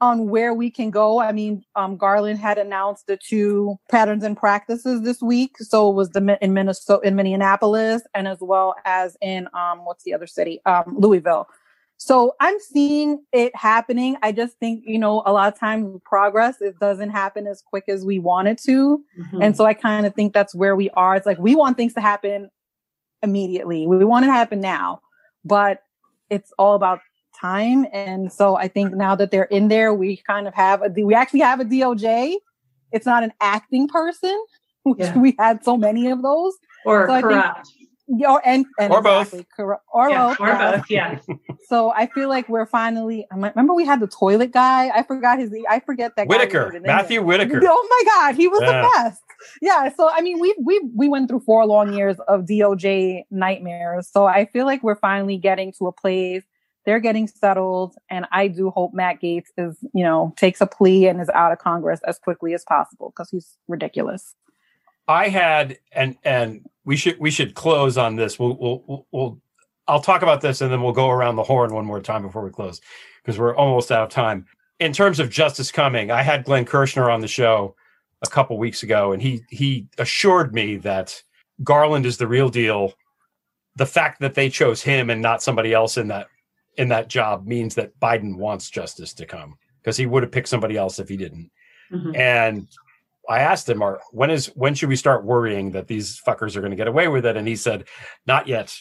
Speaker 10: on where we can go. I mean, um, Garland had announced the two patterns and practices this week. So it was the in Minnesota, in Minneapolis, and as well as in um, what's the other city, um, Louisville. So I'm seeing it happening. I just think, you know, a lot of times progress, it doesn't happen as quick as we want it to.
Speaker 9: Mhm.
Speaker 10: And so I kind of think that's where we are. It's like we want things to happen immediately. We want it to happen now, but it's all about time. And so I think now that they're in there, we kind of have a, we actually have a DOJ. It's not an acting person, which
Speaker 9: Yeah.
Speaker 10: we had so many of those.
Speaker 9: Or
Speaker 10: So I think-
Speaker 9: corrupt.
Speaker 10: Yeah, or, and, and
Speaker 5: Or both.
Speaker 10: exactly, corrupt, or
Speaker 9: Yeah,
Speaker 10: both,
Speaker 9: or both, yeah.
Speaker 10: So I feel like we're finally. I Remember, we had the toilet guy. I forgot his. I forget that. guy's
Speaker 5: Whitaker,
Speaker 10: name.
Speaker 5: Matthew Whitaker.
Speaker 10: Oh my God, he was
Speaker 5: Yeah.
Speaker 10: the best. Yeah. So I mean, we we we went through four long years of DOJ nightmares. So I feel like we're finally getting to a place. They're getting settled, and I do hope Matt Gaetz is, you know, takes a plea and is out of Congress as quickly as possible because he's ridiculous.
Speaker 5: I had and and we should we should close on this. We'll we'll we'll, I'll talk about this and then we'll go around the horn one more time before we close because we're almost out of time. In terms of justice coming, I had Glenn Kirshner on the show a couple weeks ago, and he he assured me that Garland is the real deal. The fact that they chose him and not somebody else in that in that job means that Biden wants justice to come because he would have picked somebody else if he didn't.
Speaker 9: Mhm.
Speaker 5: And I asked him, "Are when is when should we start worrying that these fuckers are going to get away with it?" And he said, "Not yet,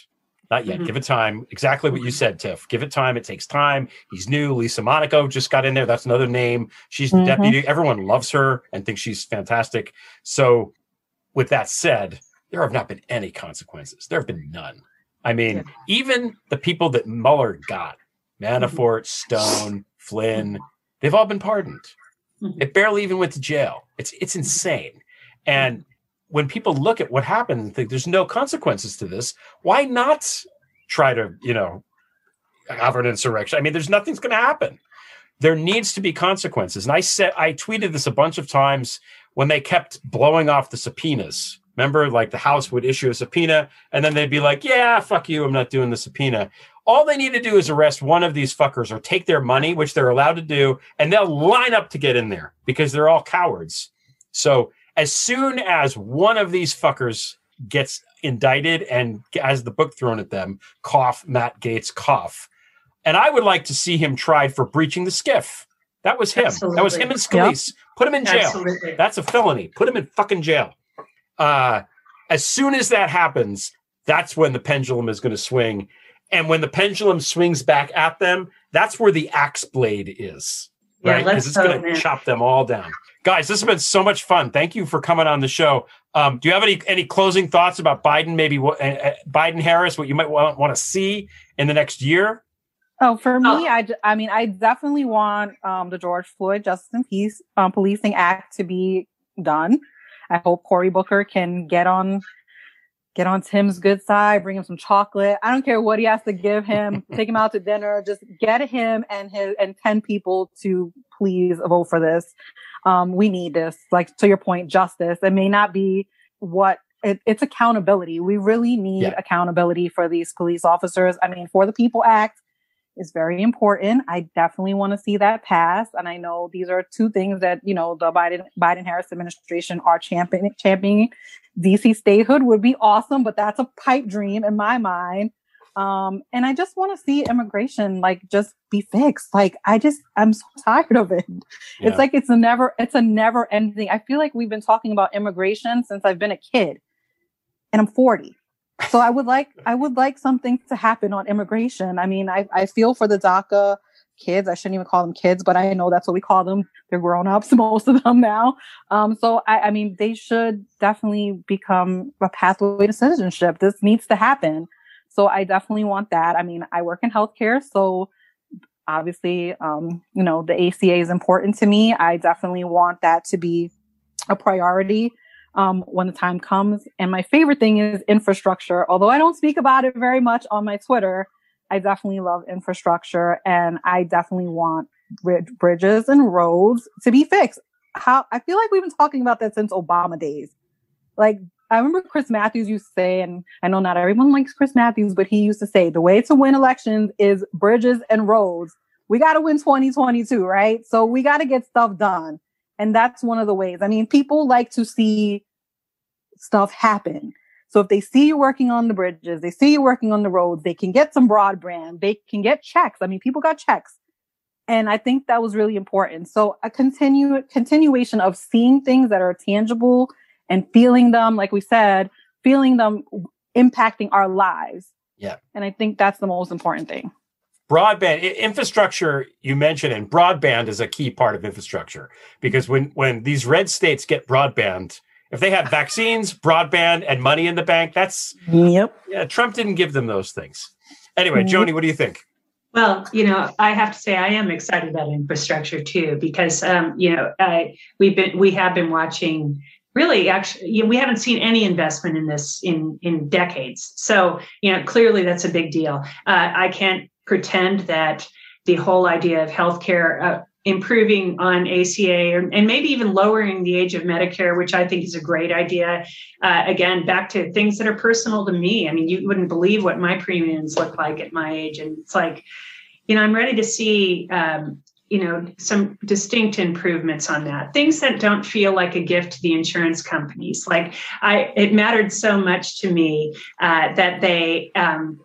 Speaker 5: not yet.
Speaker 9: Mhm.
Speaker 5: Give it time. Exactly what you said, Tiff. Give it time. It takes time. He's new. Lisa Monaco just got in there. That's another name. She's the
Speaker 9: Mhm.
Speaker 5: deputy. Everyone loves her and thinks she's fantastic. So, with that said, there have not been any consequences. There have been none. I mean, even the people that Mueller got, mm-hmm. Manafort, Stone, Flynn, they've all been pardoned. Mm-hmm. It barely even went to jail. It's it's mm-hmm. insane. And when people look at what happened and think there's no consequences to this, why not try to, you know, have an insurrection? I mean, there's nothing's going to happen. There needs to be consequences. And I said I tweeted this a bunch of times when they kept blowing off the subpoenas. Remember, like the House would issue a subpoena and then they'd be like, yeah, fuck you, I'm not doing the subpoena. All they need to do is arrest one of these fuckers or take their money, which they're allowed to do, and they'll line up to get in there because they're all cowards. So as soon as one of these fuckers gets indicted and has the book thrown at them, cough, Matt Gaetz, cough. And I would like to see him tried for breaching the SCIF. That was him. That was him and
Speaker 9: Absolutely.
Speaker 5: Scalise. Put him in jail.
Speaker 9: Absolutely.
Speaker 5: That's a felony. Put him in fucking jail. Uh, as soon as that happens, that's when the pendulum is going to swing. And when the pendulum swings back at them, that's where the axe blade is.
Speaker 9: Yeah,
Speaker 5: Right?
Speaker 9: let's
Speaker 5: Because it's going to chop them all down. Guys, this has been so much fun. Thank you for coming on the show. Um, do you have any any closing thoughts about Biden? Maybe what uh, uh, Biden Harris? What you might want, want to see in the next year?
Speaker 10: Oh, for me, I, d- I mean, I definitely want um, the George Floyd Justice and Peace um, Policing Act to be done. I hope Cory Booker can get on get on Tim's good side, bring him some chocolate. I don't care what he has to give him, take him out to dinner, just get him and his and 10 people to please vote for this. Um, we need this. Like to your point, justice. It may not be what it, it's accountability. We really need
Speaker 15: Yeah.
Speaker 10: accountability for these police officers. I mean, for the People Act is very important. I definitely want to see that pass. And I know these are two things that, you know, the Biden Biden Harris administration are championing championing. DC statehood would be awesome, but that's a pipe dream in my mind. Um, and I just want to see immigration like just be fixed. Like I just I'm so tired of it.
Speaker 15: Yeah.
Speaker 10: It's like it's a never it's a never ending. I feel like we've been talking about immigration since I've been a kid. And I'm 40. So I would like I would like something to happen on immigration. I mean, I, I feel for the DACA kids. I shouldn't even call them kids, but I know that's what we call them. They're grown ups, most of them now. Um, so I, I mean, they should definitely become a pathway to citizenship. This needs to happen. So I definitely want that. I mean, I work in healthcare, so obviously, um, you know, the ACA is important to me. I definitely want that to be a priority um, when the time comes. And my favorite thing is infrastructure. Although I don't speak about it very much on my Twitter, I definitely love infrastructure and I definitely want bridges and roads to be fixed. How I feel like we've been talking about that since Obama days. Like I remember Chris Matthews used to say, and I know not everyone likes Chris Matthews, but he used to say the way to win elections is bridges and roads. We got to win 2022, right? So we got to get stuff done. And that's one of the ways. I mean, people like to see stuff happen. So if they see you working on the bridges, they see you working on the roads, they can get some broadband, they can get checks. I mean, people got checks. And I think that was really important. So a continue continuation of seeing things that are tangible and feeling them, like we said, feeling them impacting our lives.
Speaker 5: Yeah.
Speaker 10: And I think that's the most important thing.
Speaker 5: Broadband infrastructure you mentioned, and broadband is a key part of infrastructure because when when these red states get broadband, if they have vaccines, broadband, and money in the bank, that's
Speaker 10: yep.
Speaker 5: Yeah, Trump didn't give them those things. Anyway, mm-hmm. Joanie, what do you think?
Speaker 9: Well, you know, I have to say I am excited about infrastructure too because um, you know I, we've been we have been watching really actually you know, we haven't seen any investment in this in in decades. So you know clearly that's a big deal. Uh, I can't pretend that the whole idea of healthcare uh, improving on ACA and maybe even lowering the age of Medicare, which I think is a great idea. Uh, again, back to things that are personal to me. I mean, you wouldn't believe what my premiums look like at my age. And it's like, you know, I'm ready to see, um, you know, some distinct improvements on that. Things that don't feel like a gift to the insurance companies. Like I, it mattered so much to me uh, that they, um,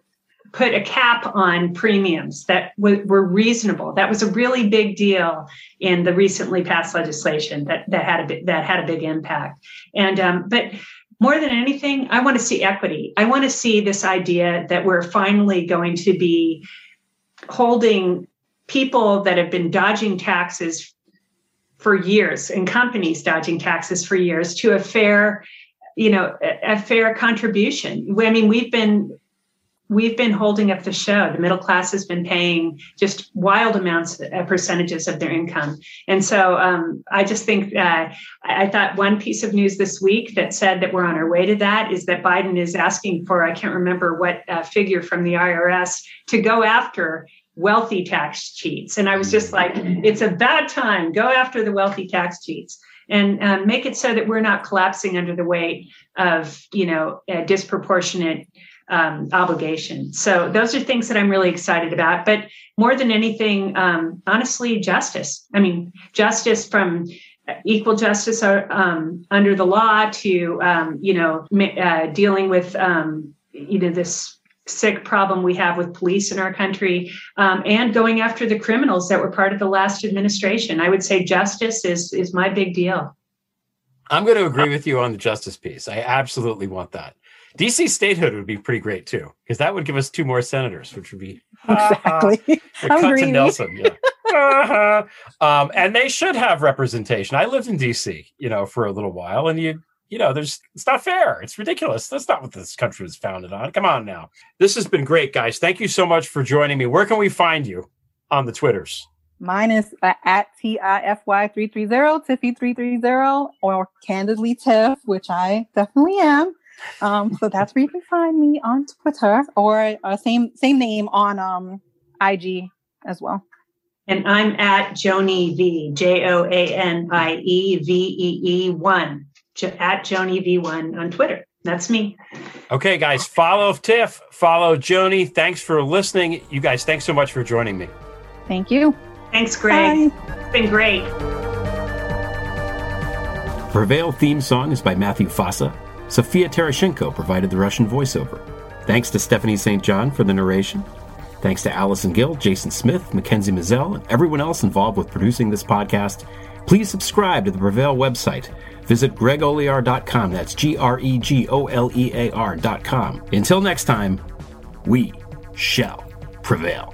Speaker 9: put a cap on premiums that w- were reasonable. That was a really big deal in the recently passed legislation that that had a bit, that had a big impact. And um, but more than anything, I want to see equity. I want to see this idea that we're finally going to be holding people that have been dodging taxes for years and companies dodging taxes for years to a fair you know a, a fair contribution i mean we've been we've been holding up the show. The middle class has been paying just wild amounts, uh, percentages of their income. And so um, I just think uh, I thought one piece of news this week that said that we're on our way to that is that Biden is asking for, I can't remember what uh, figure from the IRS to go after wealthy tax cheats. And I was just like, it's a bad time. Go after the wealthy tax cheats and um, make it so that we're not collapsing under the weight of, you know, disproportionate um, obligation. So those are things that I'm really excited about. But more than anything, um, honestly, justice. I mean, justice from equal justice uh, um, under the law to um, you know uh, dealing with um, you know this sick problem we have with police in our country um, and going after the criminals that were part of the last administration. I would say justice is is my big deal.
Speaker 5: I'm going to agree with you on the justice piece. I absolutely want that. DC statehood would be pretty great too, because that would give us two more senators, which would be
Speaker 10: exactly.
Speaker 5: Uh, Nelson, yeah. uh-huh. um, and they should have representation. I lived in DC, you know, for a little while, and you, you know, there's it's not fair. It's ridiculous. That's not what this country was founded on. Come on now. This has been great, guys. Thank you so much for joining me. Where can we find you on the Twitters?
Speaker 10: Mine is uh, at TIFY330, Tiffy330, or Candidly Tiff, which I definitely am. Um, so that's where you can find me on Twitter or uh, same same name on um, IG as well.
Speaker 9: And I'm at Joanie Vee, J O A N I E V E E 1, at Joanie V1 on Twitter. That's me.
Speaker 5: Okay, guys, follow Tiff, follow Joanie. Thanks for listening. You guys, thanks so much for joining me.
Speaker 10: Thank you.
Speaker 9: Thanks, Greg. Bye. It's been great.
Speaker 8: Prevail theme song is by Matthew Fossa. Sophia Terashenko provided the Russian voiceover. Thanks to Stephanie St. John for the narration. Thanks to Allison Gill, Jason Smith, Mackenzie Mazzell, and everyone else involved with producing this podcast. Please subscribe to the Prevail website. Visit gregolear.com. That's G R E G O L E A R.com. Until next time, we shall prevail.